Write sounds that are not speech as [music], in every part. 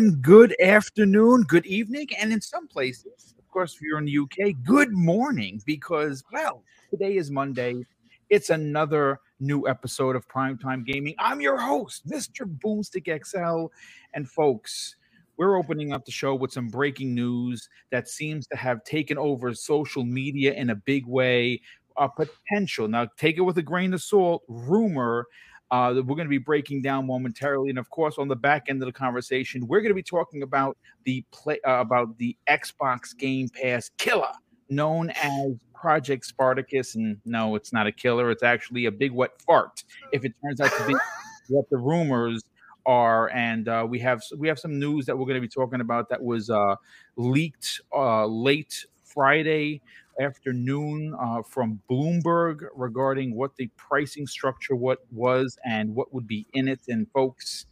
And good afternoon, good evening, and in some places, of course, if you're in the UK, good morning, because, well, today is Monday. It's another new episode of Primetime Gaming. I'm your host, Mr. Boomstick XL. And folks, we're opening up the show with some breaking news that seems to have taken over social media in a big way. A potential, now take it with a grain of salt, rumor uh, that we're going to be breaking down momentarily. And of course, on the back end of the conversation, we're going to be talking about the play uh, about the Xbox Game Pass killer, known as Project Spartacus. And no, it's not a killer; it's actually a big wet fart. If it turns out to be [laughs] what the rumors are, and uh, we have we have some news that we're going to be talking about that was uh, leaked uh, late Friday afternoon uh, from Bloomberg regarding what the pricing structure what was and what would be in it. And folks,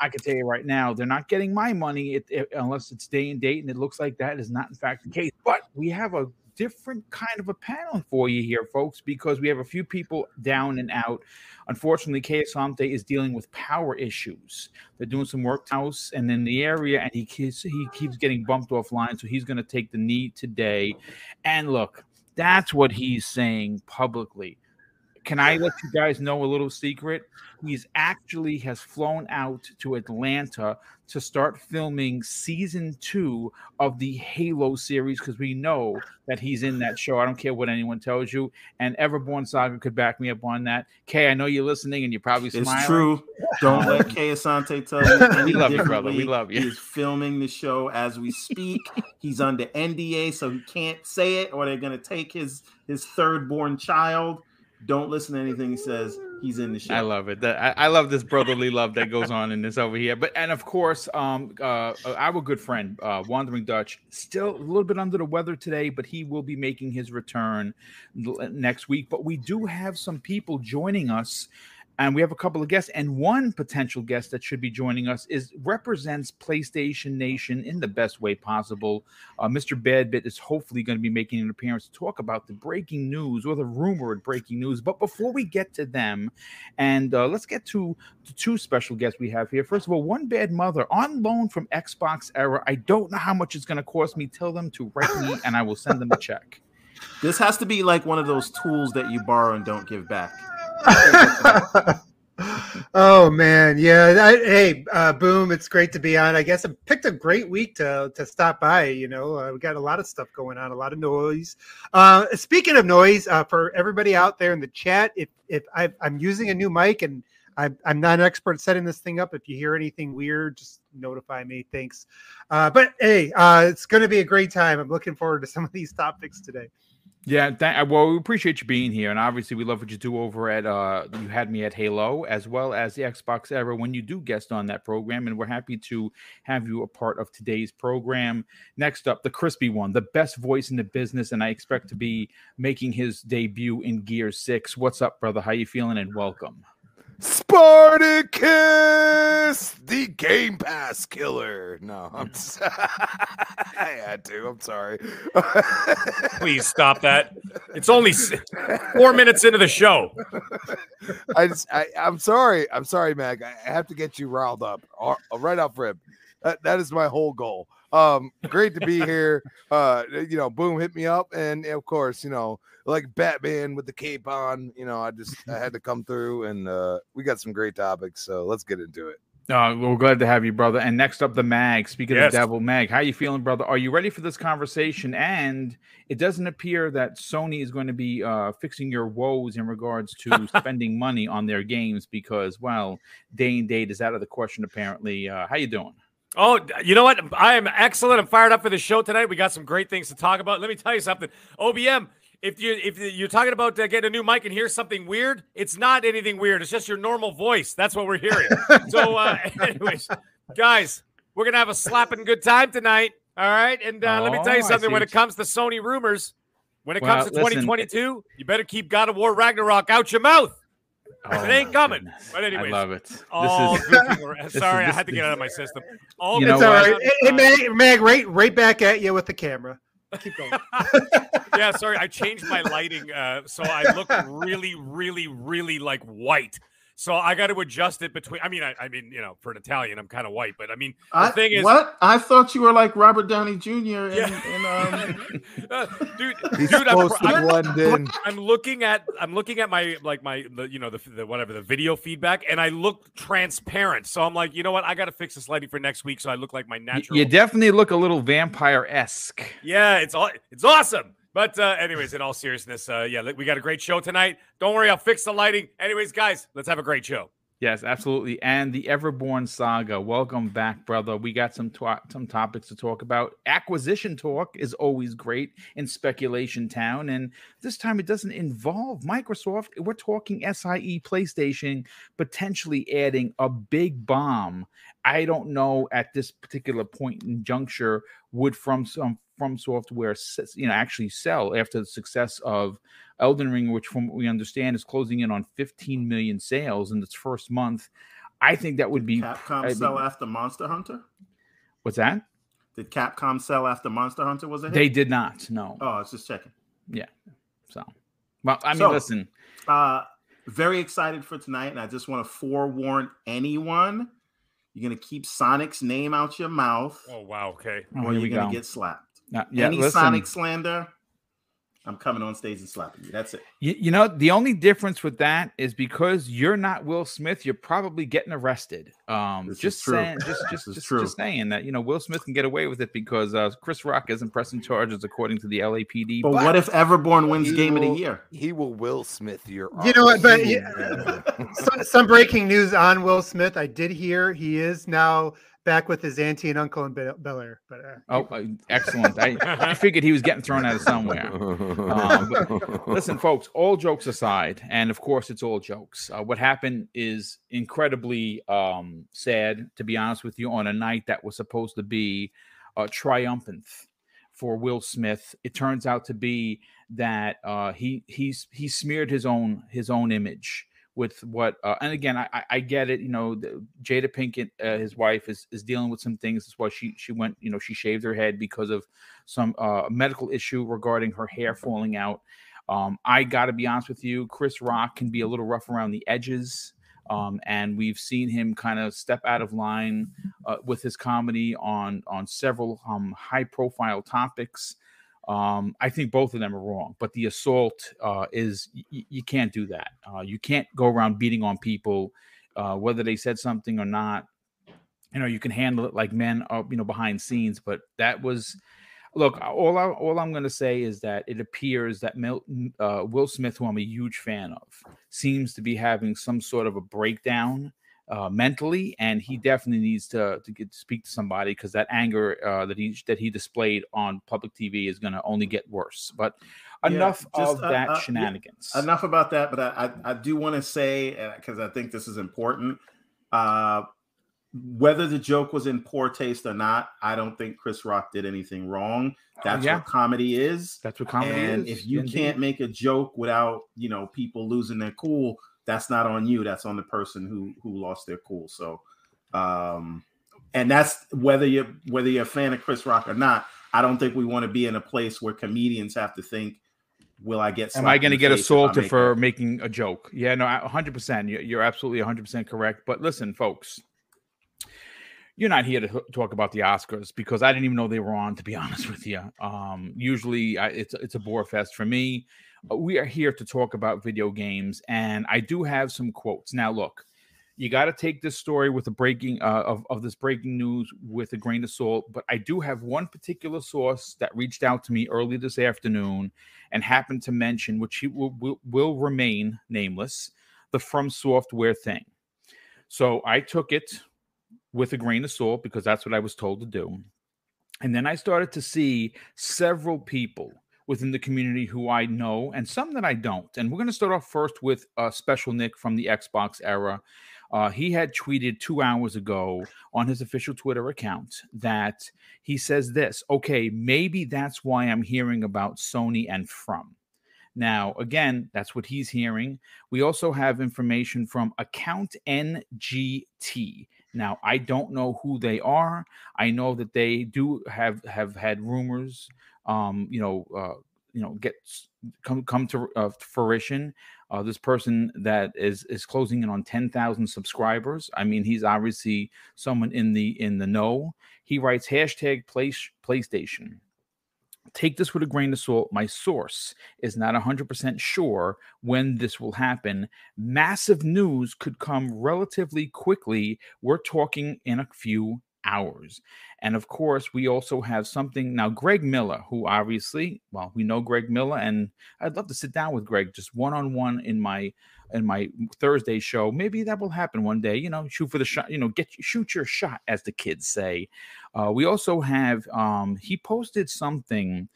I can tell you right now, they're not getting my money it, it, unless it's day and date, and it looks like that is not in fact the case. But we have a different kind of a panel for you here, folks, because we have a few people down and out. Unfortunately, Asante is dealing with power issues. They're doing some work house and in the area, and he keeps he keeps getting bumped offline. So he's going to take the knee today. And look, that's what he's saying publicly. Can I let you guys know a little secret? He's actually has flown out to Atlanta to start filming season two of the Halo series because we know that he's in that show. I don't care what anyone tells you. And Everborn Saga could back me up on that. Kay, I know you're listening and you're probably smiling. It's true. Don't let Kay Asante tell you. [laughs] we love you, brother. We love you. He's filming the show as we speak. he's under NDA, so he can't say it, or they're gonna take his his third born child don't listen to anything he says. He's in the show. I love it. That I, I, love this brotherly love that goes on in this over here. But and of course, um, uh, our good friend uh, Wandering Dutch, still a little bit under the weather today, but he will be making his return next week. But we do have some people joining us and we have a couple of guests and one potential guest that should be joining us is represents playstation nation in the best way possible. Uh, mr badbit is hopefully going to be making an appearance to talk about the breaking news or the rumored breaking news. But before we get to them and uh, let's get to the two special guests we have here. First of all one bad mother on loan from xbox era. I don't know how much it's going to cost me. Tell them to write me and i will send them a check. This has to be like one of those tools that you borrow and don't give back [laughs] oh man, yeah. I, hey, uh, boom! It's great to be on. I guess I picked a great week to to stop by. You know, uh, we got a lot of stuff going on, a lot of noise. Uh, speaking of noise, uh, for everybody out there in the chat, if if i am using a new mic and I'm, I'm not an expert setting this thing up. If you hear anything weird, just notify me. Thanks. Uh, but hey, uh, it's going to be a great time. I'm looking forward to some of these topics today. Yeah, uh, well, we appreciate you being here, and obviously, we love what you do over at. Uh, you had me at Halo, as well as the Xbox Era when you do guest on that program, and we're happy to have you a part of today's program. Next up, the crispy one, the best voice in the business, and I expect to be making his debut in Gear Six. What's up, brother? How you feeling? And welcome. Spartacus, the Game Pass killer. No, I'm. [laughs] I had to. I'm sorry. Please stop that. It's only four minutes into the show. I just, I, I'm sorry. I'm sorry, Mag. I have to get you riled up uh, right off rib. That, that is my whole goal. Um, great to be here. Uh, you know, boom, hit me up, and of course, you know, like Batman with the cape on. You know, I just I had to come through, and uh, we got some great topics. So let's get into it. Uh, we're glad to have you, brother. And next up, the Mag. Speaking yes. of Devil Mag, how you feeling, brother? Are you ready for this conversation? And it doesn't appear that Sony is going to be uh, fixing your woes in regards to [laughs] spending money on their games because, well, day and date is out of the question. Apparently, uh, how you doing? Oh, you know what? I am excellent. I'm fired up for the show tonight. We got some great things to talk about. Let me tell you something. OBM, if you if you're talking about uh, getting a new mic and hear something weird, it's not anything weird. It's just your normal voice. That's what we're hearing. [laughs] so, uh, [laughs] anyways, guys, we're gonna have a slapping good time tonight. All right, and uh, oh, let me tell you oh, something. When it comes to Sony rumors, when it well, comes to listen, 2022, you better keep God of War Ragnarok out your mouth. Oh, it ain't coming. Goodness. But anyway, I love it. All this is, [laughs] sorry, is, I had to get out of my system. All you know it's all right. Hey, Mag, Mag, right, right back at you with the camera. Keep going. [laughs] yeah, sorry, I changed my lighting, uh, so I look really, really, really like white. So I got to adjust it between. I mean, I, I mean, you know, for an Italian, I'm kind of white, but I mean, the I, thing is, what? I thought you were like Robert Downey Jr. In, [laughs] Yeah. in, um, [laughs] Uh, dude, [laughs] He's dude, I'm, to I'm, in. I'm looking at I'm looking at my like my the, you know the, the whatever the video feedback, and I look transparent. So I'm like, you know what? I got to fix this lighting for next week, so I look like my natural. You definitely look a little vampire esque. Yeah, it's all it's awesome. But uh, anyways, in all seriousness, uh, yeah, we got a great show tonight. Don't worry, I'll fix the lighting. Anyways, guys, let's have a great show. Yes, absolutely. And the Everborn saga. Welcome back, brother. We got some to- some topics to talk about. Acquisition talk is always great in speculation town, and this time it doesn't involve Microsoft. We're talking SIE PlayStation potentially adding a big bomb. I don't know at this particular point in juncture would from some from software s- you know actually sell after the success of Elden Ring, which from what we understand is closing in on 15 million sales in its first month. I think that would be Capcom I mean- sell after Monster Hunter? what's that? Did Capcom sell after Monster Hunter was a hit? They did not. No. oh, I was just checking. Yeah. So, well, I mean, So- listen. Uh, very excited for tonight, and I just want to forewarn anyone: you're gonna keep Sonic's name out your mouth, Oh wow, okay. Oh, or here you're we gonna get slapped. Yeah, Any listen. Sonic slander, I'm coming on stage and slapping you. That's it. You, you know, the only difference with that is because you're not Will Smith, you're probably getting arrested. Um, This is just true. saying, just [laughs] This just is just, true. just saying that you know Will Smith can get away with it because uh, Chris Rock isn't pressing charges according to the LAPD. But what if Everborn wins He Game of the Year? He will Will Smith your. You know what, but yeah, [laughs] some, some breaking news on Will Smith. I did hear he is now back with his auntie and uncle in Bel Bel Air. But uh, Oh, uh, excellent! I, I [laughs] figured he was getting thrown out of somewhere. Um, but [laughs] listen, folks, all jokes aside, and of course, it's all jokes. Uh, what happened is incredibly um, sad, to be honest with you, on a night that was supposed to be uh, triumphant for Will Smith. It turns out to be that uh, he he's he smeared his own his own image with what uh, and again I, I- get it you know the, Jada Pinkett uh, his wife is is dealing with some things that's why she she went you know she shaved her head because of some uh, medical issue regarding her hair falling out. Um, I got to be honest with you Chris Rock can be a little rough around the edges um, and we've seen him kind of step out of line uh, with his comedy on on several um, high profile topics um, I think both of them are wrong, but the assault uh, is y- you can't do that. Uh, you can't go around beating on people, uh, whether they said something or not. You know, you can handle it like men are, you know, behind scenes, but that was. Look, all I, all I'm going to say is that it appears that Mil, uh, Will Smith, who I'm a huge fan of, seems to be having some sort of a breakdown uh, mentally, and he definitely needs to to get to speak to somebody because that anger uh, that he that he displayed on public TV is going to only get worse. But Yeah, enough just, of uh, that uh, yeah, shenanigans. Enough about that, but I, I, I do want to say because I think this is important. Uh, whether the joke was in poor taste or not, I don't think Chris Rock did anything wrong. That's yeah. what comedy is. That's what comedy and is. if you indeed. can't make a joke without you know people losing their cool, that's not on you. That's on the person who who lost their cool. So, um, and that's whether you're whether you're a fan of Chris Rock or not. I don't think we want to be in a place where comedians have to think, "Will I get? Am I going to get face if I assaulted for a-" making a joke? Yeah, no, 100%. You- You're absolutely 100% correct. But listen, folks, you're not here to talk about the Oscars because I didn't even know they were on, to be [laughs] honest with you. Um, usually I, it's, it's a bore fest for me. Uh, We are here to talk about video games, and I do have some quotes. Now, look, you got to take this story with the breaking uh, of, of this breaking news with a grain of salt. But I do have one particular source that reached out to me early this afternoon and happened to mention, which he will, will, will remain nameless, the From Software thing. So I took it with a grain of salt because that's what I was told to do. And then I started to see several people within the community who I know and some that I don't. And we're going to start off first with uh, Special Nick from the Xbox era. Uh, he had tweeted two hours ago on his official Twitter account that he says this okay, maybe that's why I'm hearing about Sony and From. Now, again, that's what he's hearing. We also have information from Account NGT. Now, I don't know who they are. I know that they do have have had rumors, um, you know, uh, you know, get come come to uh, fruition. Uh, this person that is is closing in on 10,000 subscribers. I mean, he's obviously someone in the in the know. He writes hashtag play, PlayStation. Take this with a grain of salt. My source is not 100% sure when this will happen. Massive news could come relatively quickly. We're talking in a few hours. And of course, we also have something now. Greg Miller, who obviously, well, we know Greg Miller, and I'd love to sit down with Greg just one on one in my in my Thursday show. Maybe that will happen one day. You know, shoot for the shot. You know, get shoot your shot, as the kids say. Uh, we also have um, he posted something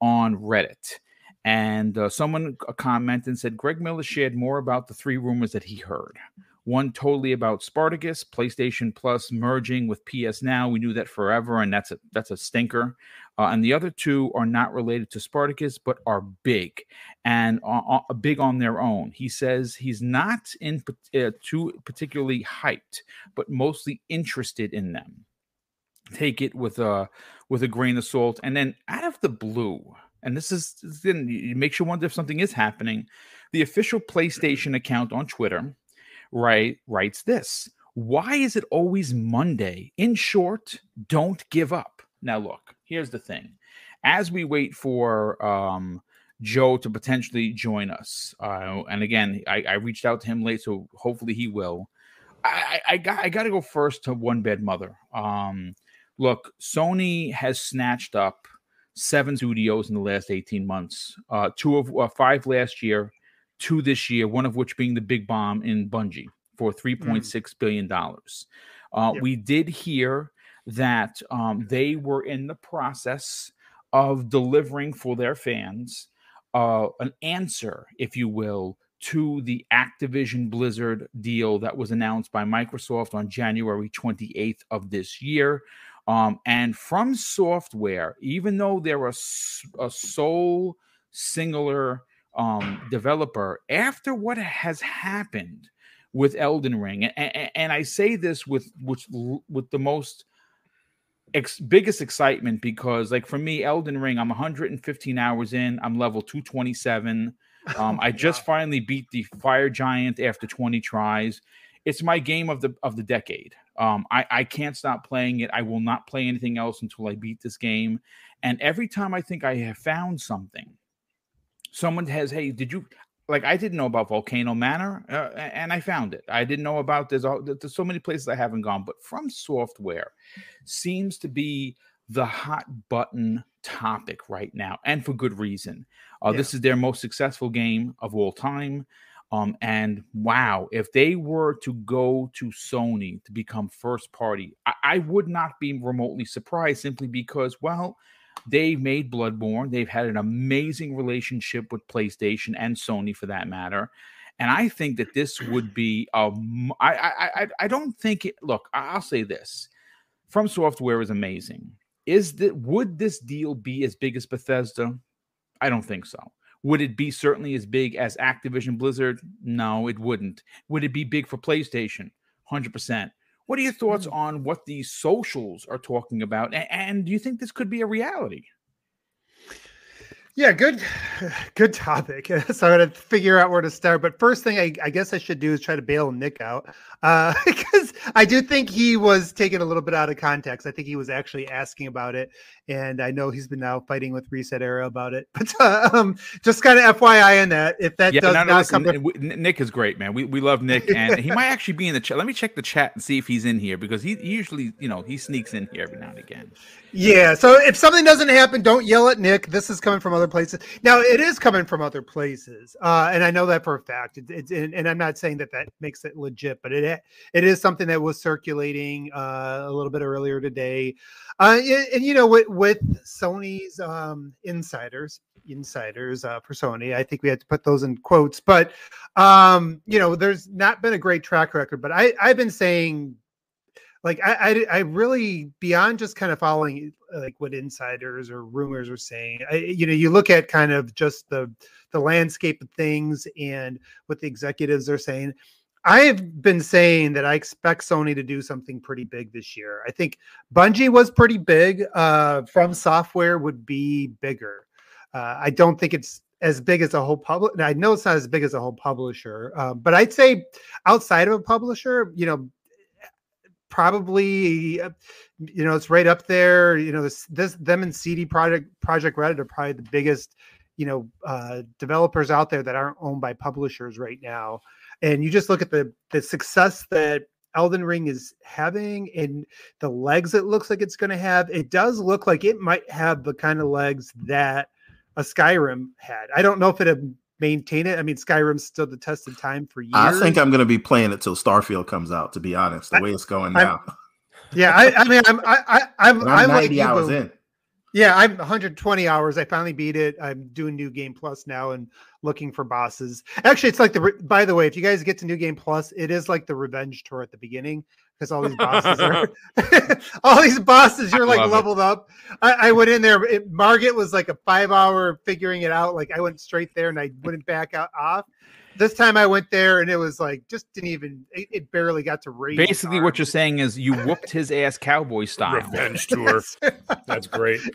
on Reddit. And uh, someone commented and said Greg Miller shared more about the three rumors that he heard one totally about Spartacus, PlayStation Plus merging with PS Now. We knew that forever, and that's a that's a stinker. Uh, and the other two are not related to Spartacus, but are big and uh, big on their own. He says he's not in uh, too particularly hyped, but mostly interested in them. Take it with a with a grain of salt. And then out of the blue, and this is then it makes you wonder if something is happening. The official PlayStation account on Twitter right writes this why is it always monday in short don't give up now look here's the thing as we wait for um, joe to potentially join us uh, and again I, I, reached out to him late so hopefully he will i, I got i got to go first to one bed mother um, look sony has snatched up seven studios in the last 18 months uh, two of uh, five last year two this year, one of which being the big bomb in Bungie for three point six mm. billion dollars. Uh, yep. We did hear that um, they were in the process of delivering for their fans uh, an answer, if you will, to the Activision Blizzard deal that was announced by Microsoft on January 28th of this year. Um, and from software, even though they're a, a sole singular um, developer after what has happened with Elden Ring, and, and I say this with with with the most ex- biggest excitement because, like for me, Elden Ring, I'm 115 hours in. I'm level 227. [laughs] Um, I just finally beat the Fire Giant after 20 tries. It's my game of the of the decade. Um, I, I can't stop playing it. I will not play anything else until I beat this game. And every time I think I have found something, someone has, hey, did you like I didn't know about Volcano Manor, uh, and I found it. I didn't know about there's all there's so many places I haven't gone, but From Software seems to be the hot button topic right now, and for good reason. Uh, yeah. This is their most successful game of all time. Um, and wow, if they were to go to Sony to become first party, I, I would not be remotely surprised simply because, well, they made Bloodborne. They've had an amazing relationship with PlayStation and Sony for that matter. And I think that this would be a. I I I, I don't think it. Look, I'll say this: From Software is amazing. Is that would this deal be as big as Bethesda? I don't think so. Would it be certainly as big as Activision Blizzard? No, it wouldn't. Would it be big for PlayStation? Hundred percent. What are your thoughts mm. on what these socials are talking about? And do you think this could be a reality? Yeah, good, [sighs] good topic. [laughs] So I'm gonna figure out where to start. But first thing I, I guess I should do is try to bail Nick out uh, [laughs] because I do think he was taken a little bit out of context. I think he was actually asking about it, and I know he's been now fighting with ResetEra about it. [laughs] But uh, um, just kind of FYI on that, if that yeah, does not listen, come, to- Nick is great, man. We we love Nick, [laughs] and he might actually be in the chat. Let me check the chat and see if he's in here because he, he usually, you know, he sneaks in here every now and again. Yeah. So if something doesn't happen, don't yell at Nick. This is coming from other places. Now it is coming from other places, uh, and I know that for a fact. It, it, and, and, I'm not saying that that makes it legit, but it it is something that was circulating uh, a little bit earlier today. Uh, and, and, you know, with, with Sony's um, insiders, insiders uh, for Sony, I think we had to put those in quotes. But um, you know, there's not been a great track record. But I I've been saying like I, I, I really beyond just kind of following like what insiders or rumors are saying I, you know you look at kind of just the the landscape of things and what the executives are saying i've been saying that i expect sony to do something pretty big this year i think bungie was pretty big uh from software would be bigger uh, i don't think it's as big as a whole public. I know it's not as big as a whole publisher, um, but I'd say outside of a publisher, you know, probably uh, you know it's right up there. You know, this, this them and CD Project Projekt Red are probably the biggest you know uh, developers out there that aren't owned by publishers right now. And you just look at the the success that Elden Ring is having and the legs it looks like it's going to have. It does look like it might have the kind of legs that a Skyrim had. I don't know if it maintain it. I mean, Skyrim's still the tested time for years. I think I'm going to be playing it till Starfield comes out. To be honest, the I, way it's going now. [laughs] yeah, I, I, mean, I'm I, I I'm I'm, I'm 90 like hours you, in. Yeah, I'm 120 hours. I finally beat it. I'm doing New Game Plus now and looking for bosses. Actually, it's like the. By the way, if you guys get to New Game Plus, it is like the revenge tour at the beginning because all these bosses are [laughs] [laughs] all these bosses. You're like leveled it. up. I, I, went in there. It, Margit was like a five hour figuring it out. Like I went straight there and I went back out off. This time I went there and it was like just didn't even. It, it barely got to raise. Basically, what you're saying is you whooped his ass cowboy style. Revenge [laughs] tour. That's great. [laughs]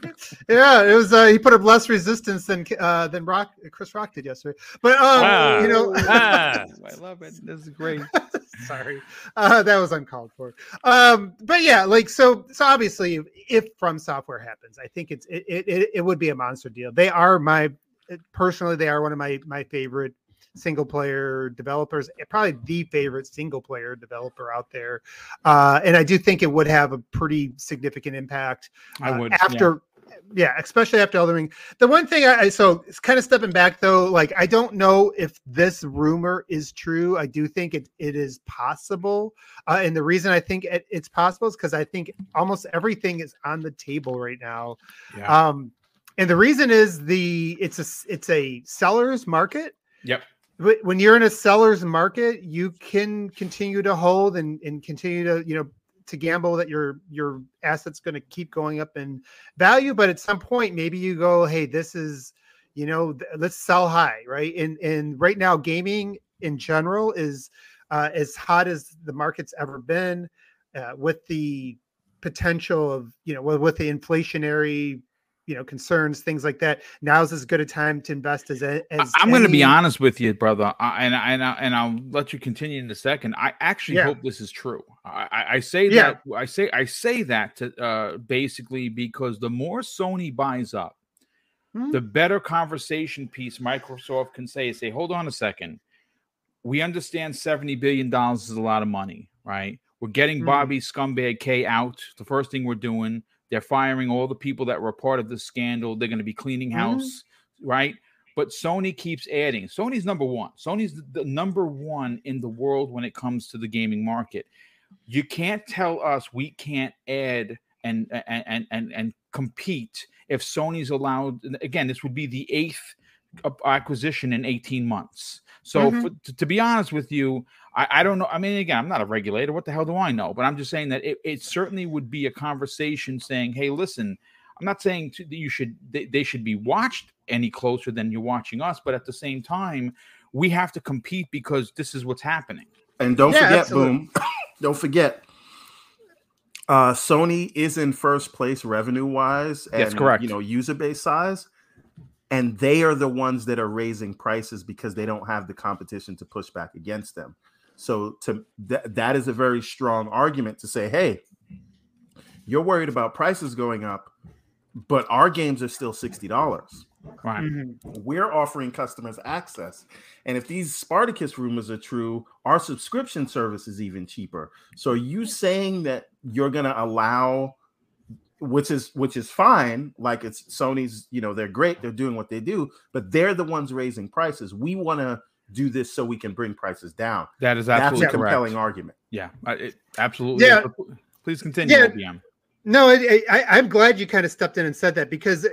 Yeah, it was. Uh, he put up less resistance than uh, than Rock Chris Rock did yesterday. But um, ah, you know, ah, [laughs] I love it. This is great. Sorry, uh, that was uncalled for. Um, but yeah, like so. So obviously, if From Software happens, I think it's it it, it would be a monster deal. They are my personally, they are one of my my favorite single player developers, eh, probably the favorite single player developer out there. Uh, and I do think it would have a pretty significant impact. Uh, I would after. Yeah. yeah. especially after Elden Ring. The one thing I so it's kind of stepping back though, like I don't know if this rumor is true. I do think it it is possible, uh, and the reason I think it, it's possible is because I think almost everything is on the table right now. Yeah. Um, and the reason is the it's a it's a seller's market. Yep when you're in a seller's market, you can continue to hold and, and continue to, you know, to gamble that your your asset's going to keep going up in value. But at some point, maybe you go, hey, this is, you know, let's sell high, right? And and right now, gaming in general is uh, as hot as the market's ever been, uh, with the potential of you know with, with the inflationary you know concerns things like that now's as good a time to invest as, as i'm going to be honest with you brother I, and and, I, and i'll let you continue in a second i actually yeah. hope this is true i, I say yeah. that i say i say that to uh, basically because the more sony buys up mm-hmm. the better conversation piece microsoft can say say hold on a second we understand 70 billion dollars is a lot of money right we're getting mm-hmm. bobby scumbag k out the first thing we're doing they're firing all the people that were part of the scandal. They're going to be cleaning mm-hmm. house, mm-hmm. right? But Sony keeps adding. Sony's number one. Sony's the, the number one in the world when it comes to the gaming market. You can't tell us we can't add and and and and compete if Sony's allowed. Again, this would be the eighth acquisition in 18 months. So, mm-hmm. for, to, to, be honest with you, I, I, don't know. I mean, again, I'm not a regulator. What the hell do I know? But I'm just saying that it, it certainly would be a conversation saying, hey, listen, I'm not saying to, that you should they, they should be watched any closer than you're watching us, but at the same time, we have to compete because this is what's happening. And don't yeah, forget, absolutely. boom, [coughs] don't forget, uh, Sony is in first place revenue wise, and That's correct. You know, user base size and they are the ones that are raising prices because they don't have the competition to push back against them. So to th- that is a very strong argument to say, hey, you're worried about prices going up, but our games are still sixty dollars. Right. Mm-hmm. We're offering customers access. And if these Spartacus rumors are true, our subscription service is even cheaper. So are you saying that you're going to allow which is which is fine like it's sony's you know they're great they're doing what they do but they're the ones raising prices. We want to do this so we can bring prices down. That is absolutely that's a compelling argument. Yeah it, absolutely. Yeah. Please continue yeah. no I, I, i'm glad you kind of stepped in and said that because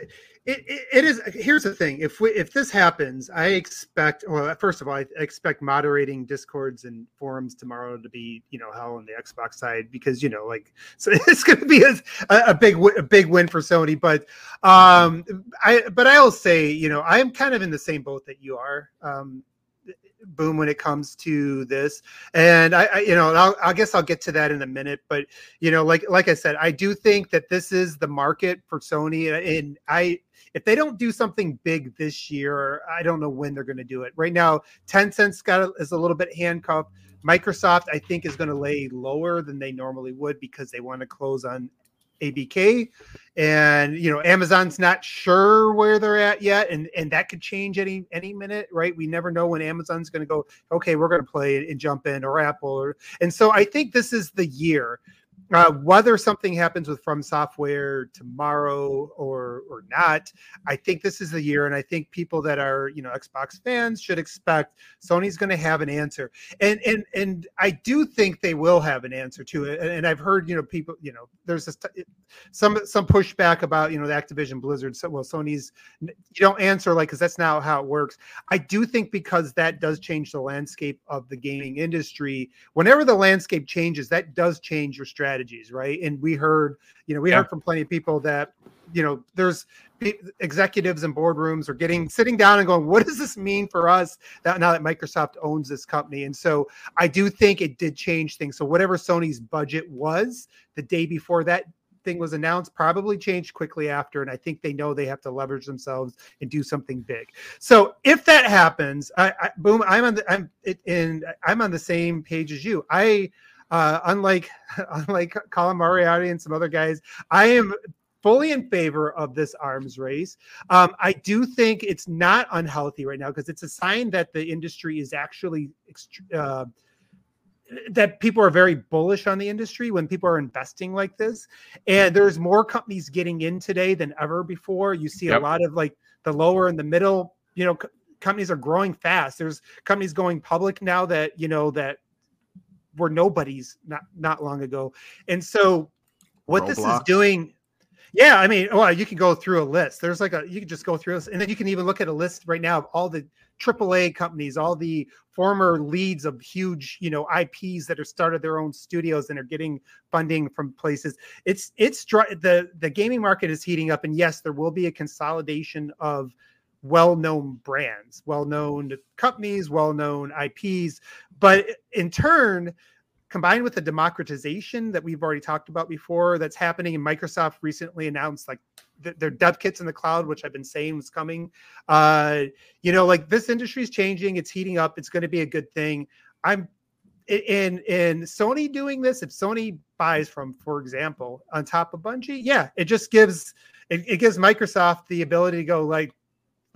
it, it, is here's the thing if we if this happens i expect well first of all i expect moderating discords and forums tomorrow to be you know hell on the xbox side because you know like [laughs] so it's going to be a, a big a big win for sony but um i but i'll say you know i'm kind of in the same boat that you are. Um boom when it comes to this. And I, I you know, I'll, I guess I'll get to that in a minute. But you know, like like I said, I do think that this is the market for Sony, and I if they don't do something big this year, I don't know when they're going to do it. Right now, Tencent's got a, is a little bit handcuffed. Microsoft, I think, is going to lay lower than they normally would because they want to close on ABK, and you know Amazon's not sure where they're at yet, and and that could change any any minute, right? We never know when Amazon's going to go. Okay, we're going to play and jump in, or Apple, or and so I think this is the year uh, whether something happens with From Software tomorrow or or not, I think this is the year, and I think people that are you know Xbox fans should expect Sony's going to have an answer, and and and I do think they will have an answer to it. And, and I've heard you know people you know there's this t- some some pushback about you know the Activision Blizzard. So well, Sony's you don't answer like because that's not how it works. I do think because that does change the landscape of the gaming industry. Whenever the landscape changes, that does change your strategy strategies, right? And we heard, you know, we yeah. heard from plenty of people that, you know, there's executives and boardrooms are getting sitting down and going, what does this mean for us that now that Microsoft owns this company? And so I do think it did change things. So whatever Sony's budget was the day before that thing was announced probably changed quickly after and i think they know they have to leverage themselves and do something big so if that happens I, I boom i'm on the i'm in i'm on the same page as you i uh, unlike [laughs] unlike Colin Moriarty and some other guys, I am fully in favor of this arms race. Um, I do think it's not unhealthy right now because it's a sign that the industry is actually uh, that people are very bullish on the industry when people are investing like this. And there's more companies getting in today than ever before. You see yep. a lot of like the lower and the middle, you know, companies are growing fast. There's companies going public now that you know that were nobodies not not long ago. And so what Roblox. this is doing yeah, I mean, well, you can go through a list. There's like a you can just go through this, and then you can even look at a list right now of all the AAA companies, all the former leads of huge, you know, IPs that have started their own studios and are getting funding from places. It's it's the the gaming market is heating up, and yes, there will be a consolidation of well-known brands, well-known companies, well-known IPs, but in turn, combined with the democratization that we've already talked about before, that's happening. And Microsoft recently announced like th- their dev kits in the cloud, which I've been saying was coming. Uh, you know, like this industry is changing, it's heating up, it's going to be a good thing. I'm in in Sony doing this. If Sony buys from, for example, on top of Bungie, yeah, it just gives it, it gives Microsoft the ability to go like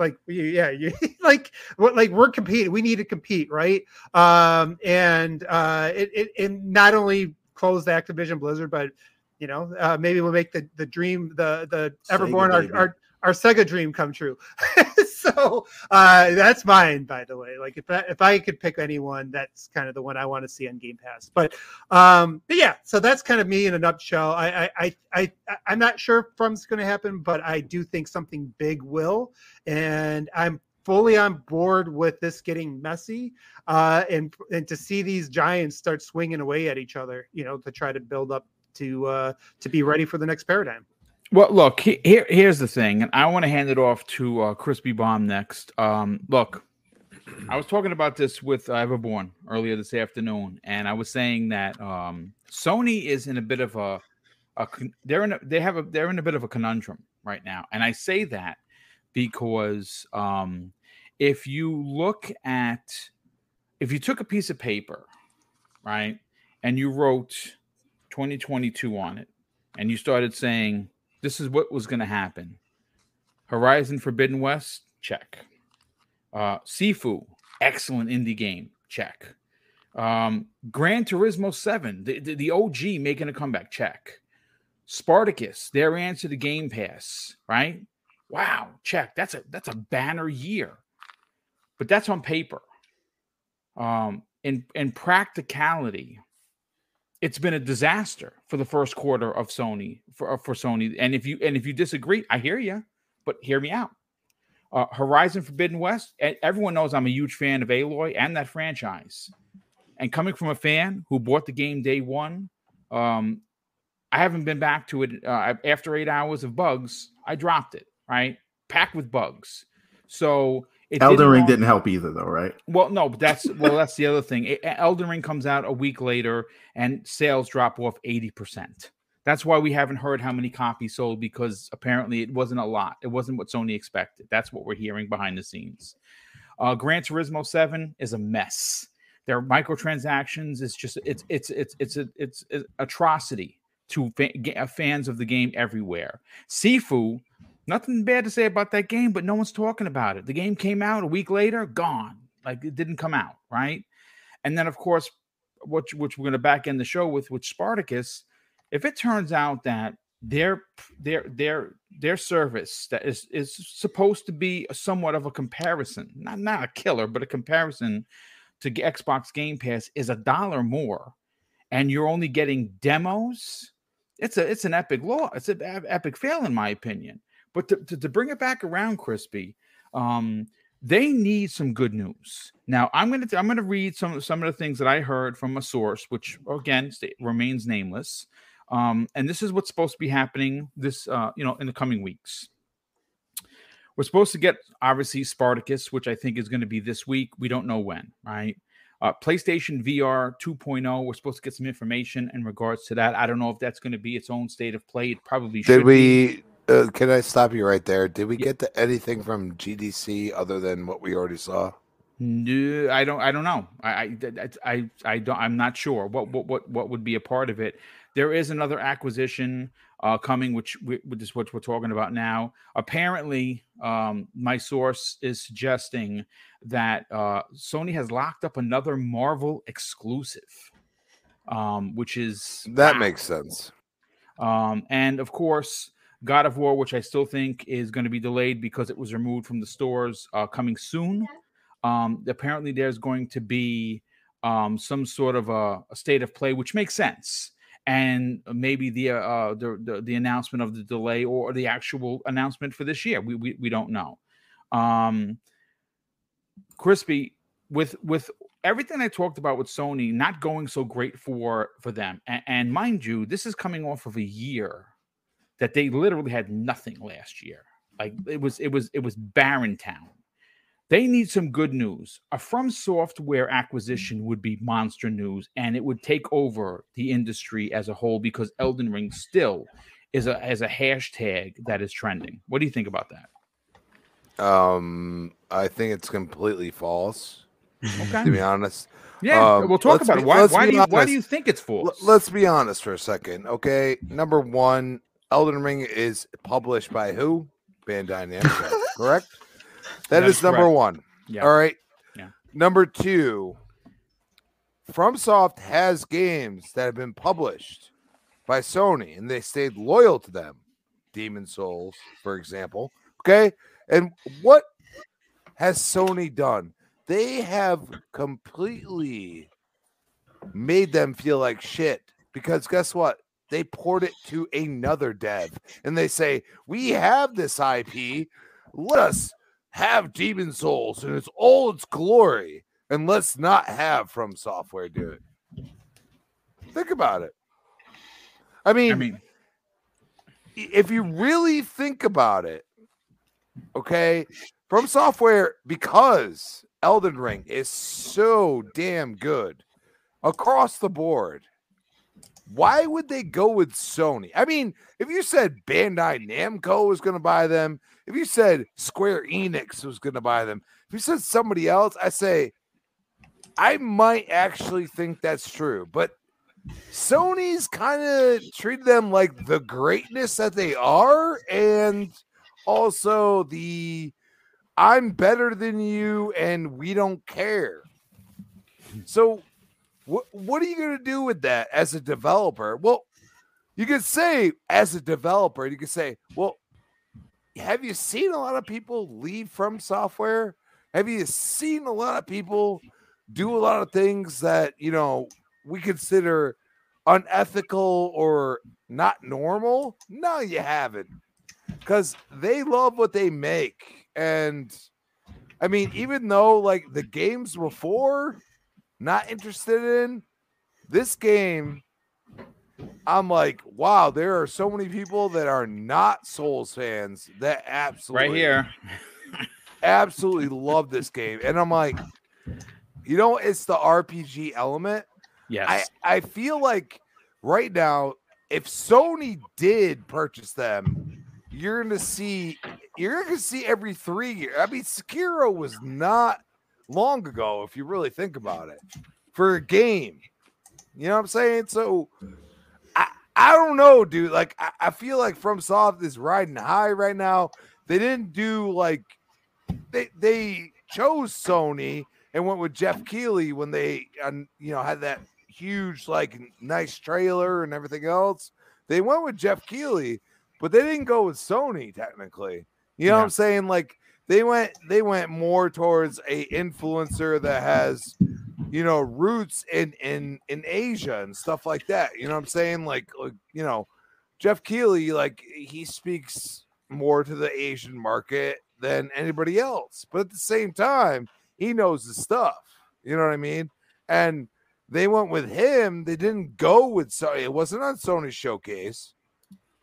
like yeah you [laughs] like what like we're competing we need to compete right um and uh it, it, it not only close the activision blizzard but you know uh maybe we'll make the the dream the the everborn our, our our Sega dream come true. [laughs] so [laughs] uh, that's mine, by the way. Like if I, if I could pick anyone, that's kind of the one I want to see on Game Pass. But um, but yeah, so that's kind of me in a nutshell. I I I, I I'm not sure if From's going to happen, but I do think something big will, and I'm fully on board with this getting messy uh, and and to see these giants start swinging away at each other, you know, to try to build up to uh, to be ready for the next paradigm. Well, look, here, here's the thing, and I want to hand it off to uh, Crispy Bomb next. Um, look, I was talking about this with uh, Everborn earlier this afternoon, and I was saying that um, Sony is in a bit of a, a they're in a, they have a they're in a bit of a conundrum right now, and I say that because um, if you look at if you took a piece of paper, right, and you wrote 2022 on it, and you started saying this is what was going to happen. Horizon Forbidden West, check. Uh, Sifu, excellent indie game, check. Um, Gran Turismo 7, the, the, the OG making a comeback, check. Spartacus, their answer to Game Pass, right? Wow, check. That's a that's a banner year. But that's on paper. Um, in in practicality, it's been a disaster for the first quarter of Sony for uh, for Sony. And if you and if you disagree, I hear you, but hear me out. Uh, Horizon Forbidden West. Everyone knows I'm a huge fan of Aloy and that franchise. And coming from a fan who bought the game day one, um, I haven't been back to it uh, after eight hours of bugs. I dropped it. Right, packed with bugs. So It Elden Ring didn't help either, though, right? Well, no, but that's well, that's the other thing. It- Elden Ring comes out a week later, and sales drop off eighty percent. That's why we haven't heard how many copies sold because apparently it wasn't a lot. It wasn't what Sony expected. That's what we're hearing behind the scenes. Uh, Gran Turismo Seven is a mess. Their microtransactions is just it's it's it's it's a, it's an atrocity to fa- fans of the game everywhere. Sifu, nothing bad to say about that game, but no one's talking about it. The game came out a week later, gone. Like it didn't come out, right? And then of course, which which we're going to back end the show with, which Spartacus. If it turns out that their their their their service that is is supposed to be somewhat of a comparison, not not a killer, but a comparison to Xbox Game Pass is a dollar more, and you're only getting demos. It's a it's an epic law. It's an epic fail in my opinion. But to, to, to bring it back around, Crispy, um, they need some good news. Now I'm gonna I'm gonna read some some of the things that I heard from a source, which again sta- remains nameless. Um, and this is what's supposed to be happening this uh, you know in the coming weeks. We're supposed to get obviously Spartacus, which I think is going to be this week. We don't know when, right? Uh, PlayStation VR 2.0. We're supposed to get some information in regards to that. I don't know if that's going to be its own state of play. It probably should. Did be. Uh, can I stop you right there? Did we Yeah. get to anything from GDC other than what we already saw? No, I don't. I don't know. I, I, I, I don't. I'm not sure what, what, what, what would be a part of it. There is another acquisition uh, coming, which, we, which is what we're talking about now. Apparently, um, my source is suggesting that uh, Sony has locked up another Marvel exclusive, um, which is That wow. makes sense. Um, and of course, God of War, which I still think is going to be delayed because it was removed from the stores, uh, coming soon. Um, apparently, there's going to be um, some sort of a, a state of play, which makes sense. And maybe the, uh, the the the announcement of the delay or the actual announcement for this year, we we, we don't know. Um, Crispy, with with everything I talked about with Sony not going so great for for them, and, and mind you, this is coming off of a year that they literally had nothing last year. Like it was it was it was barren town. They need some good news. A From Software acquisition would be monster news, and it would take over the industry as a whole because Elden Ring still is a as a hashtag that is trending. What do you think about that? Um, I think it's completely false. Okay. To be honest, Yeah, Um, we'll talk about be- it. Why, why do you why do you think it's L- false? let's be honest for a second, okay? Number one, Elden Ring is published by who? Bandai Namco, [laughs] correct? That that is is, number correct. one. Yeah. All right. Yeah. Number two, FromSoft has games that have been published by Sony and they stayed loyal to them. Demon's Souls, for example. Okay. And what has Sony done? They have completely made them feel like shit because guess what? They port it to another dev and they say, We have this IP. Let us have Demon's Souls in its all its glory and let's not have From Software do it. Think about it. I mean, I mean, if you really think about it, okay, from software, because Elden Ring is so damn good across the board, why would they go with Sony? I mean, if you said Bandai Namco was going to buy them, if you said Square Enix was going to buy them, if you said somebody else, I say, I might actually think that's true. But Sony's kind of treated them like the greatness that they are, and also the I'm better than you and we don't care. So, what what are you going to do with that as a developer? Well, you could say as a developer, you could say, well, have you seen a lot of people leave from software? Have you seen a lot of people do a lot of things that you know we consider unethical or not normal? No, you haven't. Because they love what they make. And I mean, even though like the games before, not interested in this game, I'm like, wow, there are so many people that are not Souls fans that absolutely right here. absolutely love this game, and I'm like, you know, it's the RPG element. Yes. I I feel like right now, if Sony did purchase them, you're gonna see you're gonna see every three years. I mean, Sekiro was not long ago, if you really think about it, for a game. You know what I'm saying? So I I don't know, dude. Like I, I feel like FromSoft is riding high right now. They didn't do like they they chose Sony and went with Jeff Keighley when they um, you know had that huge like nice trailer and everything else. They went with Jeff Keighley, but they didn't go with Sony technically. You know what I'm saying? Like they went they went more towards a influencer that has you know roots in in in Asia and stuff like that. You know what I'm saying? Like like you know Jeff Keighley like he speaks more to the Asian market than anybody else. But at the same time, he knows the stuff. You know what I mean? And they went with him. They didn't go with Sony. It wasn't on Sony's showcase.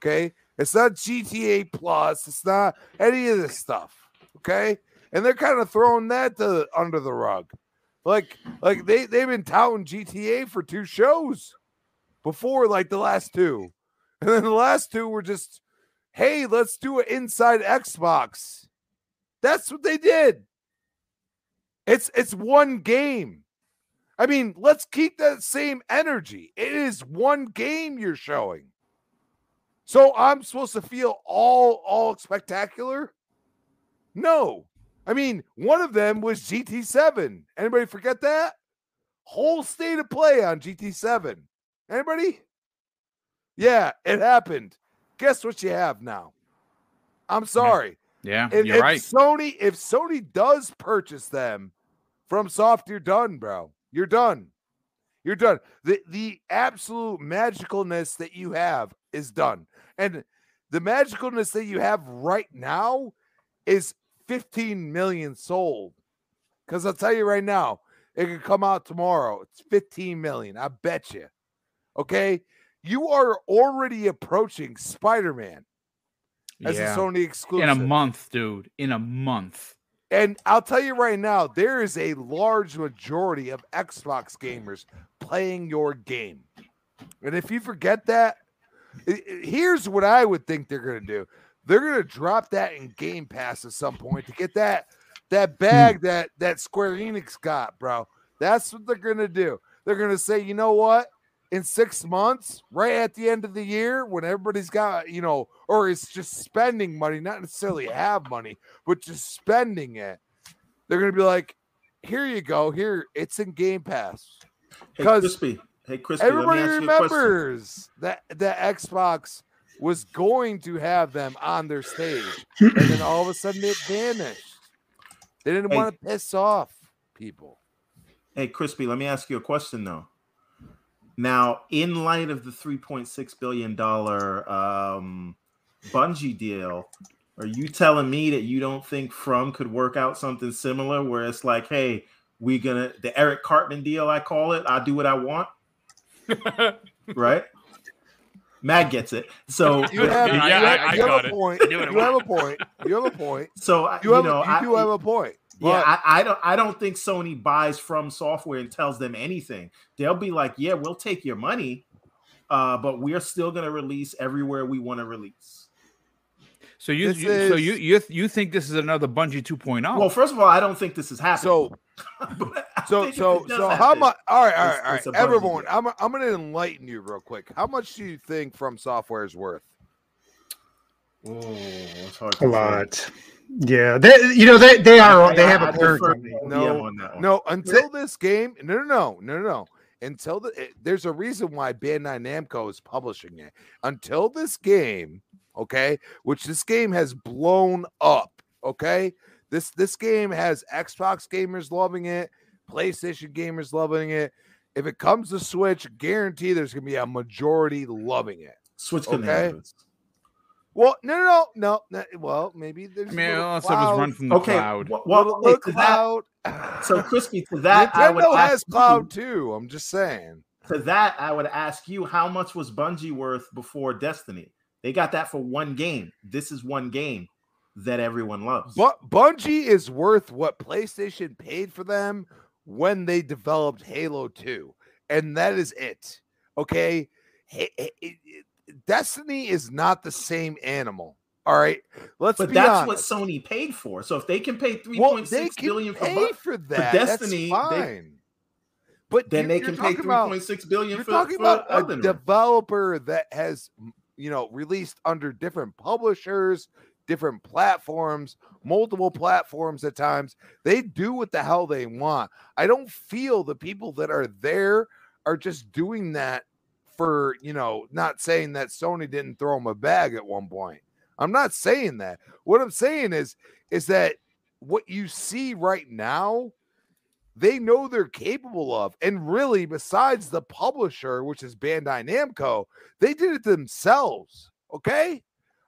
Okay. It's not GTA Plus. It's not any of this stuff. Okay. And they're kind of throwing that to under the rug. Like, like they, they've been touting GTA for two shows before, like the last two. And then the last two were just, hey, let's do it inside Xbox. That's what they did. It's it's one game. I mean, let's keep that same energy. It is one game you're showing. So I'm supposed to feel all all spectacular? No. I mean, one of them was GT7. Anybody forget that? Whole state of play on GT7. Anybody? Yeah, it happened. Guess what you have now? I'm sorry. yeah, If, you're if right. Sony, if Sony does purchase them FromSoft, you're done, bro. You're done. You're done. The the absolute magicalness that you have is done. And the magicalness that you have right now is 15 million sold. Because I'll tell you right now, it could come out tomorrow. It's 15 million. I bet you. Okay. You are already approaching Spider Man as Yeah. a Sony exclusive. In a month, dude. In a month. And I'll tell you right now, there is a large majority of Xbox gamers playing your game. And if you forget that, here's what I would think they're going to do. They're going to drop that in Game Pass at some point to get that that hmm. bag that that Square Enix got, bro. That's what they're going to do. They're going to say, "You know what? In 6 months, right at the end of the year when everybody's got, you know, or is just spending money, not necessarily have money, but just spending it. They're gonna be like, here you go, here it's in Game Pass. Hey, 'Cause Crispy. Hey, Crispy. let me Everybody ask you a question. remembers that that Xbox was going to have them on their stage, and then all of a sudden it vanished. They didn't Hey. want to piss off people. Hey, Crispy, let me ask you a question though. Now, in light of the $3.6 billion um, Bungie deal, are you telling me that you don't think From could work out something similar where it's like, hey, we gonna the Eric Cartman deal, I call it, I do what I want, [laughs] right? Mag gets it. So [laughs] You have, Yeah, you have- I you have got a it. point. do what I You have a point. You have a point. [laughs] so I- You you have, know, you I, do have a point. Yeah, I, I don't I don't think Sony buys From Software and tells them anything. They'll be like, yeah, we'll take your money, uh, but we're still gonna release everywhere we want to release. So you, This you so you you you think this is another Bungie 2.0? Well, first of all, I don't think this is happening. so [laughs] But I So so it does so how happen- much? All right, all it's- right, all right. it's a Bungie Everyone. I'm I'm gonna enlighten you real quick. How much do you think From Software is worth? Oh, it's hard to A say. lot. Yeah, they you know they they are I- they I- have I a parent defer company. No, on that one. No, until this game. No, no, no, no, no. Until the it- there's a reason why Bandai Namco is publishing it. Until this game, okay, which this game has blown up. Okay, this this game has Xbox gamers loving it, PlayStation gamers loving it. If it comes to Switch, guarantee there's gonna be a majority loving it. Switch couldn't Okay. handle this. Well, no, no, no, no. no well, maybe there's I a mean, little all that stuff was cloud, run from the Okay, cloud. well, little, well little okay, to that, cloud. so crispy to that, I would Nintendo ask has you- cloud too. I'm just saying. to that, I would ask you how much was Bungie worth before Destiny? They got that for one game. This is one game. That everyone loves. But Bungie is worth what PlayStation paid for them when they developed Halo 2. And that is it. Okay. Destiny is not the same animal. All right. Let's but that's honest. what Sony paid for. So if they can pay three point they six pay for, bu- for that. Destiny, That's they- fine. but then they can pay three point six billion You're for, talking for about a developer that has, you know, released under different publishers, different platforms, multiple platforms at times. They do what the hell they want. I don't feel the people that are there are just doing that for, you know, not saying that Sony didn't throw them a bag at one point. I'm not saying that. What I'm saying is, is that what you see right now they know they're capable of. And really, besides the publisher, which is Bandai Namco, they did it themselves. Okay.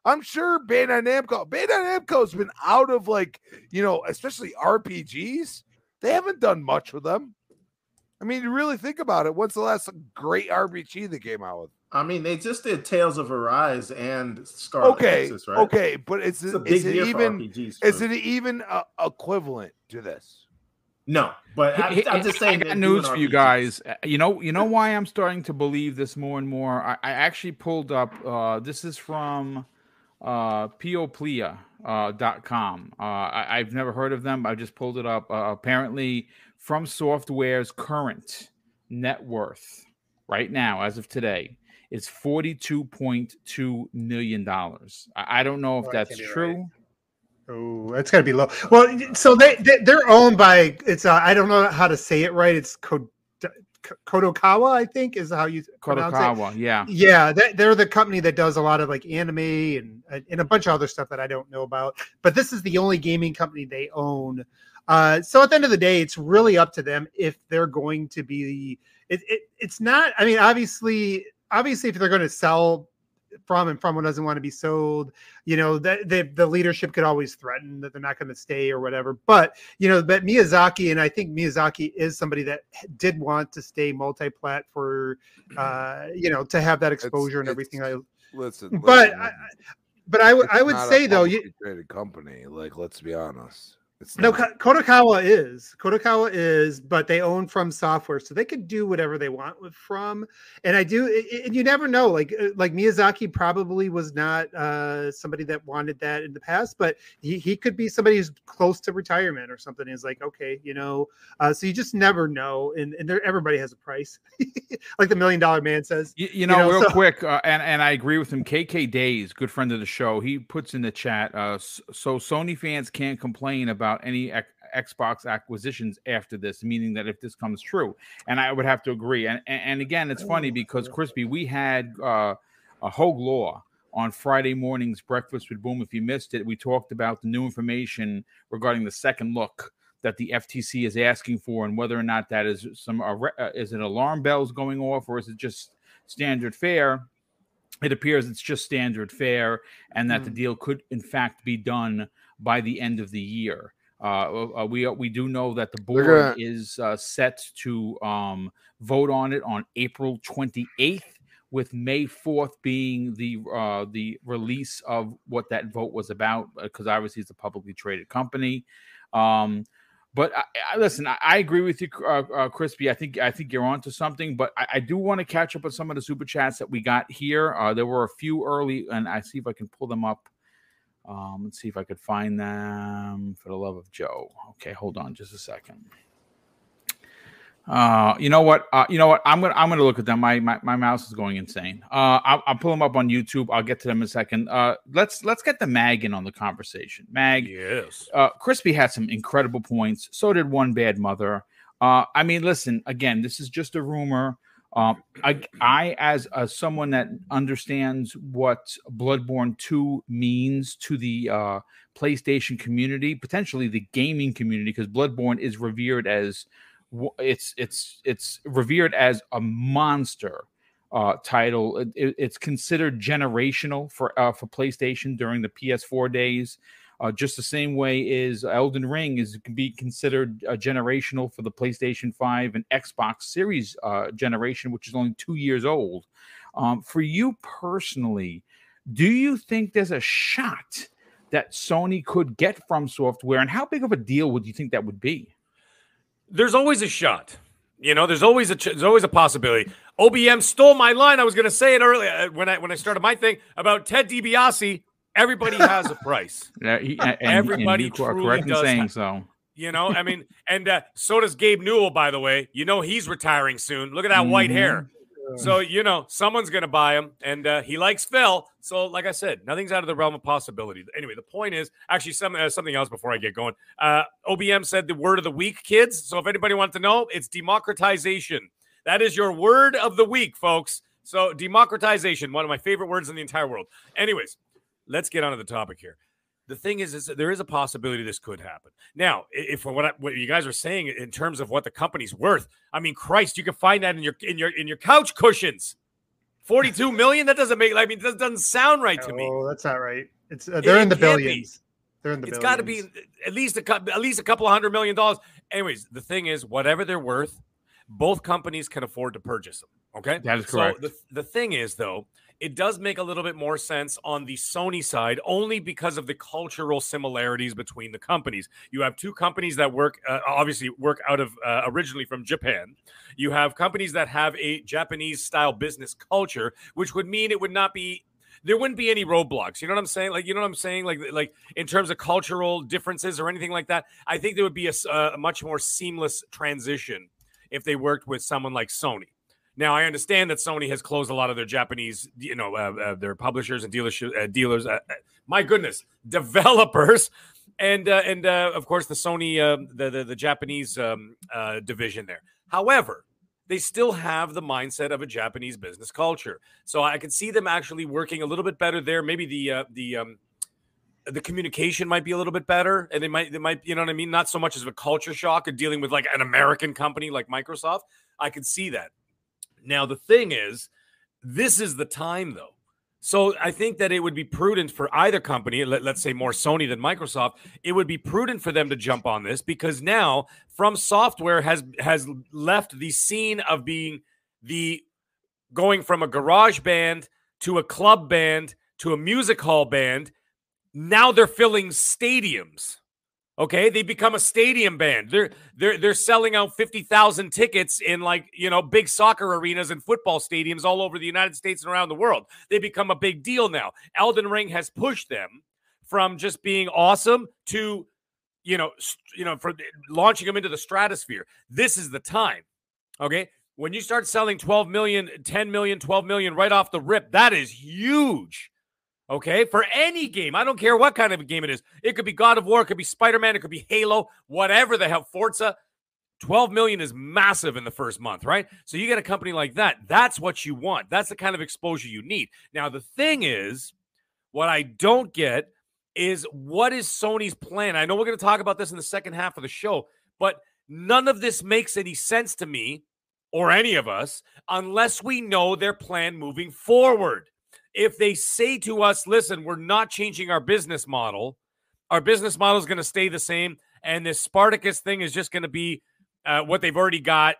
I'm sure Bandai Namco, Bandai Namco's been out of like, you know, especially RPGs. They haven't done much with them. I mean, you really think about it. What's the last great RPG they came out with? I mean, they just did Tales of Arise and Scarlet Okay, Nexus, right? okay, but it's, It's a is big it even RPGs. is it even uh, equivalent to this? No, but I, Hey, I'm just saying. I got news for you guys. Uh, You know, you know why I'm starting to believe this more and more. I, I actually pulled up. Uh, this is from uh, Peoplia uh, dot com. Uh, I, I've never heard of them. I just pulled it up. Uh, apparently, From Software's current net worth right now, as of today, is forty-two point two million dollars. I, I don't know if Oh, that's can't right. true. Oh, that's got to be low. Well, so they, they they're owned by it's uh, I don't know how to say it right. It's Kod- Kodokawa, I think, is how you pronounce it. Kodokawa, yeah. Yeah, they, they're the company that does a lot of like anime and and a bunch of other stuff that I don't know about. But this is the only gaming company they own. Uh, so at the end of the day, it's really up to them if they're going to be. It, it it's not. I mean, obviously, obviously, if they're going to sell from and from one doesn't want to be sold, you know, that the, the leadership could always threaten that they're not going to stay or whatever. But you know, but Miyazaki and I think Miyazaki is somebody that did want to stay multi-plat for uh, you know, to have that exposure and it's- everything. I, Listen, but listen, I, but I would I would say though, you, traded company. Like, let's be honest. It's no, not. Kodokawa is Kodokawa is, but they own From Software, so they could do whatever they want with From. And I do, and you never know. Like uh, like Miyazaki probably was not uh, somebody that wanted that in the past, but he, he could be somebody who's close to retirement or something. Is like okay, you know. Uh, so you just never know, and and there, everybody has a price, [laughs] like the Million Dollar Man says. You, you know, know, real so- quick, uh, and and I agree with him. KK Days, good friend of the show, he puts in the chat. Uh, so Sony fans can't complain about any X- Xbox acquisitions after this, meaning that if this comes true, and I would have to agree. And and, and again, it's funny because Crispy, we had uh, a Hogue Law on Friday morning's Breakfast with Boom. If you missed it, we talked about the new information regarding the second look that the FTC is asking for, and whether or not that is some uh, uh, is it alarm bells going off, or is it just standard fare? It appears it's just standard fare, and that the Mm. deal could, in fact, be done by the end of the year. Uh, uh, we we do know that the board gonna- is uh, set to um, vote on it on April 28th, with May 4th being the uh, the release of what that vote was about, because obviously it's a publicly traded company. Um, but I, I, listen, I, I agree with you, uh, uh, Crispy. I think I think you're onto something. But I, I do want to catch up on some of the super chats that we got here. Uh, there were a few early, and I see if I can pull them up. Um, let's see if I could find them. For the love of Joe. Okay, hold on just a second. Uh, you know what? Uh, you know what? I'm gonna I'm gonna look at them. My my, my mouse is going insane. Uh, I'll, I'll pull them up on YouTube. I'll get to them in a second. Uh, let's let's get the Mag in on the conversation. Mag, Yes. uh, Crispy had some incredible points. So did one bad mother. Uh, I mean, listen, again, this is just a rumor. Um, I, I, as someone that understands what Bloodborne 2 means to the uh, PlayStation community, potentially the gaming community, because Bloodborne is revered as it's it's it's revered as a monster uh, title. It- it- it's considered generational for uh, for PlayStation during the PS4 days. Uh, just the same way is Elden Ring is can be considered uh, generational for the PlayStation 5 and Xbox Series uh, generation, which is only two years old. Um, for you personally, do you think there's a shot that Sony could get From Software, and how big of a deal would you think that would be? There's always a shot. You know, there's always a ch- there's always a possibility. OBM stole my line. I was going to say it earlier uh, when I when I started my thing about Ted DiBiase. Everybody has a price. [laughs] He, and, Everybody and truly correct in does saying have- so. You know, I mean, and uh, so does Gabe Newell, by the way. You know, he's retiring soon. Look at that white hair. So, you know, someone's going to buy him, and uh, he likes Phil. So, like I said, nothing's out of the realm of possibility. Anyway, the point is actually some, uh, something else before I get going. Uh, OBM said the word of the week, kids. So, if anybody wants to know, it's democratization. That is your word of the week, folks. So, democratization, one of my favorite words in the entire world. Anyways, let's get on to the topic here. The thing is, is there is a possibility this could happen. Now, if what I, what you guys are saying in terms of what the company's worth, I mean, Christ, you can find that in your in your in your couch cushions. Forty-two [laughs] million. That doesn't make. I mean, that doesn't sound right to me. Oh, that's not right. It's uh, they're It in the can't be. billions. They're in the it's got to be at least a cou- at least a couple of hundred million dollars. Anyways, the thing is, whatever they're worth, both companies can afford to purchase them. Okay, That is correct. So the the thing is, though, it does make a little bit more sense on the Sony side, only because of the cultural similarities between the companies. You have two companies that work, uh, obviously, work out of uh, originally from Japan. You have companies that have a Japanese style business culture, which would mean it would not be there wouldn't be any roadblocks. You know what I'm saying? Like, you know what I'm saying? Like, like in terms of cultural differences or anything like that. I think there would be a much more seamless transition if they worked with someone like Sony. Now, I understand that Sony has closed a lot of their Japanese, you know, uh, uh, their publishers and dealership, uh, dealers. Uh, uh, my goodness, [laughs] developers, and uh, and of course the Sony, uh, the, the the Japanese um, division there. However, they still have the mindset of a Japanese business culture. So I could see them actually working a little bit better there. Maybe the the um, the communication might be a little bit better, and they might they might you know what I mean. Not so much as a culture shock of dealing with like an American company like Microsoft. I could see that. Now the thing is, this is the time though. So I think that it would be prudent for either company, let, us say more Sony than Microsoft, it would be prudent for them to jump on this because now From Software has has left the scene of being the going from a garage band to a club band to a music hall band. Now they're filling stadiums. Okay, they become a stadium band. They're they're they're selling out fifty thousand tickets in like you know big soccer arenas and football stadiums all over the United States and around the world. They become a big deal now. Elden Ring has pushed them from just being awesome to you know you know for launching them into the stratosphere. This is the time. Okay, when you start selling 12 million, 10 million, 12 million right off the rip, that is huge. Okay, for any game, I don't care what kind of a game it is. It could be God of War, it could be Spider Man, it could be Halo, whatever the hell, Forza. 12 million is massive in the first month, right? So you get a company like that. That's what you want. That's the kind of exposure you need. Now, the thing is, what I don't get is what is Sony's plan? I know we're going to talk about this in the second half of the show, but none of this makes any sense to me or any of us unless we know their plan moving forward if they say to us, listen, we're not changing our business model, our business model is going to stay the same, and this Spartacus thing is just going to be uh, what they've already got.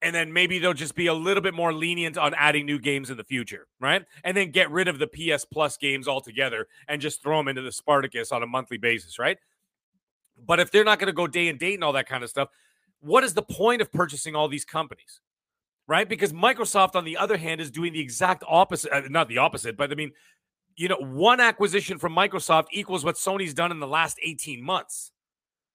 And then maybe they'll just be a little bit more lenient on adding new games in the future, right? And then get rid of the PS Plus games altogether and just throw them into the Spartacus on a monthly basis, right? But if they're not going to go day and date and all that kind of stuff, what is the point of purchasing all these companies? Right? Because Microsoft, on the other hand, is doing the exact opposite. Uh, not the opposite, but I mean, you know, one acquisition from Microsoft equals what Sony's done in the last 18 months.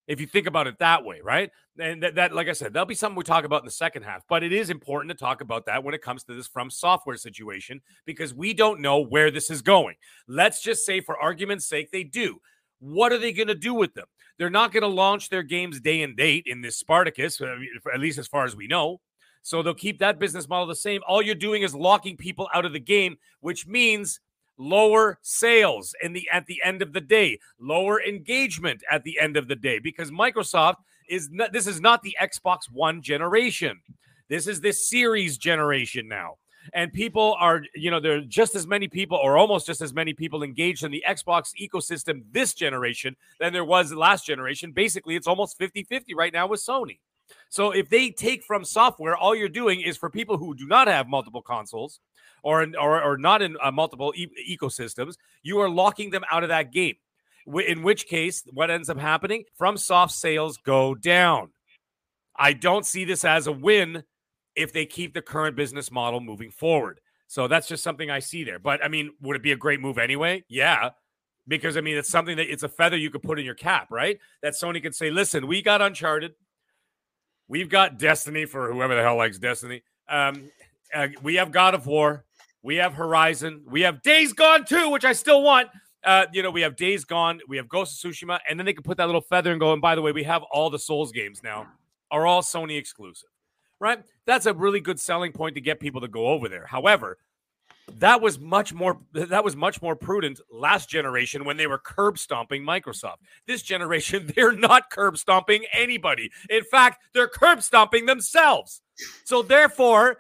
If you think about it that way, right? And that, that, like I said, that'll be something we talk about in the second half. But it is important to talk about that when it comes to this From Software situation because we don't know where this is going. Let's just say, for argument's sake, they do. What are they going to do with them? They're not going to launch their games day and date in this Spartacus, at least as far as we know. So they'll keep that business model the same. All you're doing is locking people out of the game, which means lower sales in the at the end of the day, lower engagement at the end of the day because Microsoft is not this is not the Xbox 1 generation. This is this series generation now. And people are, you know, there are just as many people or almost just as many people engaged in the Xbox ecosystem this generation than there was last generation. Basically, it's almost 50-50 right now with Sony. So if they take From Software, all you're doing is for people who do not have multiple consoles or or, or not in uh, multiple e- ecosystems, you are locking them out of that game. In which case, what ends up happening? FromSoft sales go down. I don't see this as a win if they keep the current business model moving forward. So that's just something I see there. But I mean, would it be a great move anyway? Yeah. Because I mean, it's something that it's a feather you could put in your cap, right? That Sony could say, listen, we got Uncharted. We've got Destiny for whoever the hell likes Destiny. Um, uh, we have God of War. We have Horizon. We have Days Gone 2, which I still want. Uh, you know, we have Days Gone. We have Ghost of Tsushima. And then they can put that little feather and go, and by the way, we have all the Souls games now, are all Sony exclusive, right? That's a really good selling point to get people to go over there. However, that was much more that was much more prudent last generation when they were curb stomping Microsoft. This generation, [laughs] they're not curb stomping anybody. In fact, they're curb stomping themselves. So therefore,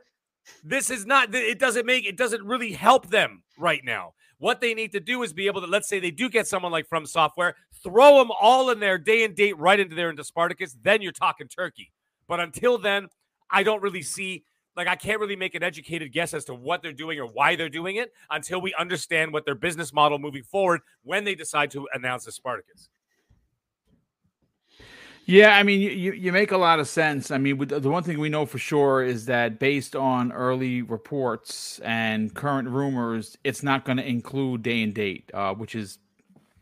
this is not it doesn't make it doesn't really help them right now. What they need to do is be able to let's say they do get someone like From Software, throw them all in there day and date right into there into Spartacus, then you're talking turkey. But until then, I don't really see like I can't really make an educated guess as to what they're doing or why they're doing it until we understand what their business model moving forward when they decide to announce the Spartacus. Yeah, I mean, you, you make a lot of sense. I mean, the one thing we know for sure is that based on early reports and current rumors, it's not going to include day and date, uh, which is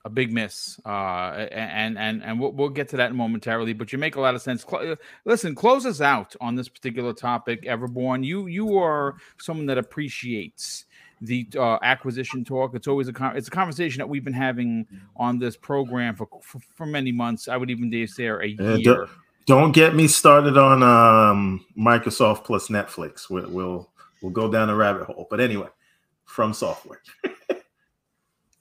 a big miss. Uh, and and and we'll, we'll get to that momentarily. But you make a lot of sense. Cl- listen, close us out on this particular topic, Everborn. You you are someone that appreciates the uh, acquisition talk. It's always a con- it's a conversation that we've been having on this program for for, for many months. I would even dare say a year. don't, don't get me started on um, Microsoft plus Netflix. We'll, we'll we'll go down a rabbit hole. But anyway, From Software. [laughs]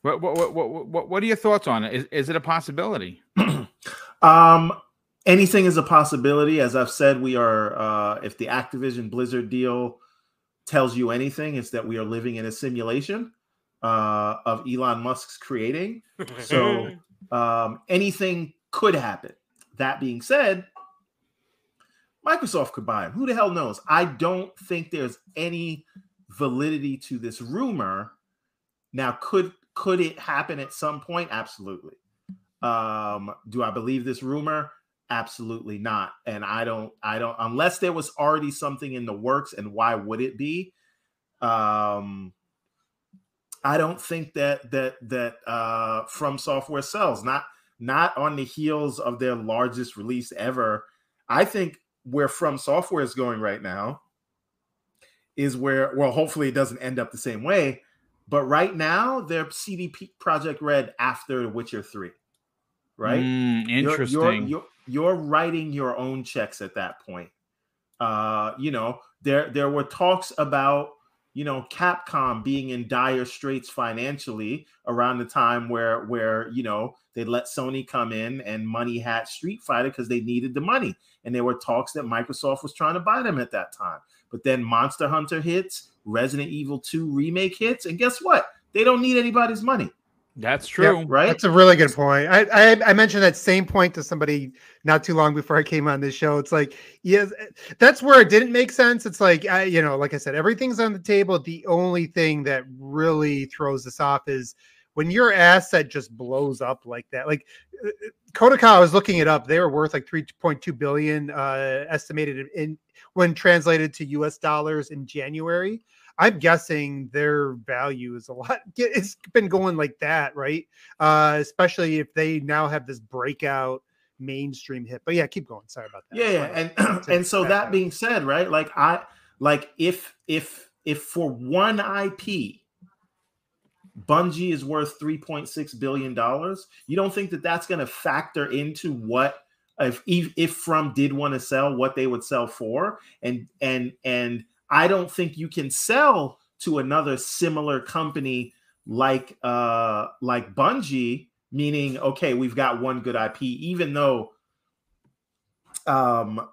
What, what, what, what, what, what are your thoughts on it? Is, is it a possibility? [clears throat] Um, anything is a possibility. As I've said, we are. Uh, if the Activision Blizzard deal tells you anything, it's that we are living in a simulation uh, of Elon Musk's creating. [laughs] So um, anything could happen. That being said, Microsoft could buy him. Who the hell knows? I don't think there's any validity to this rumor. Now, could could it happen at some point? Absolutely. Um, do I believe this rumor? Absolutely not. And I don't, I don't, unless there was already something in the works, and why would it be? Um, I don't think that that that uh From Software sells, not not on the heels of their largest release ever. I think where From Software is going right now is where well, hopefully it doesn't end up the same way. But right now, they're CD Projekt Red after Witcher 3. Right? Mm, You're- interesting. You're, you're, you're writing your own checks at that point. Uh, you know, there there were talks about you know Capcom being in dire straits financially around the time where where you know they let Sony come in and money hat Street Fighter because they needed the money, and there were talks that Microsoft was trying to buy them at that time. But then Monster Hunter hits, Resident Evil 2 remake hits, and guess what? They don't need anybody's money, That's true. right? That's a really good point. I, I I mentioned that same point to somebody not too long before I came on this show. It's like, yeah, that's where it didn't make sense. It's like, I, you know, like I said, everything's on the table. The only thing that really throws this off is when your asset just blows up like that. Like uh, Kodak, I was looking it up. They were worth like 3.2 billion uh, estimated in when translated to US dollars in January. I'm guessing their value is a lot. [laughs] It's been going like that, right? Uh, especially if they now have this breakout mainstream hit. But yeah, keep going. Sorry about that. yeah, yeah. and [clears throat] and so that up. being said right like i like if if if for one ip bungie is worth 3.6 billion dollars you don't think that that's going to factor into what if if, from did want to sell what they would sell for and and and i don't think you can sell to another similar company like uh like bungie meaning okay we've got one good ip even though um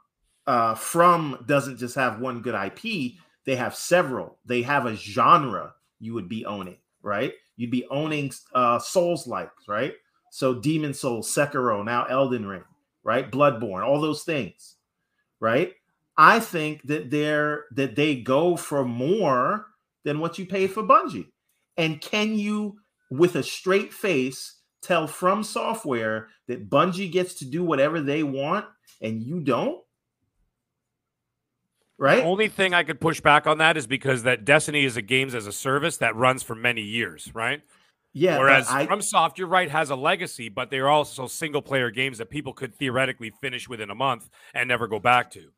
uh from doesn't just have one good ip they have several. They have a genre you would be owning right? You'd be owning uh souls like right? So Demon's Souls sekiro now elden ring right bloodborne all those things right i think that they're that they go for more than what you paid for bungie and can you with a straight face tell From Software that Bungie gets to do whatever they want and you don't? Right? The only thing I could push back on that is because that Destiny is a games as a service that runs for many years, right? Yeah. Whereas I, FromSoft, you're right, has a legacy, but they're also single player games that people could theoretically finish within a month and never go back to.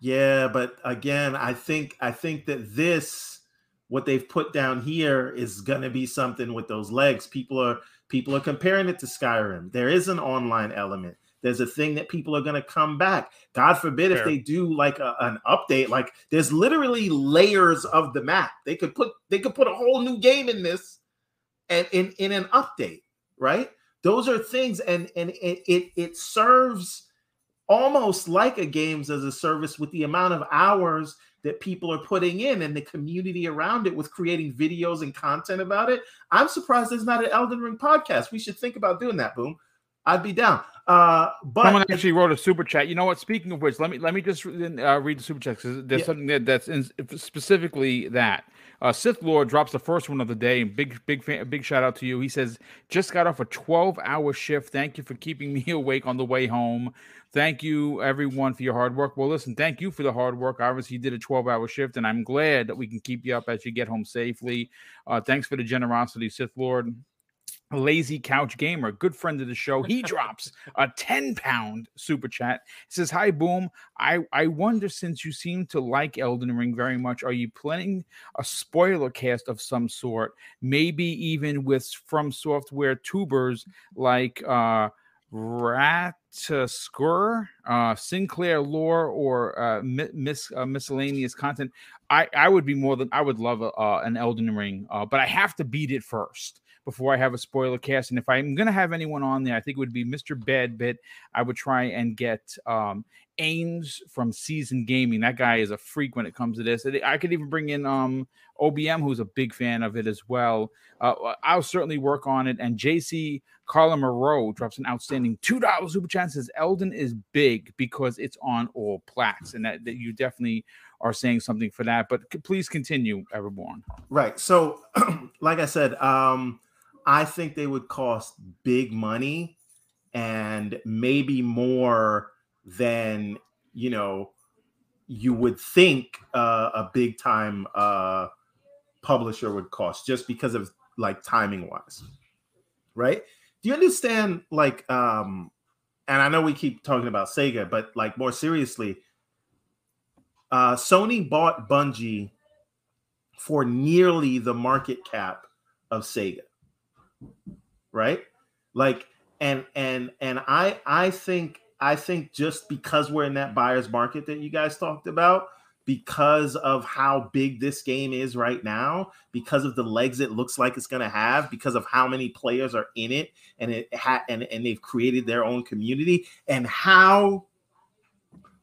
Yeah, but again, I think I think that this what they've put down here is going to be something with those legs. People are people are comparing it to Skyrim. There is an online element. There's a thing that people are going to come back. God forbid Fair. if they do like a, an update. Like there's literally layers of the map. They could put they could put a whole new game in this, and in in an update, right? Those are things, and and it it, it serves almost like a games as a service with the amount of hours that people are putting in and the community around it with creating videos and content about it. I'm surprised there's not an Elden Ring podcast. We should think about doing that, boom. I'd be down. Uh, but Someone actually wrote a super chat. You know what? Speaking of which, let me let me just uh, read the super chat. 'cause There's Yeah. something that, that's in, specifically that uh, Sith Lord drops the first one of the day. and Big big fan, big shout out to you. He says just got off a 12 hour shift. Thank you for keeping me [laughs] awake on the way home. Thank you everyone for your hard work. Well, listen, thank you for the hard work. Obviously, you did a 12 hour shift, and I'm glad that we can keep you up as you get home safely. Uh, thanks for the generosity, Sith Lord. Lazy Couch Gamer, good friend of the show, he [laughs] drops a 10 pound super chat. He says, Hi, Boom. I, I wonder since you seem to like Elden Ring very much, are you planning a spoiler cast of some sort? Maybe even with From Software tubers like uh, Rataskur, uh, Sinclair lore, or uh, mi- mis- uh, miscellaneous content. I, I would be more than I would love a, uh, an Elden Ring, uh, but I have to beat it first before I have a spoiler cast. And if I'm going to have anyone on there, I think it would be Mr. Badbit. I would try and get um, Ames from Season Gaming. That guy is a freak when it comes to this. I could even bring in um, OBM, who's a big fan of it as well. Uh, I'll certainly work on it. And JC Carla Moreau drops an outstanding $2 super chat and says Elden is big because it's on all plats. And that, that you definitely are saying something for that. But please continue, Everborn. Right. So, [clears throat] like I said, um, I think they would cost big money and maybe more than you know you would think uh, a big time uh, publisher would cost just because of like timing wise. Right? Do you understand? Like, um, and I know we keep talking about Sega, but like more seriously, uh, Sony bought Bungie for nearly the market cap of Sega. Right? Like and and and I I think I think just because we're in that buyer's market that you guys talked about because of how big this game is right now, because of the legs it looks like it's going to have, because of how many players are in it and it ha- and and they've created their own community and how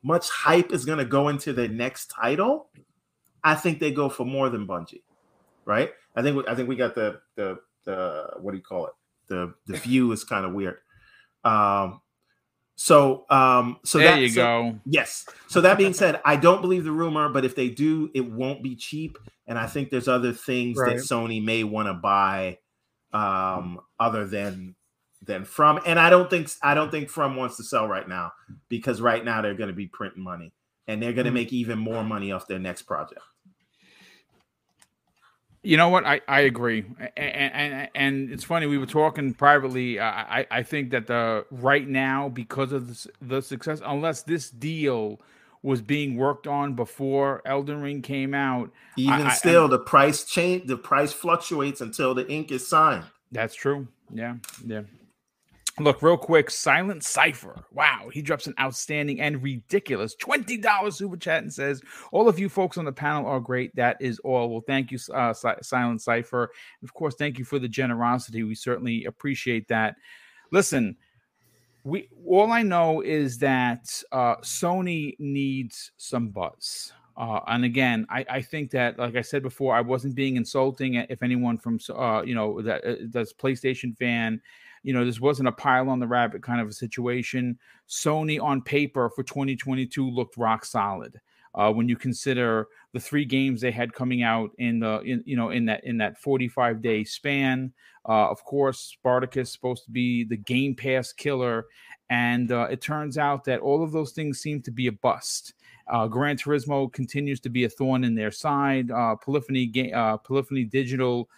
much hype is going to go into the next title, I think they go for more than Bungie, right? I think we, I think we got the the the what do you call it? The the view is kind of weird. Um, so um, so there that, you so- go. Yes. So that being said, I don't believe the rumor, but if they do, it won't be cheap. And I think there's other things Right. that Sony may want to buy um, other than than from. And I don't think I don't think from wants to sell right now because right now they're going to be printing money and they're going to Mm. make even more money off their next project. You know what? I, I agree, and, and and it's funny. We were talking privately. I I, I think that the right now because of the, the success, unless this deal was being worked on before Elden Ring came out, Even I- still, the price change, the price fluctuates until the ink is signed. that's true. Yeah, yeah. Look, real quick, Silent Cipher. Wow, he drops an outstanding and ridiculous $20 super chat and says, All of you folks on the panel are great. That is all. Well, thank you, uh, Si- Silent Cipher. And of course, thank you for the generosity. We certainly appreciate that. Listen, we all I know is that uh, Sony needs some buzz. Uh, and again, I, I think that, like I said before, I wasn't being insulting. If anyone from, uh, you know, that uh, that's PlayStation fan, you know, this wasn't a pile on the rabbit kind of a situation. Sony on paper for 2022 looked rock solid. Uh, when you consider the three games they had coming out in the in you know in that in that 45 day span, uh, of course, Spartacus supposed to be the Game Pass killer, and uh, it turns out that all of those things seem to be a bust. Uh, Gran Turismo continues to be a thorn in their side. Uh, Polyphony, Ga- uh, Polyphony Digital,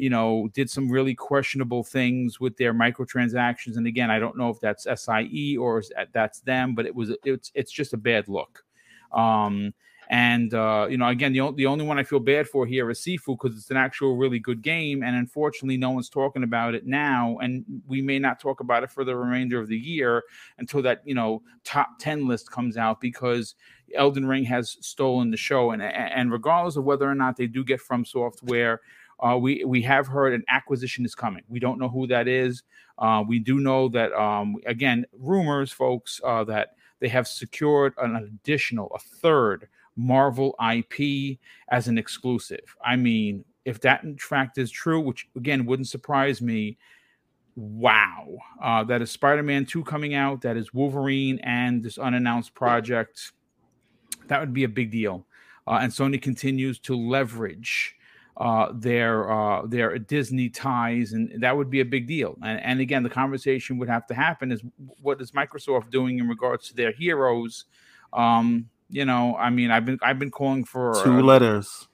you know, did some really questionable things with their microtransactions. And again, I don't know if that's SIE or that's them, but it was it's it's just a bad look. Um, and uh, you know, again, the, o- the only one I feel bad for here is Sifu because it's an actual really good game, and unfortunately, no one's talking about it now, and we may not talk about it for the remainder of the year until that you know top ten list comes out because Elden Ring has stolen the show, and and regardless of whether or not they do get From Software. Uh, we we have heard an acquisition is coming. We don't know who that is. Uh, we do know that um, again, rumors, folks, uh, that they have secured an additional, a third Marvel IP as an exclusive. I mean, if that in fact is true, which again wouldn't surprise me, wow. Uh, that is Spider Man 2 coming out, that is Wolverine and this unannounced project. That would be a big deal. Uh, and Sony continues to leverage uh, their uh, their Disney ties, and that would be a big deal. And, and again, the conversation would have to happen is what is Microsoft doing in regards to their heroes? Um, you know, I mean, I've been I've been calling for Two uh, letters.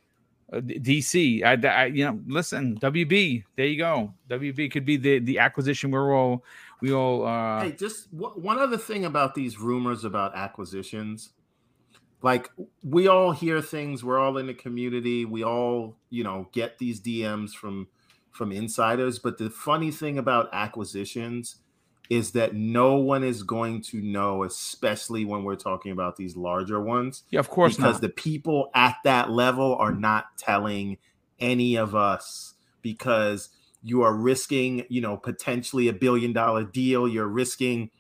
uh, DC. I, I, you know, listen, WB. There you go. WB could be the the acquisition we're all we all. uh hey, just w- one other thing about these rumors about acquisitions. Like we all hear things, we're all in the community, we all, you know, get these DMs from from insiders, but the funny thing about acquisitions is that no one is going to know, especially when we're talking about these larger ones, Yeah, of course because not. the people at that level are not telling any of us because you are risking, you know, potentially a billion dollar deal. You're risking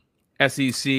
SEC.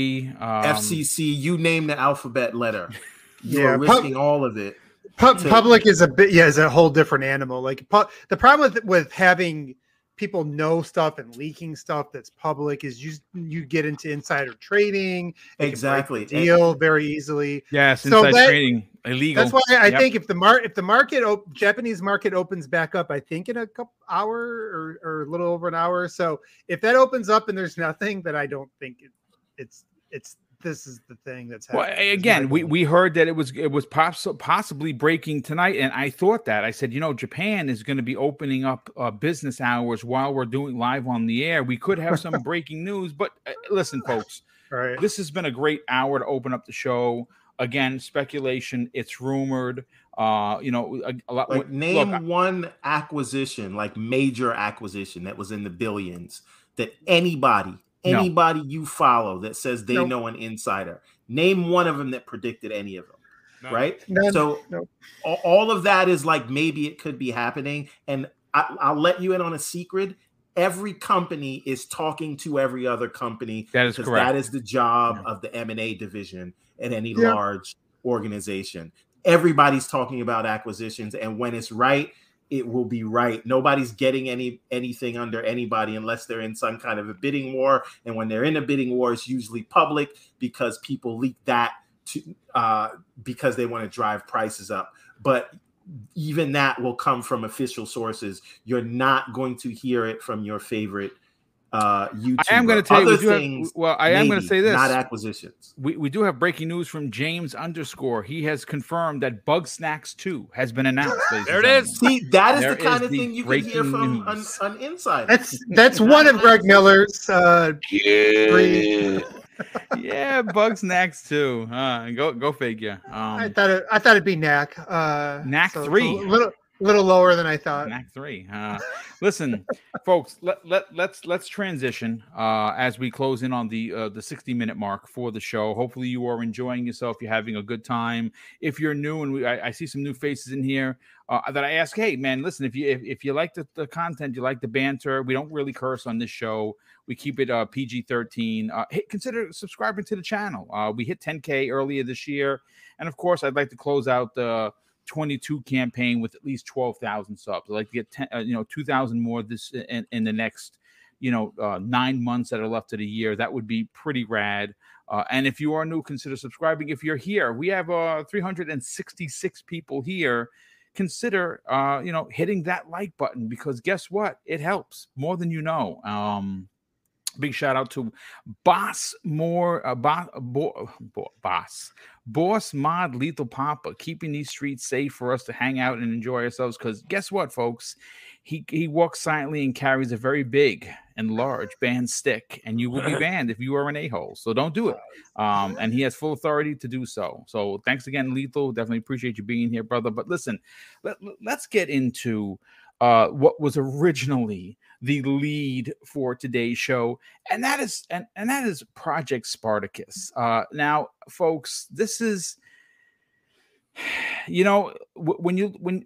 Um, FCC, you name the alphabet letter. [laughs] You Yeah, are pub- risking all of it. Pu- to- public is a bit yeah is a whole different animal like pu- the problem with with having people know stuff and leaking stuff that's public is you you get into insider trading it can break the Exactly. And- deal very easily Yes, So inside that- trading illegal. that's why i Yep. think if the mar if the market op- japanese market opens back up i think in a couple hour or, or a little over an hour or so if that opens up and there's nothing that i don't think it, it's it's this is the thing that's happening. is my again, we, we heard that it was it was poss- possibly breaking tonight, and I thought that I said, you know, Japan is going to be opening up uh, business hours while we're doing live on the air. We could have some [laughs] breaking news, but uh, listen, folks, All right this has been a great hour to open up the show. Again, speculation. It's rumored. Uh, you know, a, a lot. Like look, name I- one acquisition, like major acquisition that was in the billions that anybody, No. anybody you follow that says they Nope. know an insider, name one of them that predicted any of them. None. Right. None. So Nope. all, all of that is like maybe it could be happening. And I, I'll let you in on a secret. Every company is talking to every other company That is correct. that is the job Yeah. of the M&A division in any Yeah. large organization. Everybody's talking about acquisitions and when it's right, it will be right. Nobody's getting any anything under anybody unless they're in some kind of a bidding war and when they're in a bidding war it's usually public because people leak that to uh because they want to drive prices up. But even that will come from official sources. You're not going to hear it from your favorite uh YouTuber. I am going to tell you. We do have, well, I am going to say this. Not acquisitions. we, we do have breaking news from James underscore. He has confirmed that Bugsnax 2 has been announced. [gasps] ladies There it and is. gentlemen. See, that is There the kind is of thing you can hear from an, news. an insider. That's that's one of Greg Miller's uh, three. yeah, Bugsnax 2. Uh, go go figure. I Um, thought it, I thought it'd be Knack. Uh, Knack so it's three. A little lower than I thought. Knack 3. Uh, listen, [laughs] folks, let, let let's let's transition uh, as we close in on the uh, the 60 minute mark for the show. Hopefully you are enjoying yourself, you're having a good time. If you're new and we, I, I see some new faces in here, uh, that I ask, hey man, listen, if you if, if you like the, the content, you like the banter, we don't really curse on this show. We keep it uh, PG thirteen. Uh, hey, consider subscribing to the channel. Uh, we hit 10k earlier this year, and of course, I'd like to close out the 22 campaign with at least 12,000 subs. I'd like to get 10, uh, you know 2,000 more this in, in the next you know, uh, nine months that are left of the year. That would be pretty rad. Uh, and if you are new, consider subscribing. If you're here, we have uh, 366 people here. Consider, uh, you know, hitting that like button because guess what? It helps more than you know. Um, big shout out to Boss More, uh, Boss, Bo, Bo, Boss, Boss Mod Lethal Papa, keeping these streets safe for us to hang out and enjoy ourselves. Because guess what, folks? He he walks silently and carries a very big and large banned stick, and you will be [laughs] banned if you are an a hole. So don't do it. Um, and he has full authority to do so. So thanks again, Lethal. Definitely appreciate you being here, brother. But listen, let, let's get into uh, what was originally the lead for today's show, and that is and, and that is Project Spartacus. Uh, now, folks, this is [sighs] you know when you when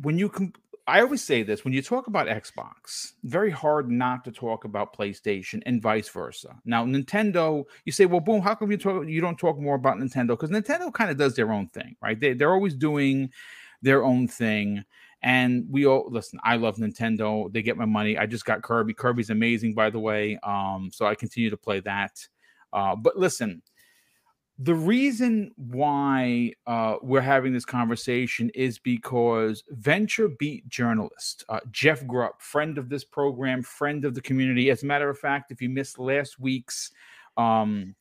when you com- I always say this when you talk about Xbox, very hard not to talk about PlayStation and vice versa. Now, Nintendo, you say, well, boom, how come you talk you don't talk more about Nintendo? Because Nintendo kind of does their own thing, right? They they're always doing their own thing. And we all listen. I love Nintendo. They get my money. I just got Kirby. Kirby's amazing, by the way. Um, so I continue to play that. Uh, but listen, the reason why uh, we're having this conversation is because VentureBeat journalist uh, Jeff Grubb, friend of this program, friend of the community. As a matter of fact, if you missed last week's um,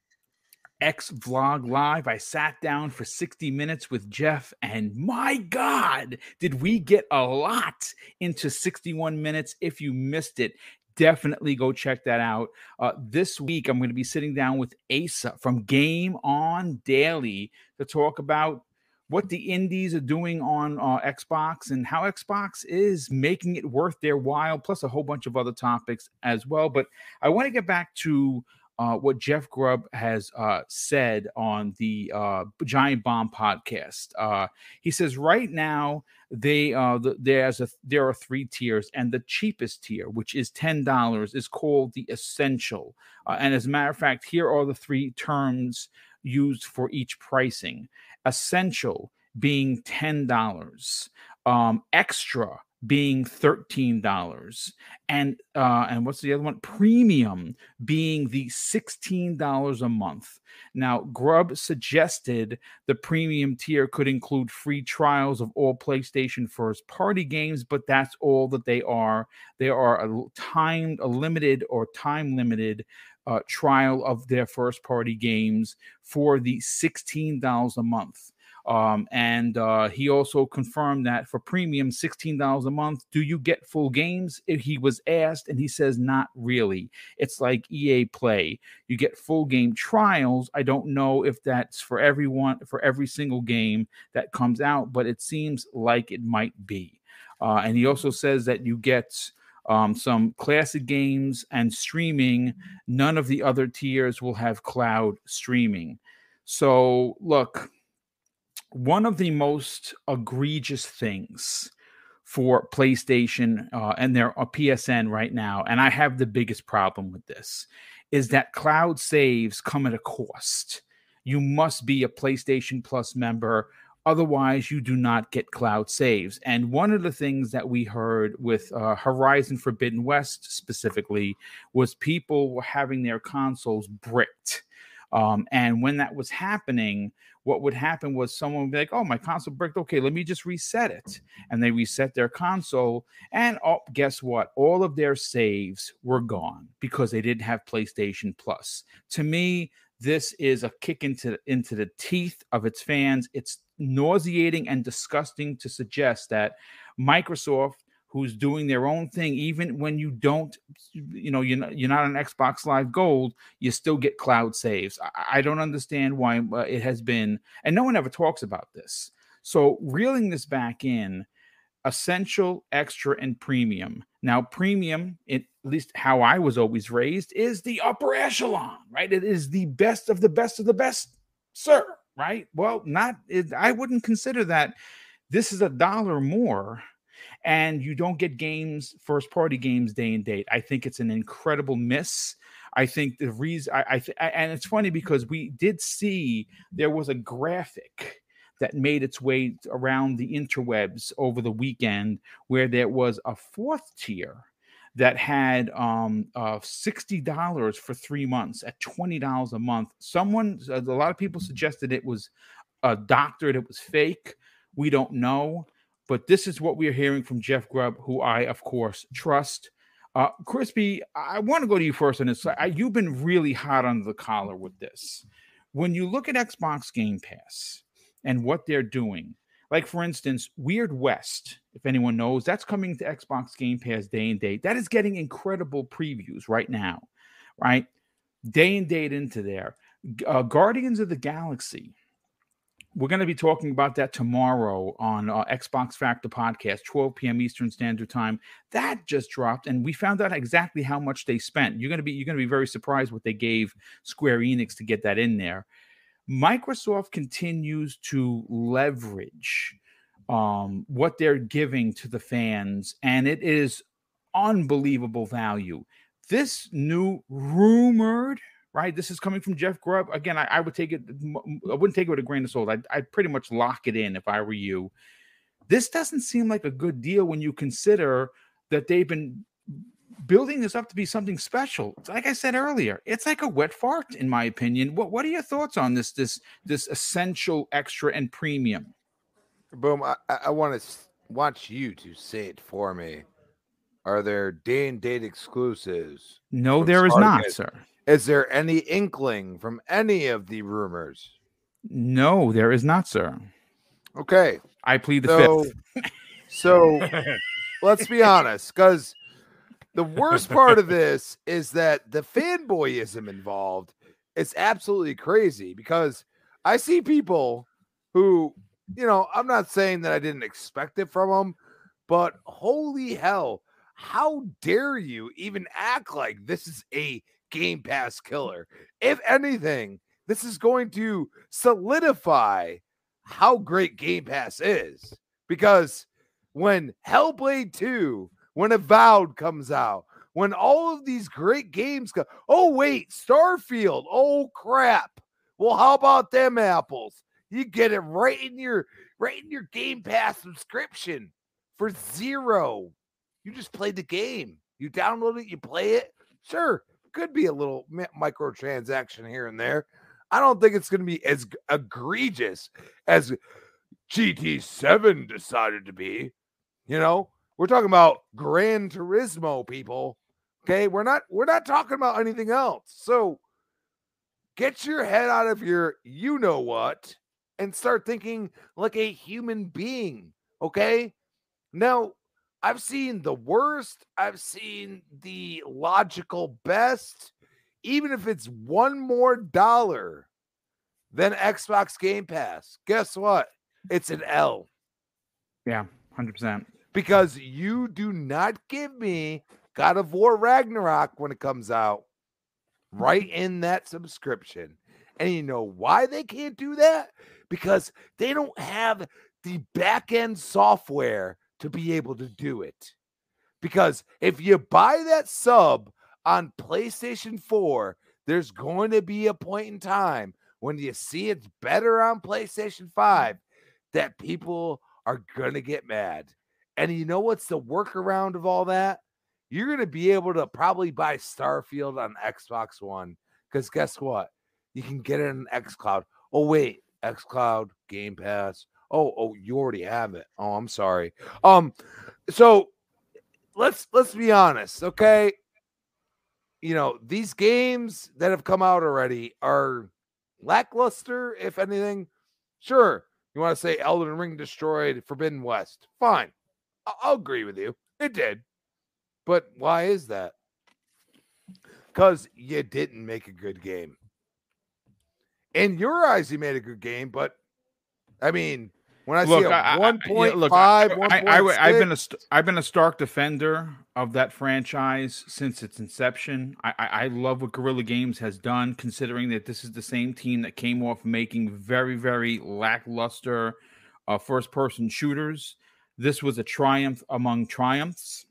X Vlog Live. I sat down for 60 minutes with Jeff, and my God, did we get a lot into 61 minutes. If you missed it, definitely go check that out. Uh, this week, I'm going to be sitting down with Asa from Game On Daily to talk about what the indies are doing on uh, Xbox and how Xbox is making it worth their while, plus a whole bunch of other topics as well. But I want to get back to uh, what Jeff Grubb has uh, said on the uh, Giant Bomb podcast. Uh, he says right now they uh, the, there's a there are three tiers, and the cheapest tier, which is ten dollars, is called the Essential. Uh, and as a matter of fact, here are the three terms used for each pricing: Essential being ten dollars, um, Extra being $13 and uh and what's the other one? Premium being the $16 a month. Now Grubb suggested the premium tier could include free trials of all playstation first party games but that's all that they are. They are a timed a limited or time limited uh, trial of their first party games for the $16 a month um, and uh, he also confirmed that for premium, $16 a month, do you get full games? He was asked, and he says, not really. It's like EA Play. You get full game trials. I don't know if that's for everyone, for every single game that comes out, but it seems like it might be. Uh, and he also says that you get um, some classic games and streaming. None of the other tiers will have cloud streaming. So, look, one of the most egregious things for PlayStation uh, and their uh, PSN right now, and I have the biggest problem with this, is that cloud saves come at a cost. You must be a PlayStation Plus member. Otherwise, you do not get cloud saves. And one of the things that we heard with uh, Horizon Forbidden West specifically was people were having their consoles bricked. Um, and when that was happening, what would happen was someone would be like, "Oh, my console bricked. Okay, let me just reset it," and they reset their console, and oh, guess what? All of their saves were gone because they didn't have PlayStation Plus. To me, this is a kick into into the teeth of its fans. It's nauseating and disgusting to suggest that Microsoft who's doing their own thing even when you don't you know you're not, you're not on xbox live gold you still get cloud saves. I, I don't understand why uh, it has been and no one ever talks about this. So reeling this back in essential extra and premium. Now premium at least how i was always raised is the upper echelon right? It is the best of the best of the best sir right? Well not it, i wouldn't consider that this is a dollar more and you don't get games, first party games day and date. I think it's an incredible miss. I think the reason I, I th- and it's funny because we did see there was a graphic that made its way around the interwebs over the weekend where there was a fourth tier that had um uh $60 for three months at $20 a month. Someone a lot of people suggested it was a doctored, it was fake. We don't know, but this is what we are hearing from Jeff Grubb, who I, of course, trust. Uh, Crispy, I want to go to you first on this. I, you've been really hot under the collar with this. When you look at Xbox Game Pass and what they're doing, like for instance, Weird West, if anyone knows, that's coming to Xbox Game Pass day and date. That is getting incredible previews right now, right? Day and date into there. Uh, Guardians of the Galaxy we're going to be talking about that tomorrow on uh, Xbox Factor podcast, 12 p.m. Eastern Standard Time. That just dropped, and we found out exactly how much they spent. You're going to be you're going to be very surprised what they gave Square Enix to get that in there. Microsoft continues to leverage um, what they're giving to the fans, and it is unbelievable value. This new rumored right? This is coming from Jeff Grubb. Again, I, I, would take it, I wouldn't take it with a grain of salt. I'd, I'd pretty much lock it in if I were you. This doesn't seem like a good deal when you consider that they've been building this up to be something special. Like I said earlier, it's like a wet fart, in my opinion. What What are your thoughts on this this this essential extra and premium? Boom! I, I want to want you to say it for me. Are there day and date exclusives? No, there is not, sir. Is there any inkling from any of the rumors? No, there is not, sir. Okay. I plead the so, fifth. so [laughs] let's be honest, because the worst part of this is that the fanboyism involved is absolutely crazy because I see people who, you know, I'm not saying that I didn't expect it from them, but holy hell, how dare you even act like this is a Game Pass killer. If anything, this is going to solidify how great Game Pass is because when Hellblade 2, when Avowed comes out, when all of these great games go, oh, wait, Starfield, oh, crap. Well, how about them apples? You get it right in your right in your Game Pass subscription for zero. You just play the game. You download it, you play it. Sure, could be a little microtransaction here and there. I don't think it's going to be as egregious as GT7 decided to be. You know, we're talking about Gran Turismo, people. Okay, we're not we're not talking about anything else. So get your head out of your you know what and start thinking like a human being. Okay. Now, I've seen the worst, I've seen the logical best, even if it's one more dollar than Xbox Game Pass. Guess what? It's an L. Yeah, 100%. Because you do not give me God of War Ragnarok when it comes out right in that subscription. And you know why they can't do that? Because they don't have the back end software to be able to do it. Because if you buy that sub on PlayStation 4, there's going to be a point in time when you see it's better on PlayStation 5 that people are going to get mad. And you know what's the workaround of all that? You're going to be able to probably buy Starfield on Xbox One. Because guess what? You can get it on xCloud. Oh, wait, xCloud, Game Pass, Oh, oh, you already have it. Oh, I'm sorry. Um, so let's let's be honest, okay? You know, these games that have come out already are lackluster, if anything. Sure, you want to say Elden Ring destroyed Forbidden West. Fine. I- I'll agree with you. It did. But why is that? Because you didn't make a good game. In your eyes, you made a good game, but I mean, when I look, see a one point five, I, I, have been a I've been a stark defender of that franchise since its inception. I, I, I love what Guerrilla Games has done, considering that this is the same team that came off making very very lackluster uh, first person shooters. This was a triumph among triumphs.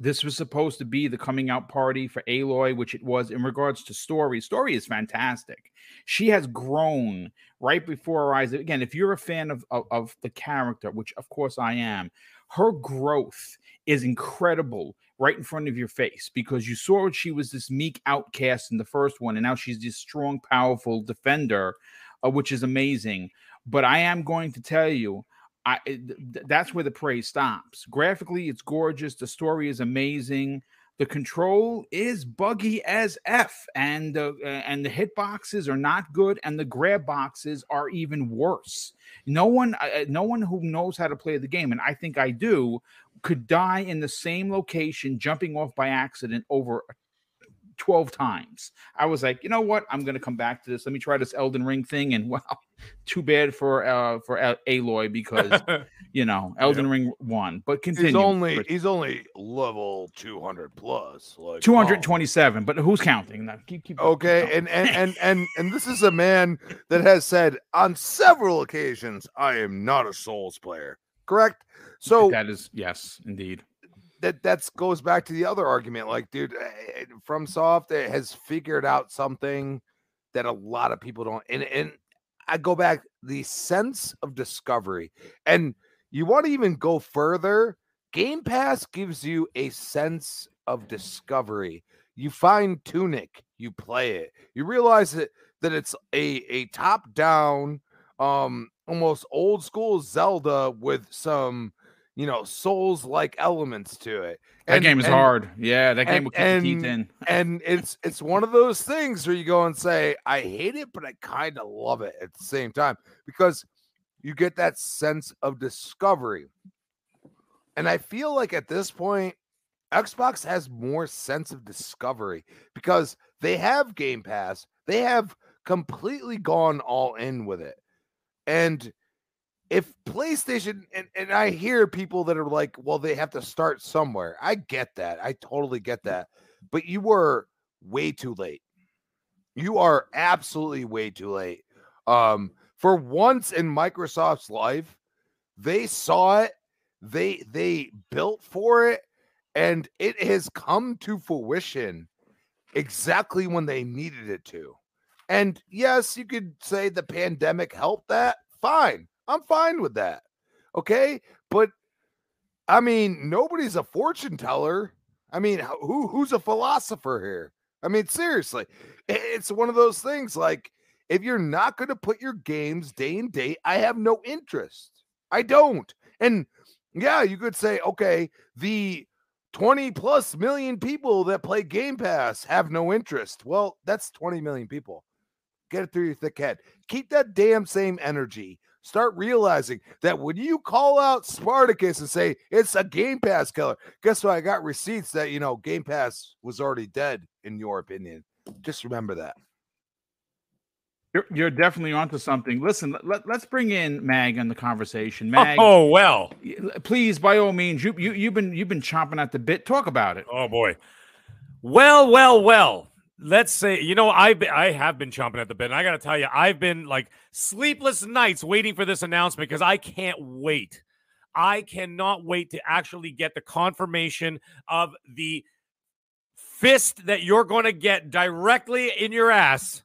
This was supposed to be the coming out party for Aloy, which it was in regards to story. Story is fantastic. She has grown right before our eyes. Again, if you're a fan of, of, of the character, which of course I am, her growth is incredible right in front of your face because you saw she was this meek outcast in the first one, and now she's this strong, powerful defender, uh, which is amazing. But I am going to tell you, I th- that's where the praise stops. Graphically, it's gorgeous. The story is amazing. The control is buggy as f, and the uh, and the hit boxes are not good, and the grab boxes are even worse. No one, uh, no one who knows how to play the game, and I think I do, could die in the same location, jumping off by accident over 12 times. I was like, you know what? I'm going to come back to this. Let me try this Elden Ring thing. And [laughs] well, too bad for uh for Aloy because [laughs] you know Elden yep. Ring won. But continue. He's only he's only level 200 plus, like 227. Oh. But who's counting? Now, keep, keep okay. Keep and, and and and and this is a man that has said on several occasions, "I am not a Souls player." Correct. So that is yes, indeed that that's goes back to the other argument. Like, dude, FromSoft has figured out something that a lot of people don't. And and I go back the sense of discovery, and you want to even go further. Game Pass gives you a sense of discovery. You find Tunic, you play it, you realize that that it's a a top down, um, almost old school Zelda with some you know, souls like elements to it. And, that game is and, hard. Yeah, that game and, will keep and, teeth in. and it's it's one of those things where you go and say, I hate it, but I kind of love it at the same time because you get that sense of discovery. And I feel like at this point, Xbox has more sense of discovery because they have Game Pass. They have completely gone all in with it. And if PlayStation and, and I hear people that are like, well, they have to start somewhere. I get that. I totally get that. But you were way too late. You are absolutely way too late. Um, for once in Microsoft's life, they saw it, they they built for it, and it has come to fruition exactly when they needed it to. And yes, you could say the pandemic helped that. Fine. I'm fine with that. Okay. But I mean, nobody's a fortune teller. I mean, who who's a philosopher here? I mean, seriously, it's one of those things like if you're not going to put your games day and date, I have no interest. I don't. And yeah, you could say, okay, the 20 plus million people that play Game Pass have no interest. Well, that's 20 million people. Get it through your thick head. Keep that damn same energy start realizing that when you call out Spartacus and say it's a Game Pass killer, guess what? I got receipts that you know Game Pass was already dead, in your opinion. Just remember that. You're, you're definitely onto something. Listen, let, us bring in Mag in the conversation. Oh, Mag, oh well, please, by all means, you you you've been you've been chomping at the bit. Talk about it. Oh boy. Well, well, well let's say you know I've I have been chomping at the bit. And I got to tell you, I've been like sleepless nights waiting for this announcement because I can't wait. I cannot wait to actually get the confirmation of the fist that you're going to get directly in your ass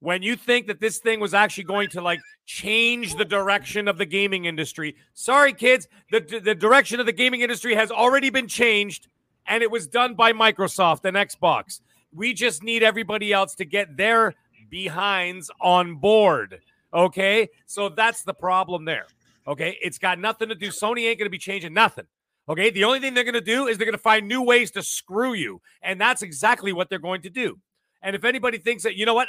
when you think that this thing was actually going to like change the direction of the gaming industry. Sorry, kids, the the direction of the gaming industry has already been changed, and it was done by Microsoft and Xbox. We just need everybody else to get their behinds on board. Okay. So that's the problem there. Okay. It's got nothing to do. Sony ain't going to be changing nothing. Okay. The only thing they're going to do is they're going to find new ways to screw you. And that's exactly what they're going to do. And if anybody thinks that, you know what?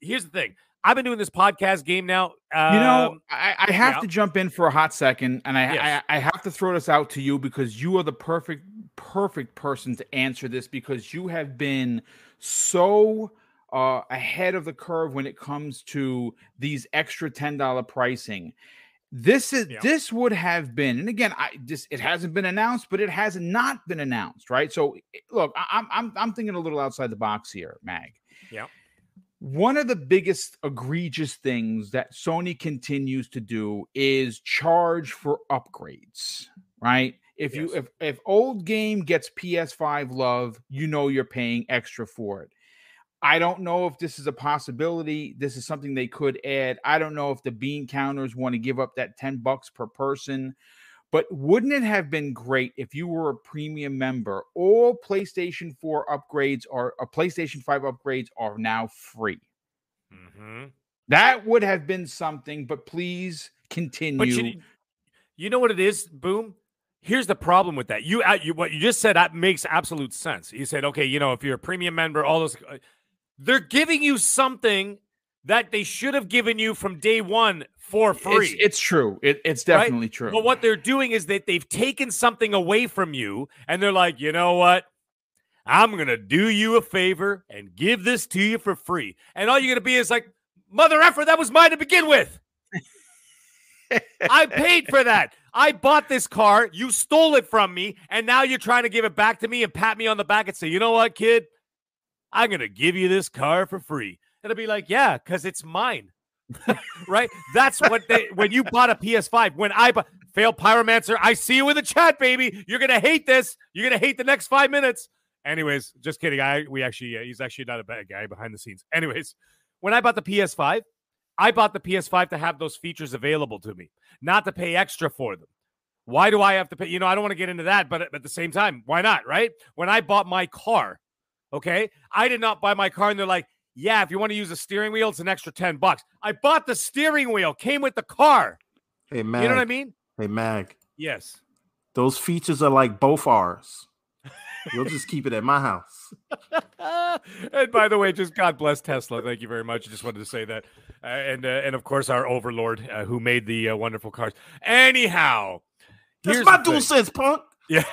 Here's the thing. I've been doing this podcast game now. Um, you know, um, I, I have yeah. to jump in for a hot second, and I, yes. I I have to throw this out to you because you are the perfect perfect person to answer this because you have been so uh, ahead of the curve when it comes to these extra ten dollar pricing. This is yeah. this would have been, and again, I just it hasn't been announced, but it has not been announced, right? So look, I'm I'm I'm thinking a little outside the box here, Mag. Yeah. One of the biggest egregious things that Sony continues to do is charge for upgrades, right? If yes. you if if old game gets PS5 love, you know you're paying extra for it. I don't know if this is a possibility. This is something they could add. I don't know if the bean counters want to give up that 10 bucks per person. But wouldn't it have been great if you were a premium member? All PlayStation 4 upgrades are a PlayStation 5 upgrades are now free. Mm-hmm. That would have been something, but please continue. But you, you know what it is, Boom? Here's the problem with that. You, uh, you what you just said that makes absolute sense. You said, okay, you know, if you're a premium member, all those, uh, they're giving you something that they should have given you from day one for free. It's, it's true. It, it's definitely right? true. But what they're doing is that they've taken something away from you, and they're like, you know what? I'm gonna do you a favor and give this to you for free. And all you're gonna be is like, mother effer, that was mine to begin with. I paid for that. I bought this car. You stole it from me, and now you're trying to give it back to me and pat me on the back and say, you know what, kid? I'm gonna give you this car for free. It'll be like, yeah, because it's mine. [laughs] right? That's what they when you bought a PS5. When I bought fail pyromancer, I see you in the chat, baby. You're gonna hate this. You're gonna hate the next five minutes. Anyways, just kidding. I we actually uh, he's actually not a bad guy behind the scenes. Anyways, when I bought the PS5, I bought the PS5 to have those features available to me, not to pay extra for them. Why do I have to pay? You know, I don't want to get into that, but at the same time, why not? Right? When I bought my car, okay, I did not buy my car, and they're like, yeah, if you want to use a steering wheel, it's an extra 10 bucks. I bought the steering wheel, came with the car. Hey, Mag. You know what I mean? Hey, Mag. Yes. Those features are like both ours. You'll just keep it at my house. [laughs] and by the way, just God bless Tesla. Thank you very much. I just wanted to say that, uh, and uh, and of course our overlord uh, who made the uh, wonderful cars. Anyhow, that's my dual sense, punk. [laughs] Yeah.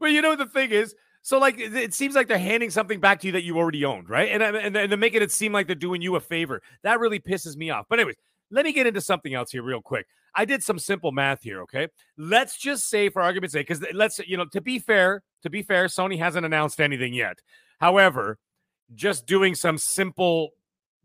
well, you know what the thing is, so like it seems like they're handing something back to you that you already owned, right? And and, and they're making it seem like they're doing you a favor. That really pisses me off. But anyways, let me get into something else here real quick. I did some simple math here, okay? Let's just say for argument's sake cuz let's you know, to be fair, to be fair, Sony hasn't announced anything yet. However, just doing some simple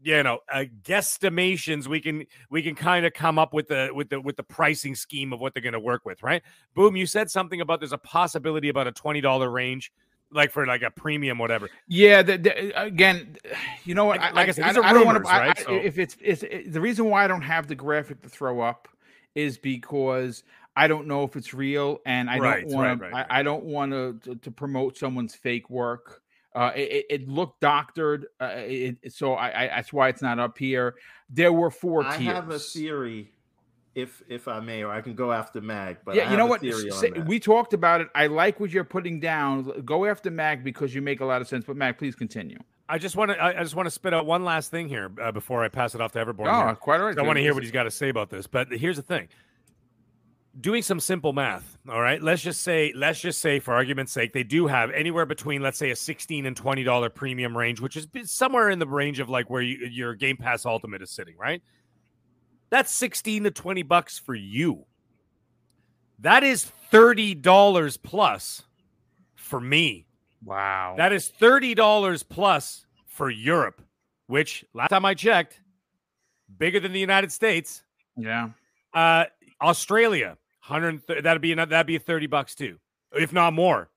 you know uh, guesstimations we can we can kind of come up with the with the with the pricing scheme of what they're going to work with right boom you said something about there's a possibility about a $20 range like for like a premium, whatever. Yeah, the, the, again, you know what? Like, like I, said, I, I, I don't want to. right? so. If it's, it's it, the reason why I don't have the graphic to throw up is because I don't know if it's real, and I right, don't want right, to. I, I, don't want to to promote someone's fake work. Uh, it, it, looked doctored, uh, it, so I, I, that's why it's not up here. There were four I tiers. have a theory if if I may, or I can go after Mag. But yeah, you know what? Say, we talked about it. I like what you're putting down. Go after Mag because you make a lot of sense. But Mag, please continue. I just want to. I just want to spit out one last thing here uh, before I pass it off to Everborn. Oh, here. quite all right. I want to hear what he's got to say about this. But here's the thing: doing some simple math. All right, let's just say, let's just say, for argument's sake, they do have anywhere between, let's say, a sixteen and twenty dollar premium range, which is somewhere in the range of like where you, your Game Pass Ultimate is sitting, right? That's 16 to 20 bucks for you. That is $30 plus for me. Wow. That is $30 plus for Europe, which last time I checked, bigger than the United States. Yeah. Uh Australia, 100 that'd be another that'd be 30 bucks too, if not more.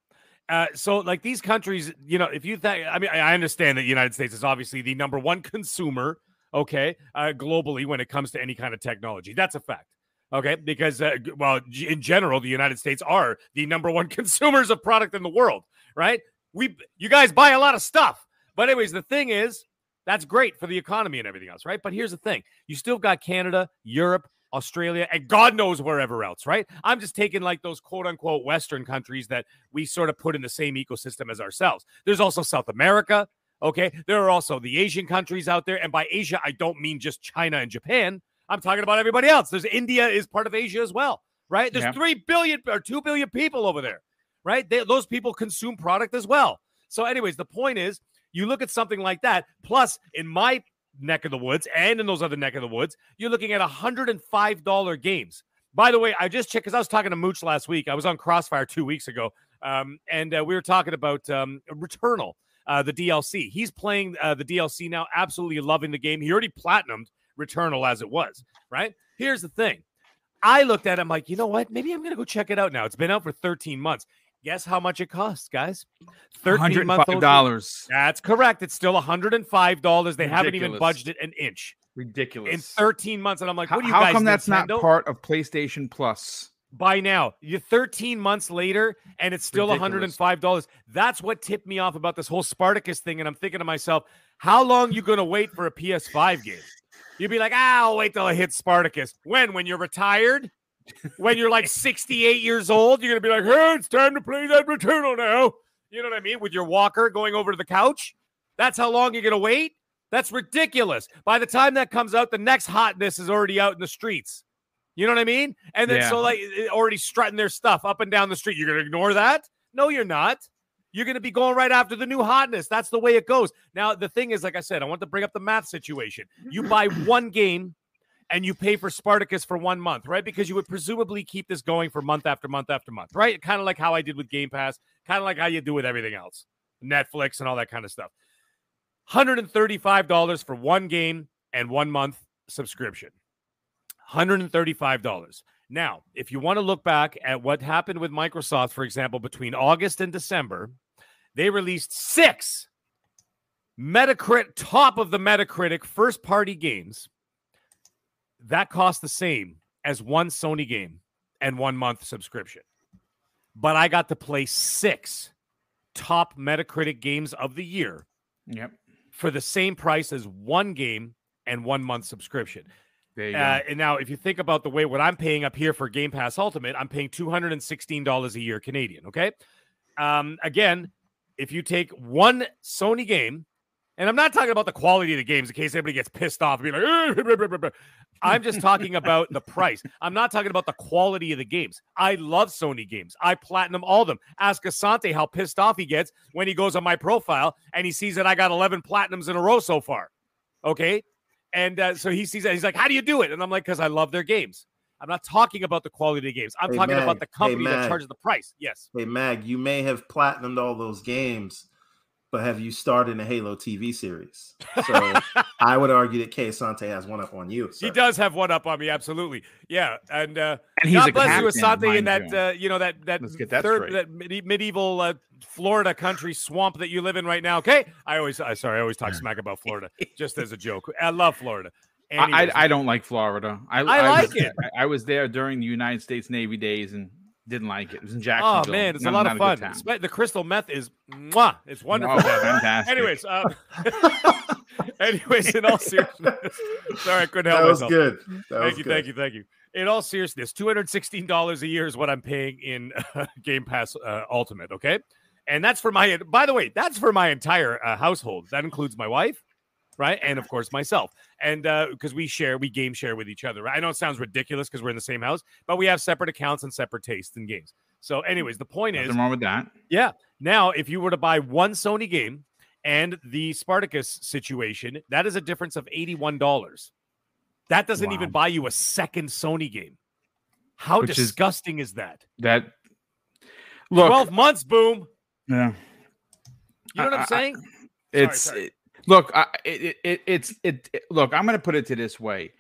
Uh, so like these countries, you know, if you think I mean I understand that the United States is obviously the number one [laughs] consumer okay, uh, globally when it comes to any kind of technology. That's a fact. Okay, because uh, well, in general, the United States are the number one [laughs] consumers of product in the world, right? We, you guys buy a lot of stuff, but anyways, the thing is, that's great for the economy and everything else, right? But here's the thing: you still got Canada, Europe, Australia, and God knows wherever else, right? I'm just taking like those quote unquote Western countries that we sort of put in the same ecosystem as ourselves. There's also South America, Okay. There are also the Asian countries out there. And by Asia, I don't mean just China and Japan. I'm talking about everybody else. There's India is part of Asia as well, right? There's yeah. 3 billion or 2 billion people over there, right? They, those people consume product as well. So, anyways, the point is you look at something like that. Plus, in my neck of the woods and in those other neck of the woods, you're looking at $105 games. By the way, I just checked because I was talking to Mooch last week. I was on Crossfire two weeks ago, um, and uh, we were talking about um, Returnal uh, the DLC. He's playing uh, the DLC now, absolutely loving the game. He already platinumed Returnal as it was, right? Here's the thing. I looked at him like, you know what? Maybe I'm going to go check it out now. It's been out for 13 months. Guess how much it costs, guys? $105. That's correct. It's still $105. They Ridiculous. haven't even budged it an inch. Ridiculous. in 13 months, and I'm like, what do you how guys? come that's Nintendo? not part of PlayStation Plus? By now. You're 13 months later, and it's still Ridiculous. $105. That's what tipped me off about this whole Spartacus thing. And I'm thinking to myself, how long you gonna wait for a PS5 game? You'd be like, ah, I'll wait till I hit Spartacus. When? When you're retired? when you're like 68 years old, you're gonna be like, hey, it's time to play that Returnal now. You know what I mean? With your walker going over to the couch. That's how long you're gonna wait. That's ridiculous. By the time that comes out, the next hotness is already out in the streets. You know what I mean? And then Yeah. so like already strutting their stuff up and down the street. You're gonna ignore that? No, you're not. You're gonna be going right after the new hotness. That's the way it goes. Now the thing is, like I said, I want to bring up the math situation. You buy [clears throat] one game and you pay for Spartacus for one month, right? Because you would presumably keep this going for month after month after month, right? Kind of like how I did with Game Pass, kind of like how you do with everything else, Netflix and all that kind of stuff. $135 for one game and one month subscription. $135. Now, if you want to look back at what happened with Microsoft, for example, between August and December, they released six Metacritic, top of the Metacritic first party games. That cost the same as one Sony game and one month subscription. But I got to play six top Metacritic games of the year Yep. for the same price as one game and one month subscription. Uh, and now, if you think about the way what I'm paying up here for Game Pass Ultimate, I'm paying two hundred and sixteen dollars a year Canadian. Okay, um, again, if you take one Sony game, and I'm not talking about the quality of the games in case anybody gets pissed off and be like. I'm just talking about the price. I'm not talking about the quality of the games. I love Sony games. I platinum all of them. Ask Asante how pissed off he gets when he goes on my profile and he sees that I got 11 platinums in a row so far. Okay. And uh, so he sees that. He's like, How do you do it? And I'm like, Because I love their games. I'm not talking about the quality of the games. I'm Hey, talking Mag. about the Hey, company that charges the price. Yes. Hey Mag, you may have platinumed all those games, but have you started a Halo TV series? [laughs] So I would argue that Kay Asante has one up on you. He does have one up on me, absolutely. Yeah, and uh, And he's God a bless you, Asante, in that you. uh, you know that that Let's get that third straight. that medi- medieval uh, Florida country swamp that you live in right now. Okay, I always I sorry I always talk smack about Florida [laughs] just as a joke. I love Florida. I, Anyways, I I don't like Florida. I, I like was, it. I, I was there during the United States Navy days and didn't like it. It was in oh man, it's a lot of fun. The crystal meth is mwah, it's wonderful. Oh, fantastic. Anyways, um, [laughs] anyways, in all seriousness, [laughs] sorry I couldn't that help was myself. good. That Thank was you, good. thank you, thank you. In all seriousness, two hundred sixteen dollars a year is what I'm paying in uh, [laughs] Game Pass uh, Ultimate. Okay, and that's for my. By the way, that's for my entire uh, household. That includes my wife, right, and of course myself, and uh, because we share, we game share with each other. Right? I know it sounds ridiculous because we're in the same house, but we have separate accounts and separate tastes in games. So, anyways, the point is, Nothing wrong with that. yeah. Now, if you were to buy one Sony game and the Spartacus situation, that is a difference of $81. That doesn't even buy you a second Sony game. How Which disgusting is, that? That look, 12 months, boom. yeah, You know what I- I'm I- saying? it's sorry. it- look. I, it, it, it's it, it- Look, I'm going to put it to this way: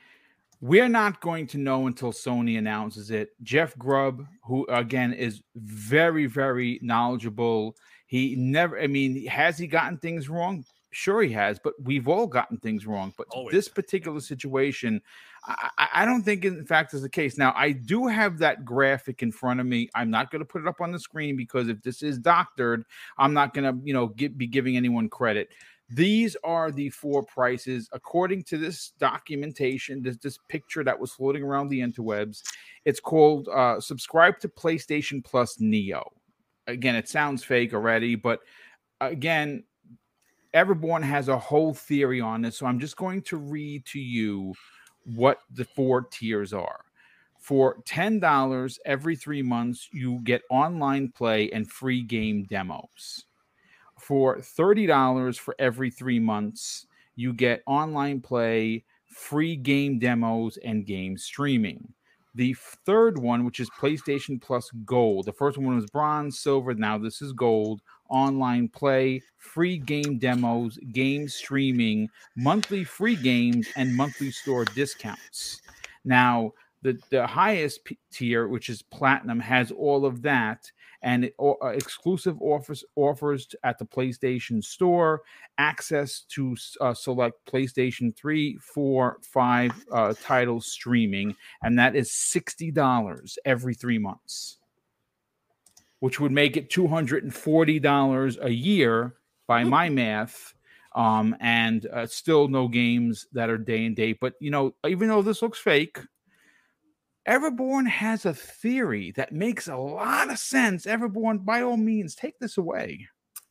we're not going to know until Sony announces it. Jeff Grubb, who again is very, very knowledgeable, he never. I mean, has he gotten things wrong? Sure, he has, but we've all gotten things wrong. But Always. this particular situation, I, I don't think, in fact, is the case. Now, I do have that graphic in front of me. I'm not going to put it up on the screen because if this is doctored, I'm not going to, you know, gi- be giving anyone credit. These are the four prices according to this documentation, this, this picture that was floating around the interwebs. It's called uh, "Subscribe to PlayStation Plus Neo." Again, it sounds fake already, but again, Everborn has a whole theory on this. So I'm just going to read to you what the four tiers are. For $10 every three months, you get online play and free game demos. For $30 for every three months, you get online play, free game demos, and game streaming. The third one, which is PlayStation Plus Gold, the first one was bronze, silver, now this is gold online play, free game demos, game streaming, monthly free games, and monthly store discounts. Now, the, the highest p- tier, which is platinum, has all of that. And it, uh, exclusive offers offers at the PlayStation Store, access to uh, select PlayStation 3, 4, 5 uh, titles streaming, and that is $60 every three months, which would make it $240 a year by my math. Um, and uh, still no games that are day and date. But you know, even though this looks fake, Everborn has a theory that makes a lot of sense. Everborn, by all means, take this away.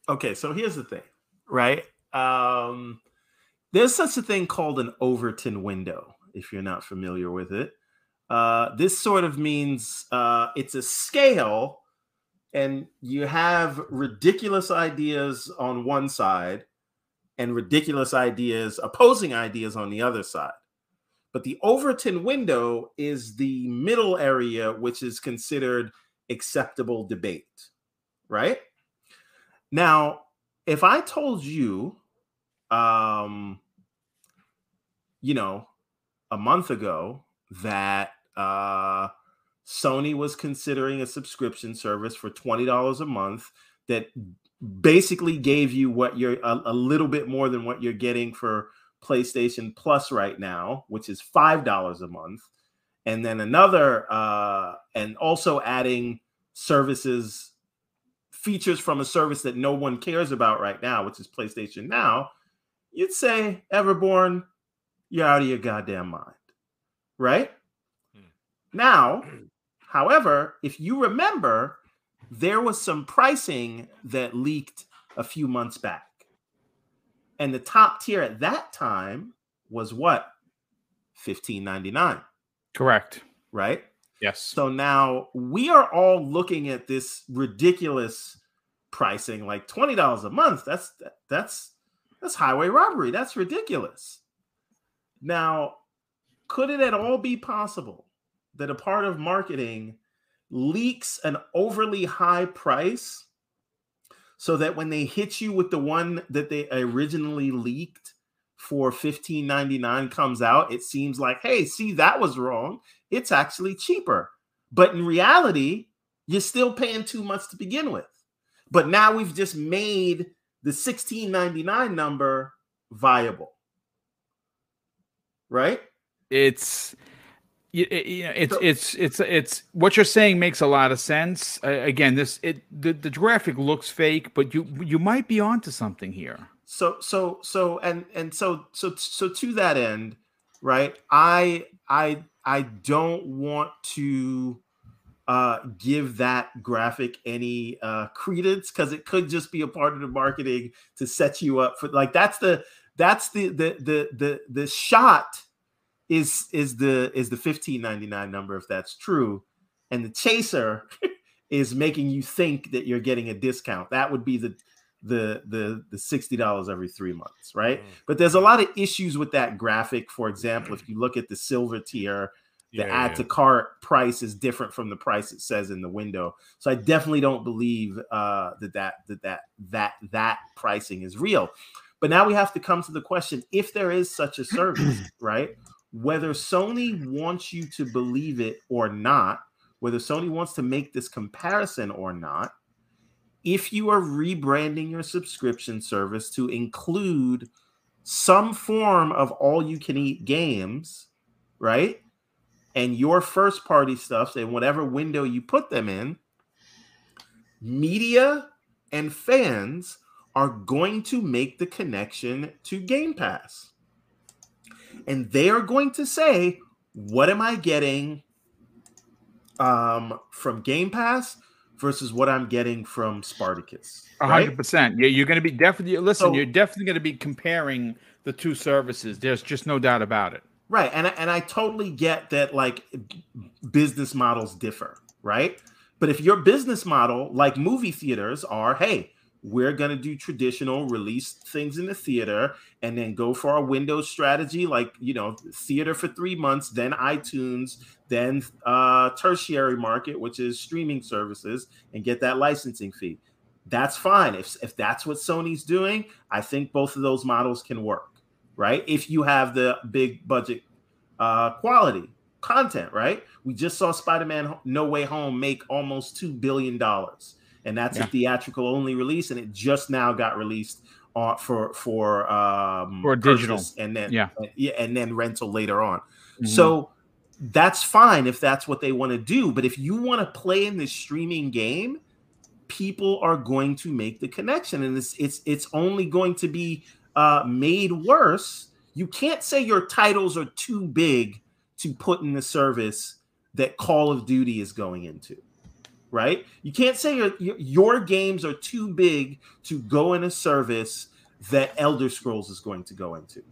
Okay, so here's the thing, right? Um, there's such a thing called an Overton window, if you're not familiar with it. Uh, this sort of means uh, it's a scale, and you have ridiculous ideas on one side and ridiculous ideas, opposing ideas on the other side. But the Overton window is the middle area, which is considered acceptable debate, right? Now, if I told you, um, you know, a month ago that uh, Sony was considering a subscription service for $20 a month that basically gave you what you're a, a little bit more than what you're getting for PlayStation Plus right now, which is five dollars a month, and then another, uh, and also adding services, features from a service that no one cares about right now, which is PlayStation Now. You'd say, Everborn, you're out of your goddamn mind, right? Hmm. Now, [clears throat] however, if you remember, there was some pricing that leaked a few months back and the top tier at that time was what? 1599. Correct. Right? Yes. So now we are all looking at this ridiculous pricing like $20 a month. That's that's that's highway robbery. That's ridiculous. Now, could it at all be possible that a part of marketing leaks an overly high price so that when they hit you with the one that they originally leaked for 1599 comes out it seems like hey see that was wrong. It's actually cheaper. But in reality you're still paying too much to begin with. But now we've just made the 1699 number viable. Right? It's it's it's it's it's what you're saying makes a lot of sense. Uh, again, this it the, the graphic looks fake, but you you might be onto something here. So so so and and so so so to that end, right? I I I don't want to uh, give that graphic any uh, credence because it could just be a part of the marketing to set you up for like that's the that's the the the the the shot is is the is the 1599 number if that's true. And the chaser [laughs] is making you think that you're getting a discount. That would be the the the the $60 every 3 months right? Mm. but there's a lot of issues with that graphic. For example if you look at the silver tier the yeah, add yeah. to cart price is different from the price it says in the window. So i definitely don't believe uh that that that that that, that pricing is real. But now we have to come to the question if there is such a service [clears throat] right whether Sony wants you to believe it or not, whether Sony wants to make this comparison or not, if you are rebranding your subscription service to include some form of all you can eat games, right? And your first party stuff, in whatever window you put them in, media and fans are going to make the connection to Game Pass and they are going to say, "What am I getting um, from Game Pass versus what I'm getting from Spartacus?" hundred percent. Yeah, you're going to be definitely listen. So, you're definitely going to be comparing the two services. There's just no doubt about it. Right, and and I totally get that. Like business models differ, right? But if your business model, like movie theaters, are hey, we're going to do traditional release things in the theater and then go for our windows strategy like you know theater for three months then itunes then uh tertiary market which is streaming services and get that licensing fee. That's fine. If, if that's what sony's doing i think both of those models can work right? If you have the big budget uh quality content right? We just saw spider-man no way home make almost two billion dollars and that's Yeah. a theatrical only release, and it just now got released uh, for for um, digital. and then Yeah. yeah, and then rental later on. Mhm. So that's fine if that's what they want to do. But if you want to play in this streaming game, people are going to make the connection, and it's it's it's only going to be uh, made worse. You can't say your titles are too big to put in the service that Call of Duty is going into. Right? You can't say your, your games are too big to go in a service that Elder Scrolls is going to go into.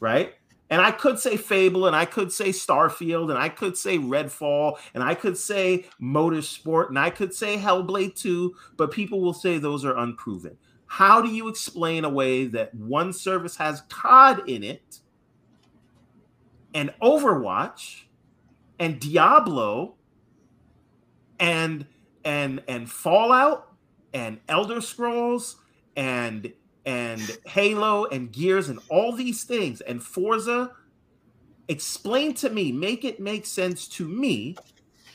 Right? And I could say Fable, and I could say Starfield, and I could say Redfall, and I could say Motorsport, and I could say Hellblade 2, but people will say those are unproven. How do you explain away that one service has COD in it, and Overwatch, and Diablo, and and and Fallout, and Elder Scrolls, and and Halo and Gears and all these things and Forza. Explain to me, make it make sense to me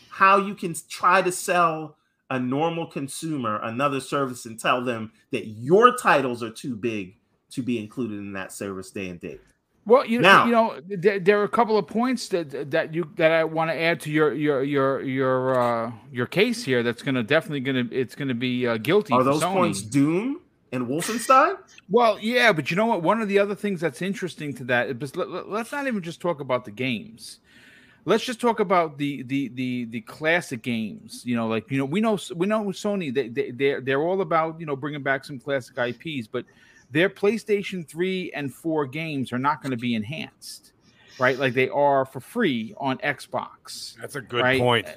how you can try to sell a normal consumer another service and tell them that your titles are too big to be included in that service day and date. Well, you know, Now- you know, there, there are a couple of points that that you that I want to add to your your your your uh, your case here. That's going to definitely going to it's going to be uh, guilty. Are those Sony. points Doom and Wolfenstein? Well, yeah, but you know what? One of the other things that's interesting to that let- let's not even just talk about the games. Let's just talk about the the the the classic games. You know, like you know, we know we know Sony. They they they're, they're all about you know bringing back some classic IPs, but their PlayStation three and four games are not going to be enhanced, right? Like they are for free on Xbox. That's a good Right. point.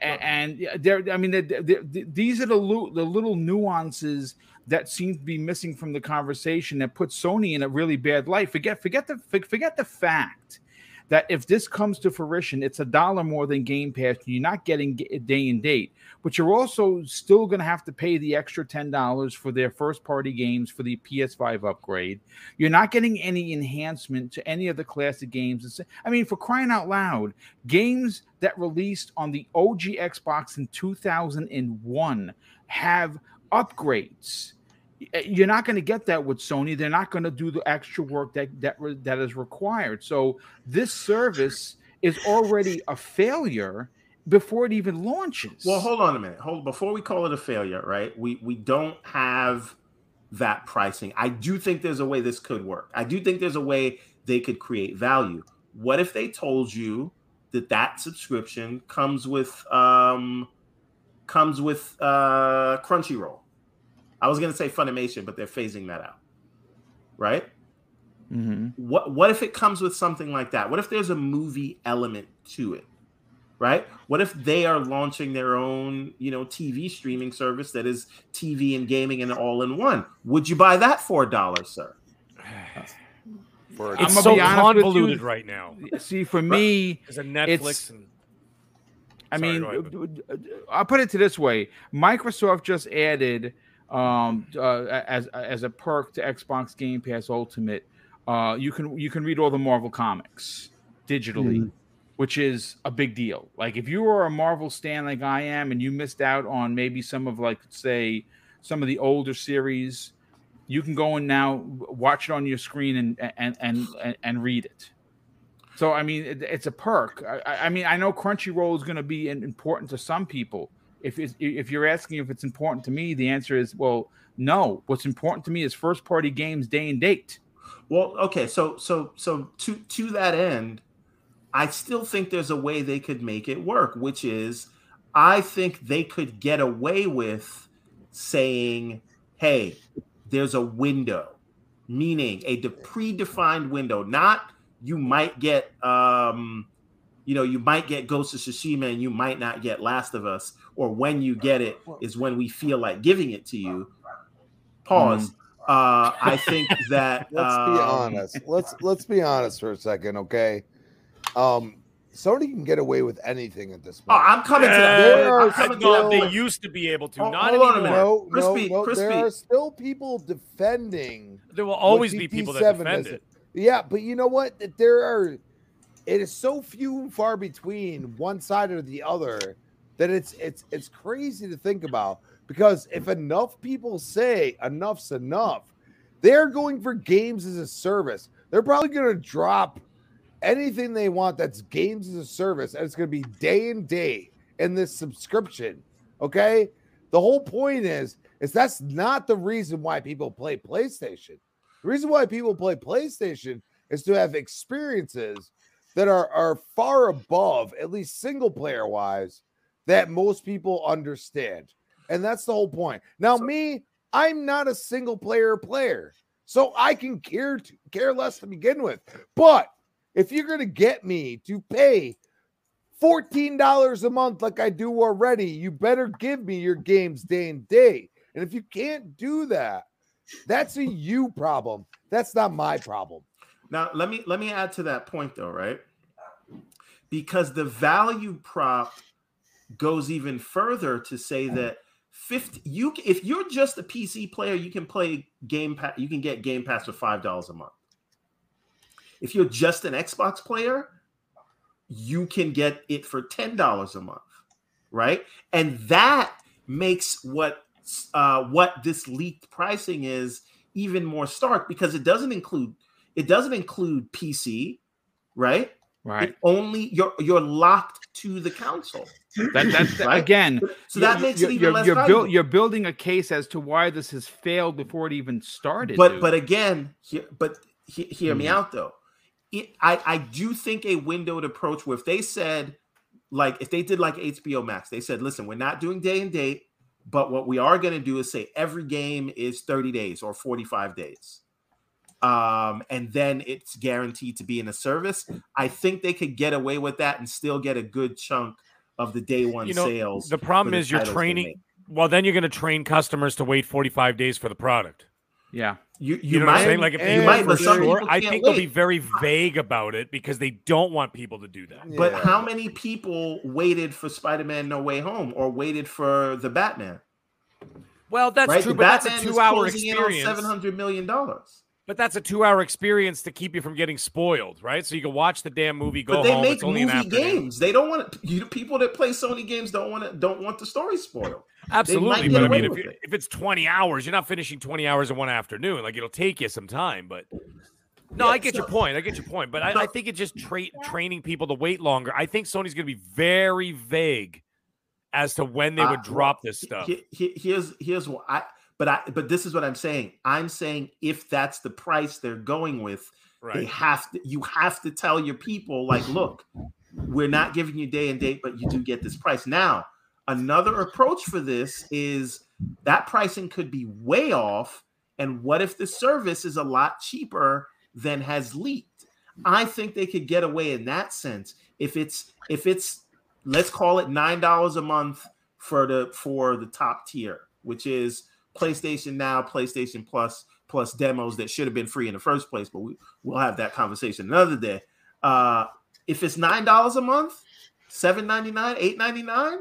And there i mean they're- they're- these are the, the little nuances that seem to be missing from the conversation that put sony in a really bad light forget forget the forget the fact that if this comes to fruition it's a dollar more than game pass. You're not getting day and date but you're also still going to have to pay the extra $10 for their first party games for the ps5 upgrade. You're not getting any enhancement to any of the classic games. I mean for crying out loud games that released on the OG Xbox in 2001 have upgrades. Y- You're not going to get that with Sony. They're not going to do the extra work that that that is required. So this service is already a failure before it even launches. Well, hold on a minute. Hold before we call it a failure, right? We we don't have that pricing. I do think there's a way this could work. I do think there's a way they could create value. What if they told you that that subscription comes with um comes with uh Crunchyroll? I was going to say Funimation, but they're phasing that out. Right? Mhm. what what if it comes with something like that what if there's a movie element to it right what if they are launching their own you know tv streaming service that is tv and gaming and all in one would you buy that for a dollar sir [sighs] For I'm It's gonna so be honest with you. convoluted right now. See, for me, There's a Netflix It's- and I Sorry, mean, I'll put it to this way: Microsoft just added um, uh, as as a perk to Xbox Game Pass Ultimate. Uh, you can you can read all the Marvel comics digitally, which is a big deal. Like if you are a Marvel stan like I am, and you missed out on maybe some of like say some of the older series, you can go and now watch it on your screen and and and and, and read it. So I mean, it, it's a perk. I, I mean, I know Crunchyroll is going to be important to some people. If if you're asking if it's important to me, the answer is well, no. What's important to me is first party games, day and date. well okay so so so to to that end i still think there's a way they could make it work which is i think they could get away with saying hey there's a window meaning a de- predefined window not you might get um you know you might get ghost of tsushima and you might not get last of us or when you get it is when we feel like giving it to you pause uh i think [laughs] that let's be um, honest. Let's let's be honest for a second, okay? Um, Sony can get away with anything at this oh point. i'm coming to that There I'm coming to no, that they used to be able to, Hold- not hold on a anymore. minute. no, no, Crispy, no. crispy. There are still people defending. There will always be people that defend is. it. Yeah, but you know what? That There are. It is so few and far between one side or the other that it's it's it's crazy to think about. Because if enough people say enough's enough, they're going for games as a service. They're probably going to drop anything they want that's games as a service, and it's going to be day and day in this subscription. Okay. The whole point is, is that's not the reason why people play PlayStation. The reason why people play PlayStation is to have experiences that are, are far above, at least single player wise, that most people understand. And that's the whole point. Now, so, me, I'm not a single player player, so I can care care less to begin with. But if you're going to get me to pay $14 a month like I do already, you better give me your games day and day. And if you can't do that, that's a you problem. That's not my problem. Now, let me let me add to that point though, right? Because the value prop goes even further to say that 50 you if you're just a PC player, you can play Game Pass, you can get Game Pass for $5 a month. If you're just an Xbox player, you can get it for $10 a month, right? And that makes what uh, what this leaked pricing is even more stark because it doesn't include it doesn't include PC, right? Right. It only you're you're locked to the council. That, that's [laughs] right? again. So that makes it even you're, less. You're, build, you're, building a case as to why this has failed before it even started. But dude. but again, he, but he, hear mm-hmm. me out though it, I, I do think a windowed approach where if they said, like, if they did like HBO Max, they said, listen, we're not doing day and date, but what we are going to do is say every game is 30 days or 45 days. Um, and then it's guaranteed to be in a service. I think they could get away with that and still get a good chunk of the day one you know, sales. The problem is you're training. Well, then you're going to train customers to wait 45 days for the product. Yeah. You you, you know might what I'm like if you they might, but some sure, I think wait. they'll be very vague about it because they don't want people to do that. But how many people waited for Spider-Man No Way Home or waited for the Batman? Well, that's right? true, The but that's a two-hour closing in experience. Seven hundred million dollars. But that's a two-hour experience to keep you from getting spoiled, right? So you can watch the damn movie, go But they home. make it's only movie games. They don't want to, you, people that play Sony games don't want to don't want the story spoiled. Absolutely, but I mean, if, you, it. if it's 20 hours, you're not finishing 20 hours in one afternoon. Like it'll take you some time, but no, Yeah, I get your point. I get your point, but I, I think it's just tra- training people to wait longer. I think Sony's going to be very vague as to when they would Uh, drop this stuff. He- he- here's here's what I but I but this is what I'm saying. I'm saying if that's the price they're going with, they have to you have to tell your people like, look, we're mm-hmm. not giving you day and date, but you do get this price. Now, another approach for this is that pricing could be way off. And what if the service is a lot cheaper than has leaked? I think they could get away in that sense. If it's if it's let's call it nine dollars a month for the for the top tier, which is PlayStation Now, PlayStation Plus, plus demos that should have been free in the first place. But we, we'll have that conversation another day. Uh, if it's nine dollars a month, seven ninety nine, eight ninety nine,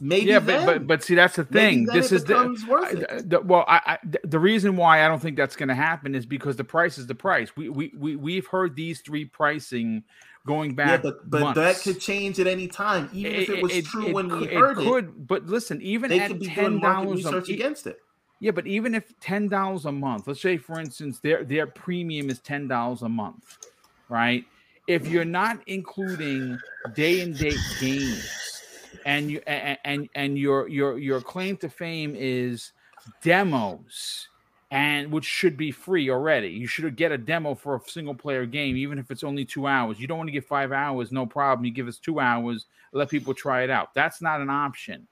maybe yeah, then, but, but but see that's the thing. This is the, becomes worth I- it. the- well, I, I, the reason why I don't think that's going to happen is because the price is the price. We we we we've heard these three pricing going yeah, back. but but months. that could change at any time, even if it was true when we it heard it. could, But listen, even They at could be ten dollars against it. yeah, but even if ten dollars a month, let's say for instance their their premium is ten dollars a month, right? If you're not including day and date games, and you and and, and your your your claim to fame is demos, and which should be free already. You should get a demo for a single player game, even if it's only two hours. You don't want to give five hours, no problem. You give us two hours, let people try it out. That's not an option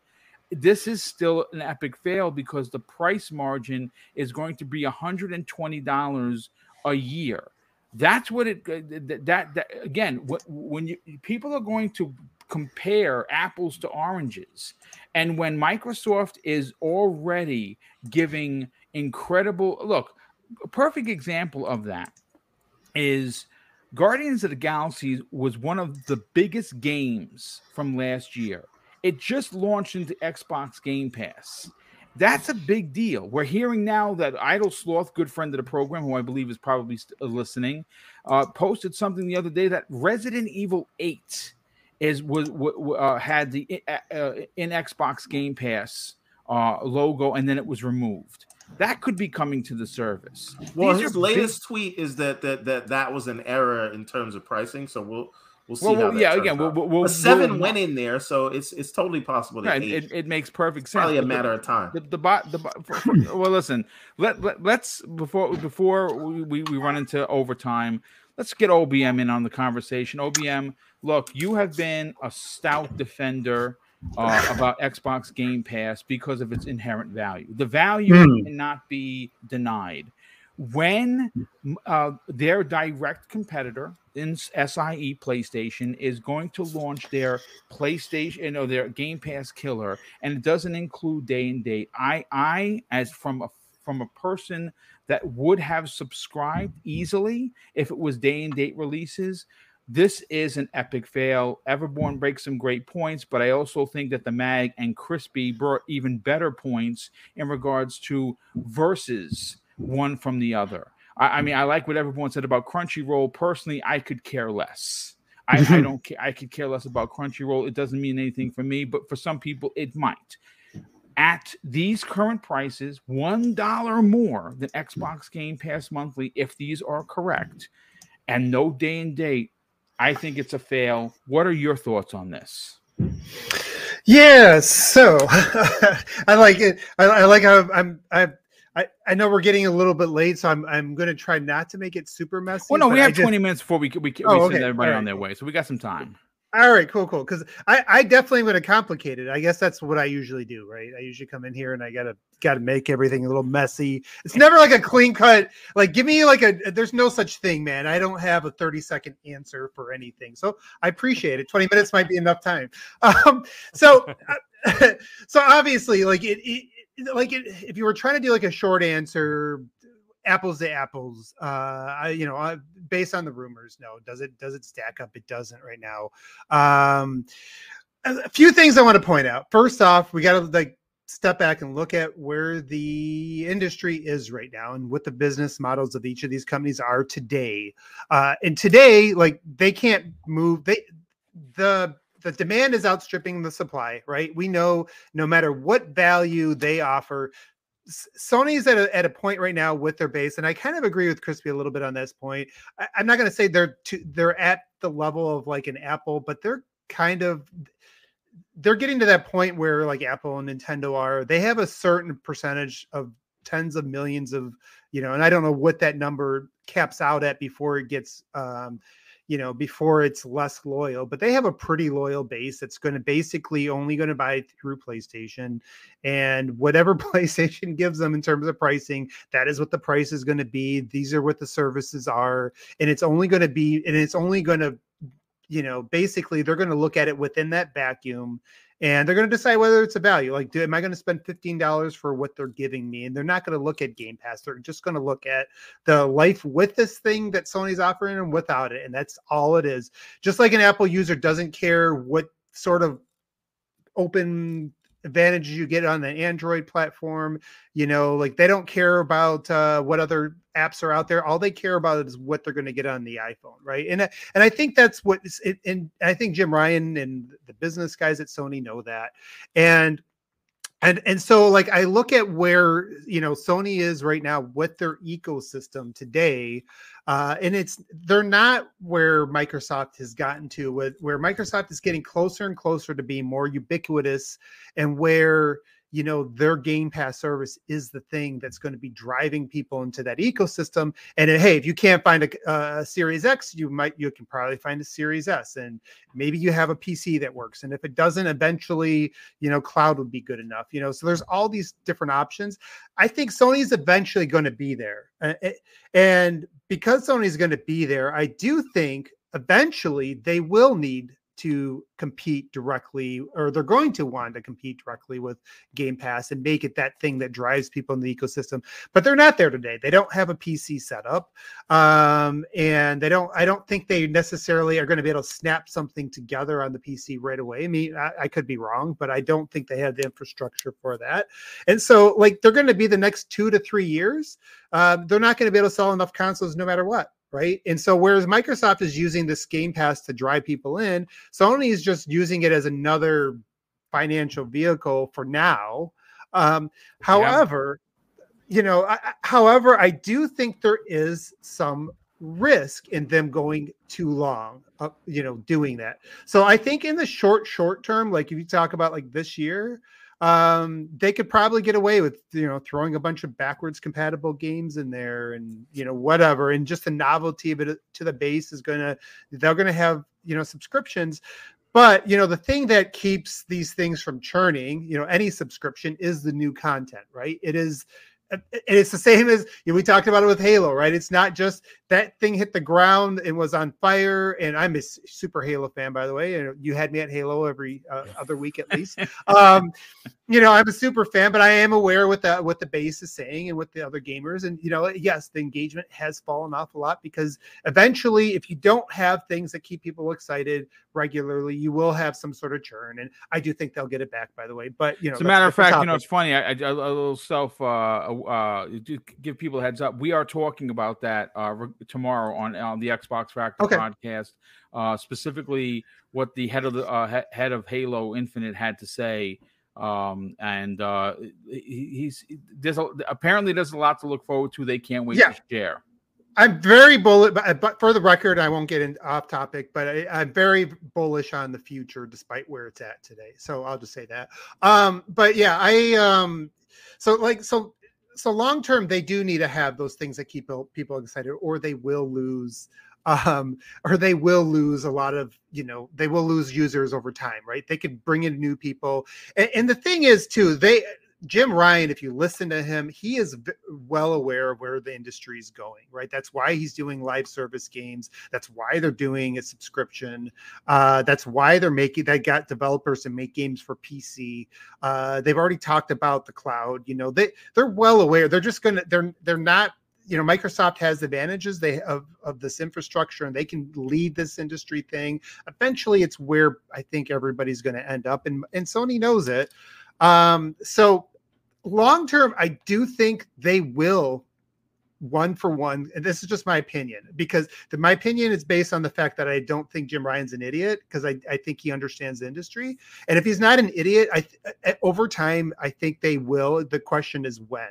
this is still an epic fail because the price margin is going to be $120 a year. That's what it uh, that that, that again when you people are going to compare apples to oranges and when Microsoft is already giving incredible look a perfect example of that is Guardians of the Galaxy was one of the biggest games from last year. It just launched into Xbox Game Pass. That's a big deal. We're hearing now that Idle Sloth, good friend of the program, who I believe is probably listening, uh, posted something the other day that Resident Evil 8 is was w- w- uh, had the uh, uh, in Xbox Game Pass uh, logo, and then it was removed. That could be coming to the service. Well, These his latest tweet is that that that that was an error in terms of pricing. So we'll we'll see. Well, yeah, again, we'll, we'll, But seven we'll- went in there, so it's it's totally possible that Right, it, it makes perfect sense. probably a but the- matter of time. the the, bot the, for- well listen let, let let's before before we we run into overtime let's get obm in on the conversation obm look you have been a stout defender uh, [laughs] about xbox game pass because of its inherent value the value Hmm. cannot be denied when uh, their direct competitor in SIE PlayStation is going to launch their PlayStation, you know, their Game Pass killer, and it doesn't include day and date. I, I, as from a from a person that would have subscribed easily if it was day and date releases. This is an epic fail. Everborn breaks some great points, but I also think that the Mag and Crispy brought even better points in regards to versus one from the other. I, I mean, I like what everyone said about Crunchyroll. Personally, I could care less. I, I [laughs] don't care. I could care less about Crunchyroll. It doesn't mean anything for me, but for some people, it might. At these current prices, one dollar more than Xbox Game Pass monthly, if these are correct, and no day and date, I think it's a fail. What are your thoughts on this? Yeah, so [laughs] I like it. I, I like how I'm. I, I I know we're getting a little bit late, so I'm I'm going to try not to make it super messy. Well, no, we I have just- 20 minutes before we we, we Oh, send okay. everybody All on their way, so we got some time. All right, cool, cool. Because I, I definitely am going to complicate it. I guess that's what I usually do, right? I usually come in here and I gotta gotta make everything a little messy. It's never like a clean cut. Like, give me like a. There's no such thing, man. I don't have a 30 second answer for anything, so I appreciate it. 20 minutes might be enough time. [laughs] Um, so, [laughs] [laughs] so obviously, like it, it it- like it, if you were trying to do like a short answer apples to apples uh I, you know uh, based on the rumors no does it does it stack up? It doesn't right now. Um a few things i want to point out. First off we got to like step back and look at where the industry is right now and what the business models of each of these companies are today. Uh and today like they can't move they the the demand is outstripping the supply right? We know no matter what value they offer Sony's at a, at a point right now with their base, and I kind of agree with Crispy a little bit on this point. I, I'm not going to say they're they're at the level of like an Apple, but they're kind of they're getting to that point where like Apple and Nintendo are. They have a certain percentage of tens of millions of you know, and I don't know what that number caps out at before it gets um, you know before it's less loyal but they have a pretty loyal base that's going to basically only going to buy through playstation and whatever [laughs] PlayStation gives them in terms of pricing, that is what the price is going to be. These are what the services are, and it's only going to be, and it's only going to, you know, basically they're going to look at it within that vacuum, and they're going to decide whether it's a value. Like, do am I going to spend fifteen dollars for what they're giving me? And they're not going to look at Game Pass. They're just going to look at the life with this thing that Sony's offering and without it, and that's all it is. Just like an Apple user doesn't care what sort of open advantages you get on the android platform you know like they don't care about uh, what other apps are out there all they care about is what they're going to get on the iphone right and I- and i think that's what. and i think jim ryan and the business guys at sony know that and and and so like i look at where you know sony is right now with their ecosystem today uh, and it's they're not where Microsoft has gotten to with where Microsoft is getting closer and closer to being more ubiquitous and where you know their game pass service is the thing that's going to be driving people into that ecosystem and hey if you can't find a, a series x you might you can probably find a series s and maybe you have a pc that works and if it doesn't eventually you know cloud would be good enough you know so there's all these different options. I think sony's eventually going to be there Uh, and because Sony's going to be there, I do think eventually they will need to compete directly, or they're going to want to compete directly with Game Pass and make it that thing that drives people in the ecosystem. But they're not there today. They don't have a PC setup, um, and they don't. I don't think they necessarily are going to be able to snap something together on the PC right away. I mean, I, I could be wrong, but I don't think they have the infrastructure for that. And so, like, they're going to be the next two to three years um, they're not going to be able to sell enough consoles no matter what right? And so whereas microsoft is using this game pass to drive people in sony is just using it as another financial vehicle for now. Um, however, you know, I, however, I do think there is some risk in them going too long, uh, you know, doing that. So I think in the short, short term, like if you talk about like this year, um, they could probably get away with you know throwing a bunch of backwards compatible games in there and you know whatever, and just the novelty of it to the base is gonna they're gonna have you know subscriptions. But you know the thing that keeps these things from churning, you know, any subscription is the new content, right? It is it's the same as you know, we talked about it with Halo, right? It's not just that thing hit the ground and was on fire. And I'm a super Halo fan, by the way. And you had me at Halo every uh, other week at least. um, [laughs] you know, I'm a super fan, but I am aware what the what the base is saying and what the other gamers. And you know, yes, the engagement has fallen off a lot because eventually, if you don't have things that keep people excited regularly, you will have some sort of churn. And I do think they'll get it back, by the way. But you know, as a matter of fact, you know, it's funny. I, I a little self uh, uh, give people a heads up. We are talking about that uh, tomorrow on on the Xbox Factor okay. podcast, uh, specifically what the head of the uh, head of Halo Infinite had to say. Um, and uh, he, he's there's a, apparently there's a lot to look forward to. They can't wait yeah. to share. I'm very bullish, but, but, for the record, I won't get in off topic, but I, am very bullish on the future despite where it's at today. So I'll just say that. Um, but yeah, I um, so like so so long term, they do need to have those things that keep people excited, or they will lose, [laughs] um, or they will lose a lot of you know they will lose users over time, right? They could bring in new people, and, and the thing is too, they Jim Ryan, if you listen to him, he is well aware of where the industry is going, right? That's why he's doing live service games. That's why they're doing a subscription. Uh, that's why they're making, they got developers to make games for PC. Uh, they've already talked about the cloud. You know, they, they're well aware. They're just to, they're, they're not you know microsoft has advantages they of, of this infrastructure and they can lead this industry thing eventually it's where i think everybody's going to end up and and sony knows it um so long term, I do think they will one for one. And this is just my opinion because the, my opinion is based on the fact that I don't think Jim Ryan's an idiot because I, I think he understands the industry. And if he's not an idiot, I over time, I think they will. The question is when.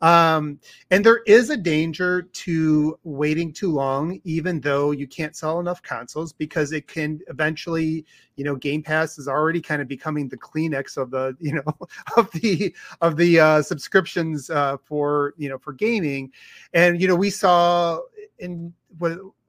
Um, and there is a danger to waiting too long, even though you can't sell enough consoles, because it can eventually, you know, Game Pass is already kind of becoming the Kleenex of the, [laughs] you know, of the of the uh, subscriptions uh, for you know for gaming, and you know we saw in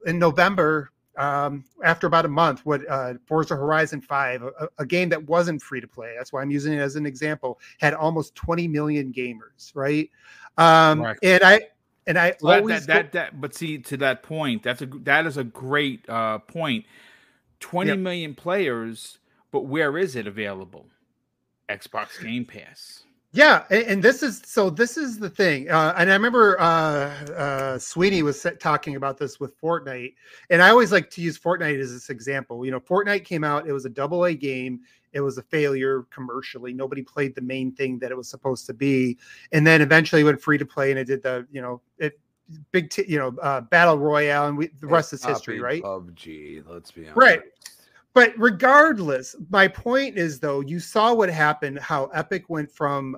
in November um, after about a month, what uh, Forza Horizon 5, a, a, game that wasn't free to play, that's why I'm using it as an example, had almost 20 million gamers, right? Um, and I and I well, always that, that, that but see to that point, that's a that is a great uh, point. Twenty yep. million players, but where is it available? Xbox Game Pass. Yeah, and, and, this is so. This is the thing, uh, and I remember uh, uh, Sweeney was talking about this with Fortnite, and I always like to use Fortnite as this example. You know, Fortnite came out; it was a double A game. It was a failure commercially. Nobody played the main thing that it was supposed to be, and then eventually went free to play, and it did the you know it big t- you know uh, battle royale, and we, the rest is history, right? PUBG. Let's be honest. Right. But regardless, my point is though, you saw what happened, how Epic went from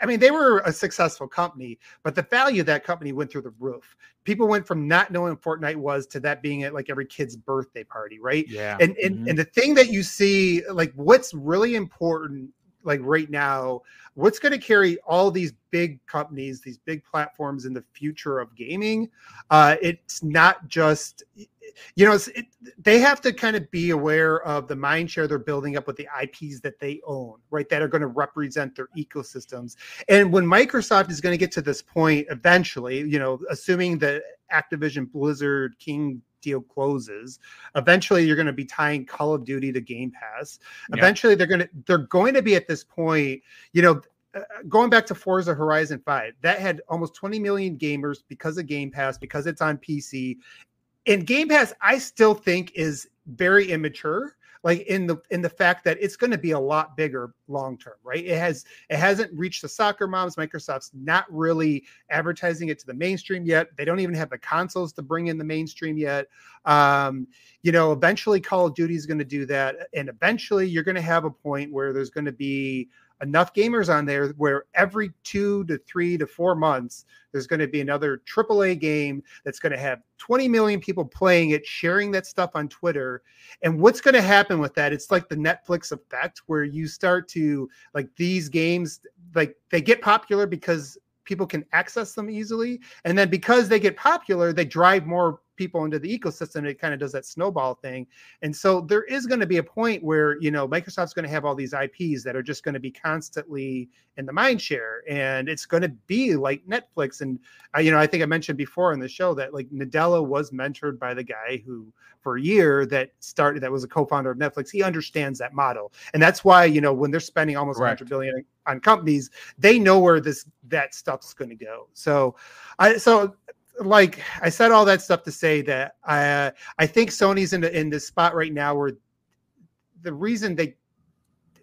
I mean, they were a successful company, but the value of that company went through the roof. People went from not knowing Fortnite was to that being at like every kid's birthday party, right? Yeah. And and, mm-hmm. and the thing that you see, like what's really important, like right now, what's going to carry all these big companies, these big platforms in the future of gaming? Uh, it's not just you know, it, they have to kind of be aware of the mind share they're building up with the IPs that they own, right? That are going to represent their ecosystems. And when Microsoft is going to get to this point eventually, you know, assuming that Activision Blizzard King deal closes eventually you're going to be tying call of duty to game pass eventually they're going to they're going to be at this point you know uh, going back to Forza Horizon 5, that had almost 20 million gamers because of Game Pass, because it's on PC, and Game Pass, I still think is very immature. Like in the in the fact that it's going to be a lot bigger long term, right? It has it hasn't reached the soccer moms. Microsoft's not really advertising it to the mainstream yet. They don't even have the consoles to bring in the mainstream yet. Um, you know, eventually Call of Duty is going to do that, and eventually you're going to have a point where there's going to be enough gamers on there where every two to three to four months there's going to be another AAA game that's going to have 20 million people playing it, sharing that stuff on Twitter. And what's going to happen with that? It's like the Netflix effect where you start to like these games, like they get popular because people can access them easily. And then because they get popular, they drive more people into the ecosystem. It kind of does that snowball thing. And so there is going to be a point where, you know, Microsoft's going to have all these IPs that are just going to be constantly in the mind share. And it's going to be like Netflix. And, uh, you know, I think I mentioned before in the show that like Nadella was mentored by the guy who, for a year, that started, that was a co founder of Netflix. He understands that model. And that's why, you know, when they're spending almost Correct. 100 billion on companies, they know where this, that stuff's going to go. So, I, so like I said all that stuff to say that I I think Sony's in the, in this spot right now where the reason they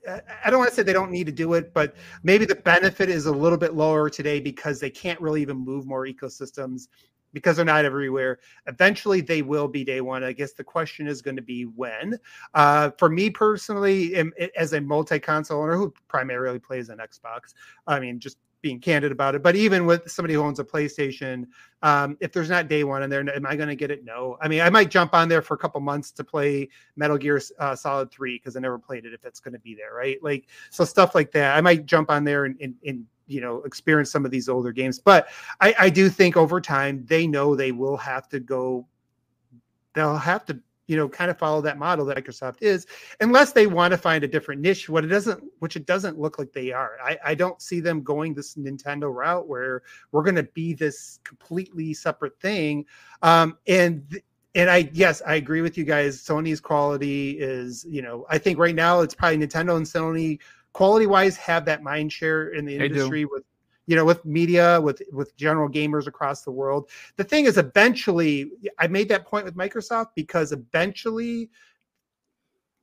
I- don't want to say they don't need to do it, but maybe the benefit is a little bit lower today because they can't really even move more ecosystems because they're not everywhere. Eventually, they will be day one. I guess the question is going to be when. Uh, for me personally, as a multi-console owner who primarily plays on Xbox, I mean, just being candid about it. But even with somebody who owns a PlayStation, um, if there's not day one in there, am I going to get it? No. I mean, I might jump on there for a couple months to play Metal Gear uh, Solid Three because I never played it. If it's going to be there, right? Like so stuff like that. I might jump on there and, and, and you know experience some of these older games. But I, I do think over time they know they will have to go. They'll have to you know kind of follow that model that Microsoft is, unless they want to find a different niche. What it doesn't, which it doesn't look like they are. I, I don't see them going this Nintendo route where we're going to be this completely separate thing. Um, and and I yes, I agree with you guys. Sony's quality is, you know, I think right now it's probably Nintendo and Sony quality wise have that mind share in the industry with you know with media with with general gamers across the world. The thing is eventually i made that point with microsoft because eventually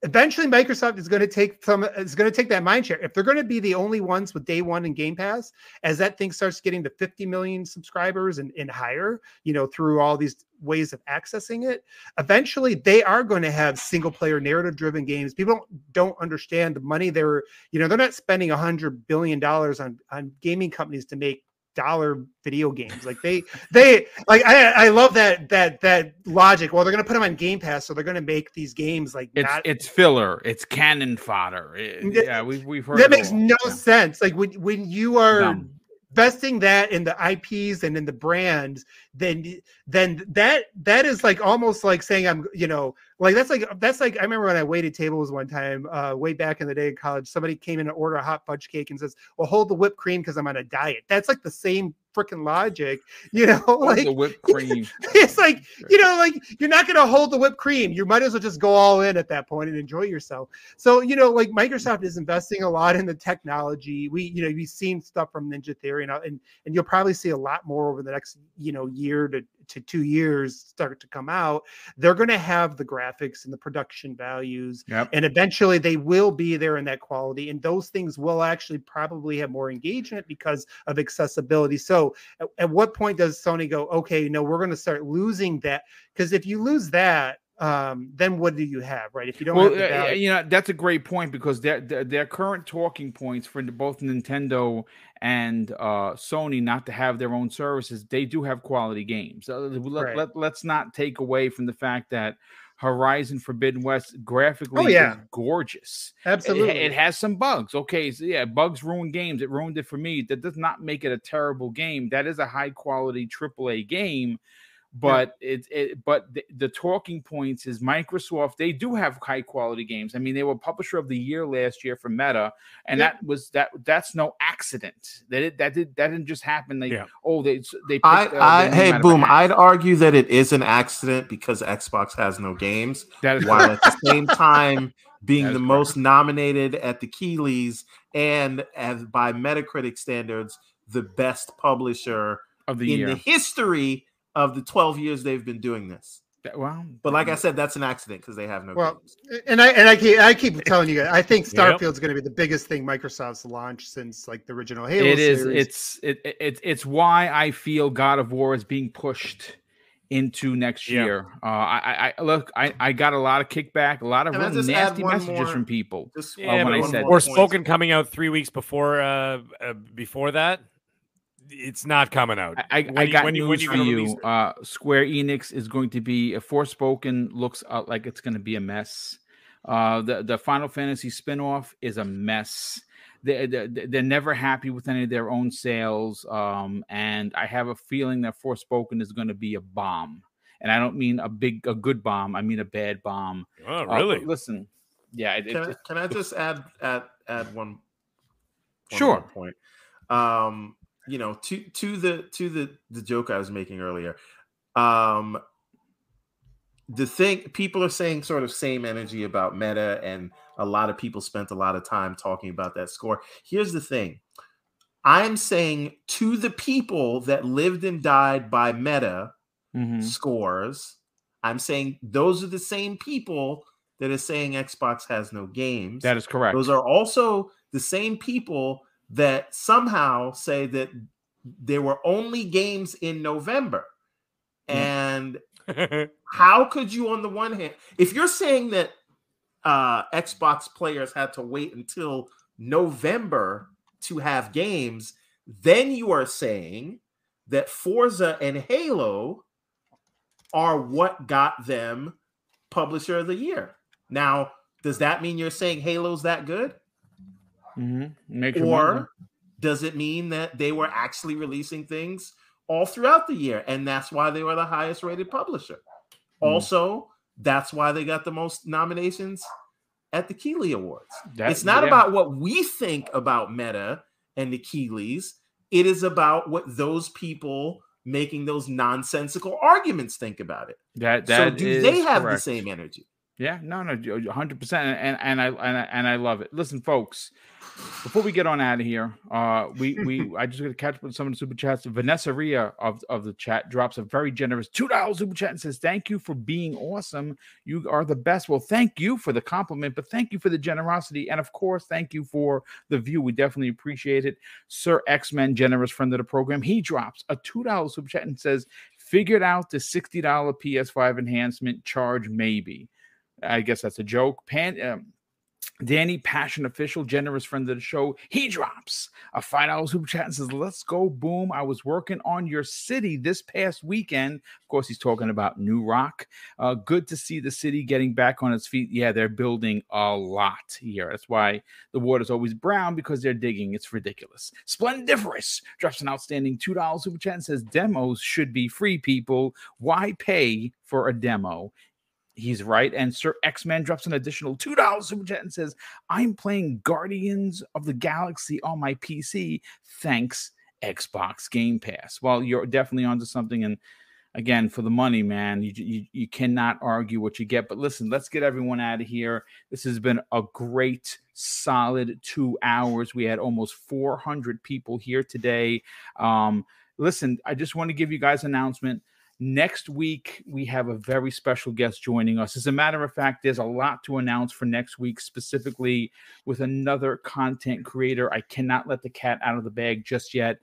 eventually Microsoft is going to take some is going to take that mind share. If they're going to be the only ones with day one and Game Pass, as that thing starts getting to 50 million subscribers and, and higher, you know, through all these ways of accessing it, eventually they are going to have single player narrative driven games. People don't don't understand the money they're, you know, they're not spending a hundred billion dollars on on gaming companies to make dollar video games like they they like i i love that that that logic well they're going to put them on game pass so they're going to make these games like It's not it's filler. It's cannon fodder. It- Th- yeah, we've we've heard that makes all. no Yeah. sense like when when you are Dumb. Investing that in the ips and in the brands then then that that is like almost like saying i'm you know like that's like that's like i remember when i waited tables one time uh way back in the day in college somebody came in to order a hot fudge cake and says well hold the whipped cream because i'm on a diet. That's like the same freaking logic you know [laughs] like the whipped [laughs] cream. it's like you know like you're not going to hold the whipped cream. You might as well just go all in at that point and enjoy yourself. So you know like microsoft is investing a lot in the technology. We you know we've seen stuff from ninja theory and, and and you'll probably see a lot more over the next you know year to to two years start to come out they're going to have the graphics and the production values Yep. and eventually they will be there in that quality and those things will actually probably have more engagement because of accessibility so at, at what point does sony go okay no we're going to start losing that because if you lose that um then what do you have right if you don't Well, have the uh, you know that's a great point because their, their current talking points for both Nintendo and uh, Sony not to have their own services, they do have quality games. Uh, let, Right. let, let's not take away from the fact that Horizon Forbidden West graphically Oh, yeah. is gorgeous. It- absolutely It, has some bugs. Okay, so yeah, bugs ruin games. It ruined it for me. That does not make it a terrible game. That is a high quality AAA game. But it, it but the, the talking points is Microsoft. They do have high quality games. I mean, they were publisher of the year last year for Meta, and Yeah. that was that. That's no accident. That it, that did that didn't just happen. Like Yeah. oh, they they. Picked, I, uh, I hey out of a boom. I'd argue that it is an accident because Xbox has no games, That is while at the [laughs] same time being the is most nominated at the Keighleys and as by Metacritic standards, the best publisher of the in year. the history of the 12 years they've been doing this. That- well, But like I said, that's an accident because they have no Well, games. and I and I keep I keep [laughs] telling you guys, I think Yep. Starfield's going to be the biggest thing Microsoft's launched since like the original Halo. it is series. it's it, it it's why i feel god of war is being pushed into next Yeah. year. Uh, I, I, I look, I, I got a lot of kickback, a lot of really nasty messages more- from people. Just Yeah, when I said- or spoken coming out three weeks before uh, uh before that. It's not coming out. I, I, I got you- news you for you. Uh, Square Enix is going to be a Forspoken. Looks uh, like it's going to be a mess. Uh, the the Final Fantasy spinoff is a mess. They, they, they're never happy with any of their own sales. Um, and I have a feeling that Forspoken is going to be a bomb. And I don't mean a big, a good bomb. I mean a bad bomb. Oh, Uh, really? but listen, yeah, it, it, Can I, can I just add add add one? one Sure. point. Um, you know, to to the to the the joke I was making earlier. Um, the thing people are saying sort of same energy about meta, and a lot of people spent a lot of time talking about that score. Here's the thing. I'm saying to the people that lived and died by meta, Mhm. scores. I'm saying those are the same people that are saying Xbox has no games. that is correct. those are also the same people that somehow say that there were only games in November. And [laughs] how could you, on the one hand, if you're saying that uh, Xbox players had to wait until November to have games, then you are saying that Forza and Halo are what got them Publisher of the Year. Now, does that mean you're saying Halo's that good? Mhm. Wonder. Or does it mean that they were actually releasing things all throughout the year and that's why they were the highest rated publisher? Hmm. Also, that's why they got the most nominations at the Keighley Awards. That- it's not yeah. about what we think about Meta and the Keighleys, it is about what those people making those nonsensical arguments think about it. that. so That do they have correct. the same energy? Yeah, no, no, hundred percent, and and I and I, and I love it. Listen, folks, before we get on out of here, uh, we we [laughs] I just got to catch up with some of the super chats. Vanessa Ria of of the chat drops a very generous two dollars super chat and says, "Thank you for being awesome. You are the best." Well, thank you for the compliment, but thank you for the generosity, and of course, thank you for the view. We definitely appreciate it. Sir X Men, generous friend of the program, he drops a two dollars super chat and says, "Figured out the sixty dollar PS5 enhancement charge, maybe." I guess that's a joke. Pan, um, Danny, passion official, generous friend of the show, he drops a five dollars super chat and says, "Let's go, boom! I was working on your city this past weekend. Of course, he's talking about Newark. Uh, good to see the city getting back on its feet. Yeah, they're building a lot here. That's why the water's always brown because they're digging. It's ridiculous. Splendiferous drops an outstanding two dollars super chat and says, "Demos should be free. People, why pay for a demo?" He's right. And Sir X Men drops an additional $2 super chat and says, I'm playing Guardians of the Galaxy on my PC. Thanks, Xbox Game Pass. Well, you're definitely onto something. And again, for the money, man, you, you, you cannot argue what you get. But listen, let's get everyone out of here. This has been a great, solid two hours. We had almost 400 people here today. Um, listen, I just want to give you guys an announcement. Next week, we have a very special guest joining us. As a matter of fact, there's a lot to announce for next week, specifically with another content creator. I cannot let the cat out of the bag just yet.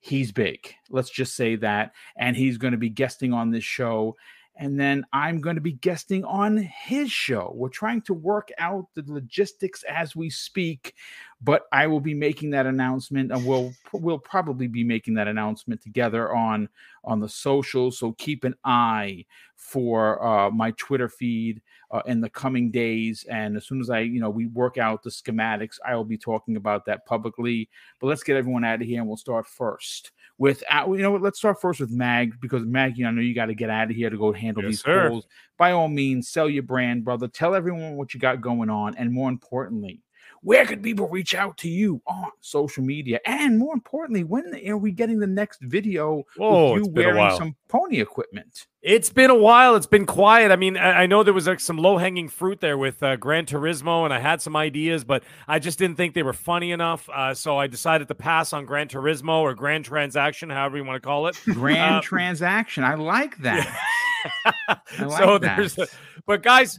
He's big. Let's just say that. And he's going to be guesting on this show. And then I'm going to be guesting on his show. We're trying to work out the logistics as we speak, but I will be making that announcement, and we'll we'll probably be making that announcement together on on the socials. So keep an eye for uh, my Twitter feed uh, in the coming days. And as soon as I, you know, we work out the schematics, I will be talking about that publicly. But let's get everyone out of here, and we'll start first with, uh, you know, what, let's start first with Mag because Mag, you know, I know you got to get out of here to go handle Yes, these sir. calls. By all means, sell your brand, brother. Tell everyone what you got going on, and more importantly. Where could people reach out to you on social media? And more importantly, when are we getting the next video Whoa, with it's you been a wearing while. some pony equipment? It's been a while. It's been quiet. I mean, I, I know there was like some low hanging fruit there with uh, Gran Turismo, and I had some ideas, but I just didn't think they were funny enough. Uh, so I decided to pass on Gran Turismo or Grand Transaction, however you want to call it. Grand Uh, transaction. I like that. [laughs] I like so that. there's, but guys,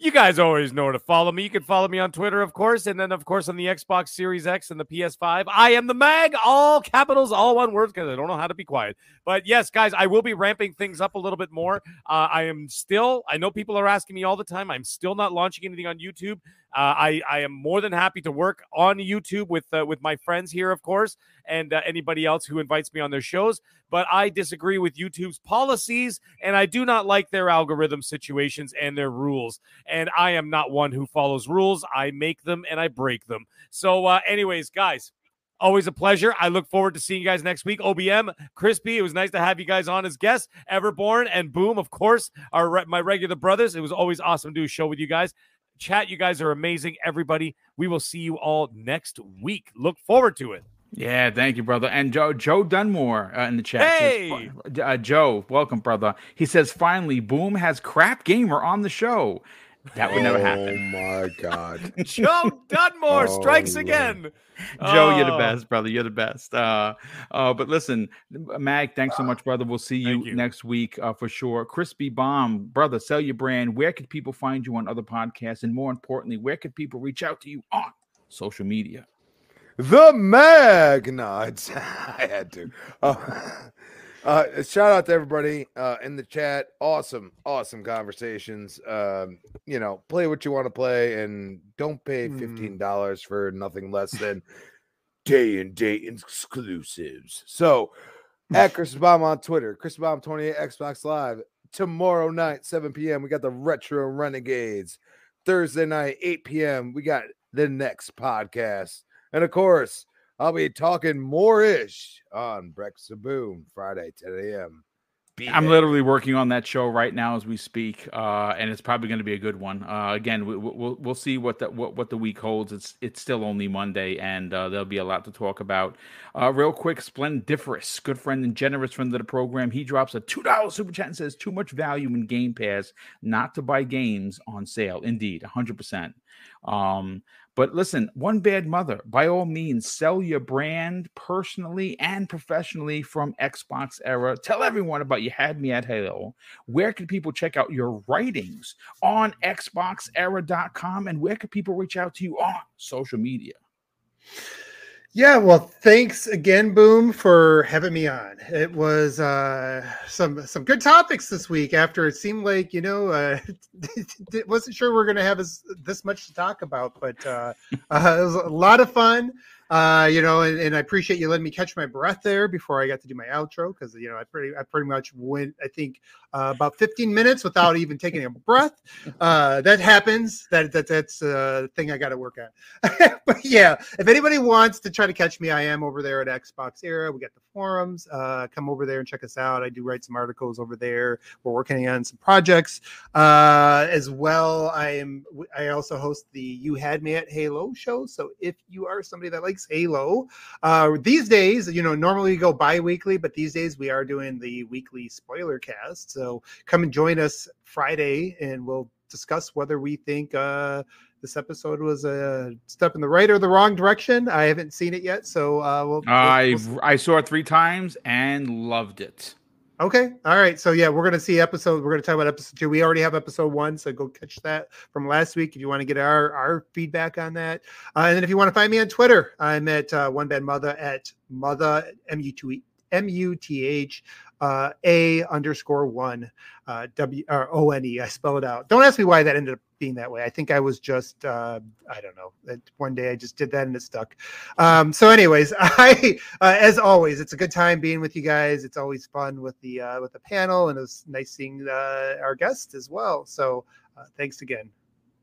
You guys always know where to follow me. You can follow me on Twitter, of course, and then, of course, on the Xbox Series X and the PS5. I am the mag, all capitals, all one word, because I don't know how to be quiet. But yes, guys, I will be ramping things up a little bit more. Uh, I am still, I know people are asking me all the time. I'm still not launching anything on YouTube. Uh, I, I am more than happy to work on YouTube with uh, with my friends here, of course, and uh, anybody else who invites me on their shows. But I disagree with YouTube's policies, and I do not like their algorithm situations and their rules. And I am not one who follows rules. I make them and I break them. So, uh, anyways, guys. Always a pleasure. I look forward to seeing you guys next week. OBM, Crispy, it was nice to have you guys on as guests. Everborn and Boom, of course, are my regular brothers. It was always awesome to do a show with you guys. Chat, you guys are amazing. Everybody, we will see you all next week. Look forward to it. Yeah, thank you, brother. And Joe Joe Dunmore uh, in the chat. Hey, says, uh, Joe, welcome, brother. He says finally, Boom has Crapgamer on the show. That would never happen. Oh my god. [laughs] Joe Dunmore Oh, strikes Lord. again. Joe, you're the Oh. best, brother. You're the best. Uh, uh, but listen, Mag, thanks so much, brother. We'll see you, you. next week uh, for sure. Crispy Bomb, brother, sell your brand. Where could people find you on other podcasts? And more importantly, where could people reach out to you on social media? The Mag. No, [laughs] I had to. [laughs] Uh, shout out to everybody uh, in the chat. Awesome, awesome conversations. Um, you know, play what you want to play, and don't pay fifteen dollars for nothing less than day and date exclusives. So, [laughs] at Chris Bomb on Twitter, Chris Bomb twenty eight Xbox Live tomorrow night, seven p.m. We got the Retro Renegades. Thursday night, eight p.m. We got the next podcast. And of course, I'll be talking more ish on of Boom Friday, 10 a.m. Be I'm there. literally working on that show right now as we speak, uh, and it's probably going to be a good one. Uh, again, we, we- we'll we'll see what the what, what the week holds. It's it's still only Monday, and uh, there'll be a lot to talk about. Uh, real quick, Splendiferous, good friend and generous friend of the program, he drops a two dollar super chat and says, "Too much value in Game Pass, not to buy games on sale." Indeed, 100. percent um but listen one bad mother by all means sell your brand personally and professionally from xbox era. Tell everyone about you had me at halo where can people check out your writings? On xboxera.com and where can people reach out to you on social media Yeah, well, thanks again, Boom, for having me on. It was uh, some some good topics this week. After it seemed like you know, uh, [laughs] wasn't sure we are going to have this, this much to talk about, but uh, uh, [laughs] it was a lot of fun. Uh, you know, and, and I appreciate you letting me catch my breath there before I got to do my outro because you know I pretty I pretty much went I think uh, about 15 minutes without even taking a breath. Uh, that happens. That that that's a thing I got to work at. [laughs] but yeah, if anybody wants to try to catch me, I am over there at Xbox Era. We got the forums. Uh, come over there and check us out. I do write some articles over there. We're working on some projects uh, as well. I am. I also host the You Had Me at Halo show. So if you are somebody that likes Halo, uh, these days, you know, normally we go bi-weekly, but these days we are doing the weekly spoiler cast. So come and join us Friday, and we'll discuss whether we think uh, this episode was a step in the right or the wrong direction. I haven't seen it yet, so uh, we'll, we'll- i we'll i saw it three times and loved it Okay. All right. So yeah, we're gonna see episode. We're gonna talk about episode two. We already have episode one, so go catch that from last week if you want to get our our feedback on that. Uh, and then if you want to find me on Twitter, I'm at uh, one bad mother at mother m u t h uh, a underscore one uh, w or o n e. I spell it out. Don't ask me why that ended up being that way. I think I was just uh, I don't know. One day I just did that and it stuck. Um, so, anyways, [laughs] I uh, as always, it's a good time being with you guys. It's always fun with the uh, with the panel, and it's nice seeing uh, our guests as well. So, uh, thanks again.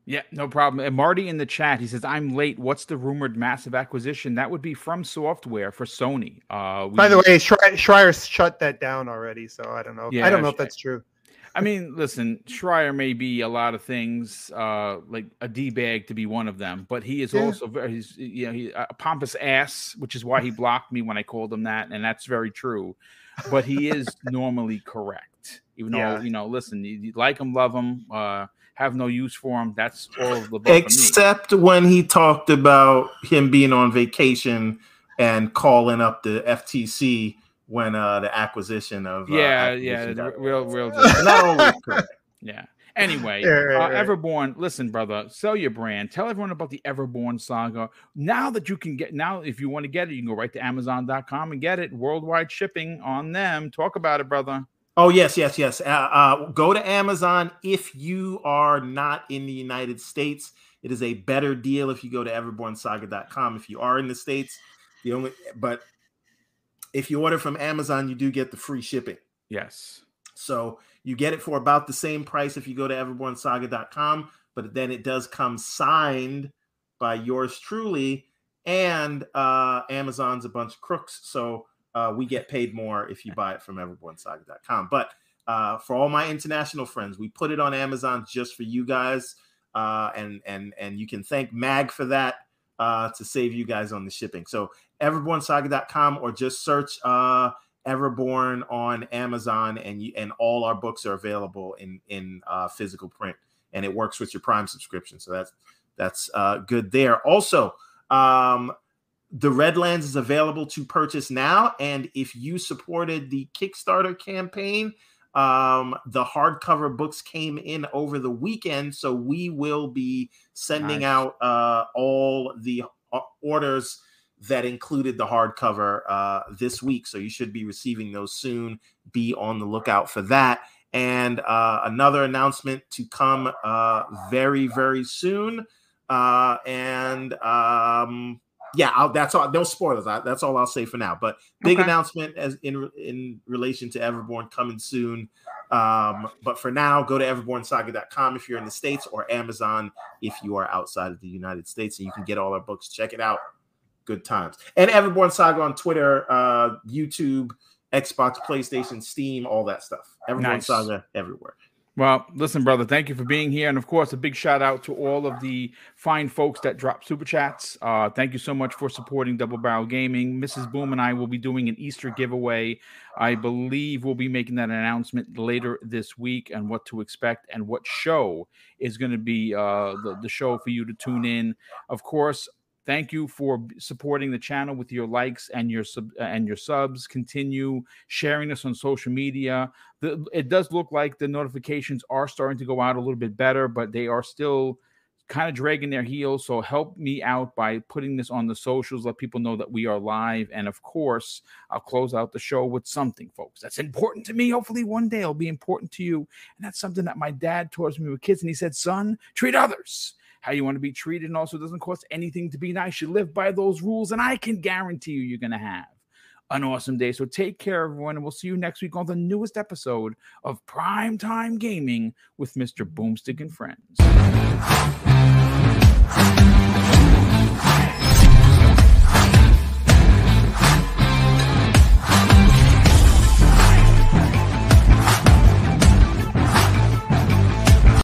Yeah, no problem. And Marty in the chat, he says, "I'm late. What's the rumored massive acquisition? That would be From Software for Sony." Uh, By the we- way, Schreier, shut that down already, so I don't know. I Yeah, don't know if that's true. I mean, listen, Schreier may be a lot of things, uh, like a d bag to be one of them, but he is Yeah. also very, he's, you know, he, a pompous ass, which is why he [laughs] blocked me when I called him that, and that's very true. But he is normally correct, even though Yeah. you know. Listen, you, you like him, love him, uh, have no use for him. That's all of the above for me. Except when he talked about him being on vacation and calling up the FTC when uh, the acquisition of uh, Yeah, Activision yeah, got- real, real. not always [laughs] correct. Yeah. Anyway, Yeah, [laughs] right, uh, right. Everborn, listen, brother, sell your brand. Tell everyone about the Everborn saga. Now that you can get, now if you want to get it, you can go right to Amazon.com and get it. Worldwide shipping on them. Talk about it, brother. Oh yes, yes, yes. Uh, uh, go to Amazon if you are not in the United States. It is a better deal if you go to everbornsaga.com. If you are in the states, the only but if you order from Amazon, you do get the free shipping. Yes. So you get it for about the same price if you go to everbornsaga.com, but then it does come signed by yours truly, and uh, Amazon's a bunch of crooks. So uh, we get paid more if you buy it from everbornsaga.com. But uh, for all my international friends, we put it on Amazon just for you guys, uh, and and and you can thank Mag for that uh, to save you guys on the shipping. So everbornsaga.com or just search uh, Everborn on Amazon, and you and all our books are available in in uh, physical print, and it works with your Prime subscription. So that's that's uh, good there. Also, um, the Redlands is available to purchase now, and if you supported the Kickstarter campaign, um, the hardcover books came in over the weekend, so we will be sending Nice. out uh, all the uh, orders that included the hardcover uh, this week. So you should be receiving those soon. Be on the lookout for that. And uh, another announcement to come uh, very, very soon. Uh, and um, yeah, I'll, that's all. No spoilers. I, that's all I'll say for now. But big Okay. announcement as in in relation to Everborn coming soon. Um, but for now, go to everbornsaga.com if you're in the States or Amazon if you are outside of the United States. And you can get all our books. Check it out. Good times. And Everborn Saga on Twitter, uh, YouTube, Xbox, PlayStation, Steam, all that stuff. Everborn Nice. Saga everywhere. Well, listen, brother, thank you for being here. And of course, a big shout out to all of the fine folks that drop super chats. Uh, thank you so much for supporting Double Barrel Gaming. Mrs. Boom and I will be doing an Easter giveaway. I believe we'll be making that announcement later this week and what to expect and what show is going to be uh, the, the show for you to tune in. Of course, thank you for supporting the channel with your likes and your sub uh, and your subs. Continue sharing this on social media the, it does look like the notifications are starting to go out a little bit better, but they are still kind of dragging their heels. So help me out by putting this on the socials, let people know that we are live. And of course, I'll close out the show with something, folks, that's important to me. Hopefully, one day it'll be important to you. And that's something that my dad taught me with kids. And he said, son, treat others how you want to be treated. And also, doesn't cost anything to be nice. You live by those rules, and I can guarantee you, you're going to have an awesome day. So take care, everyone, and we'll see you next week on the newest episode of Prime Time Gaming with Mr. Boomstick and Friends.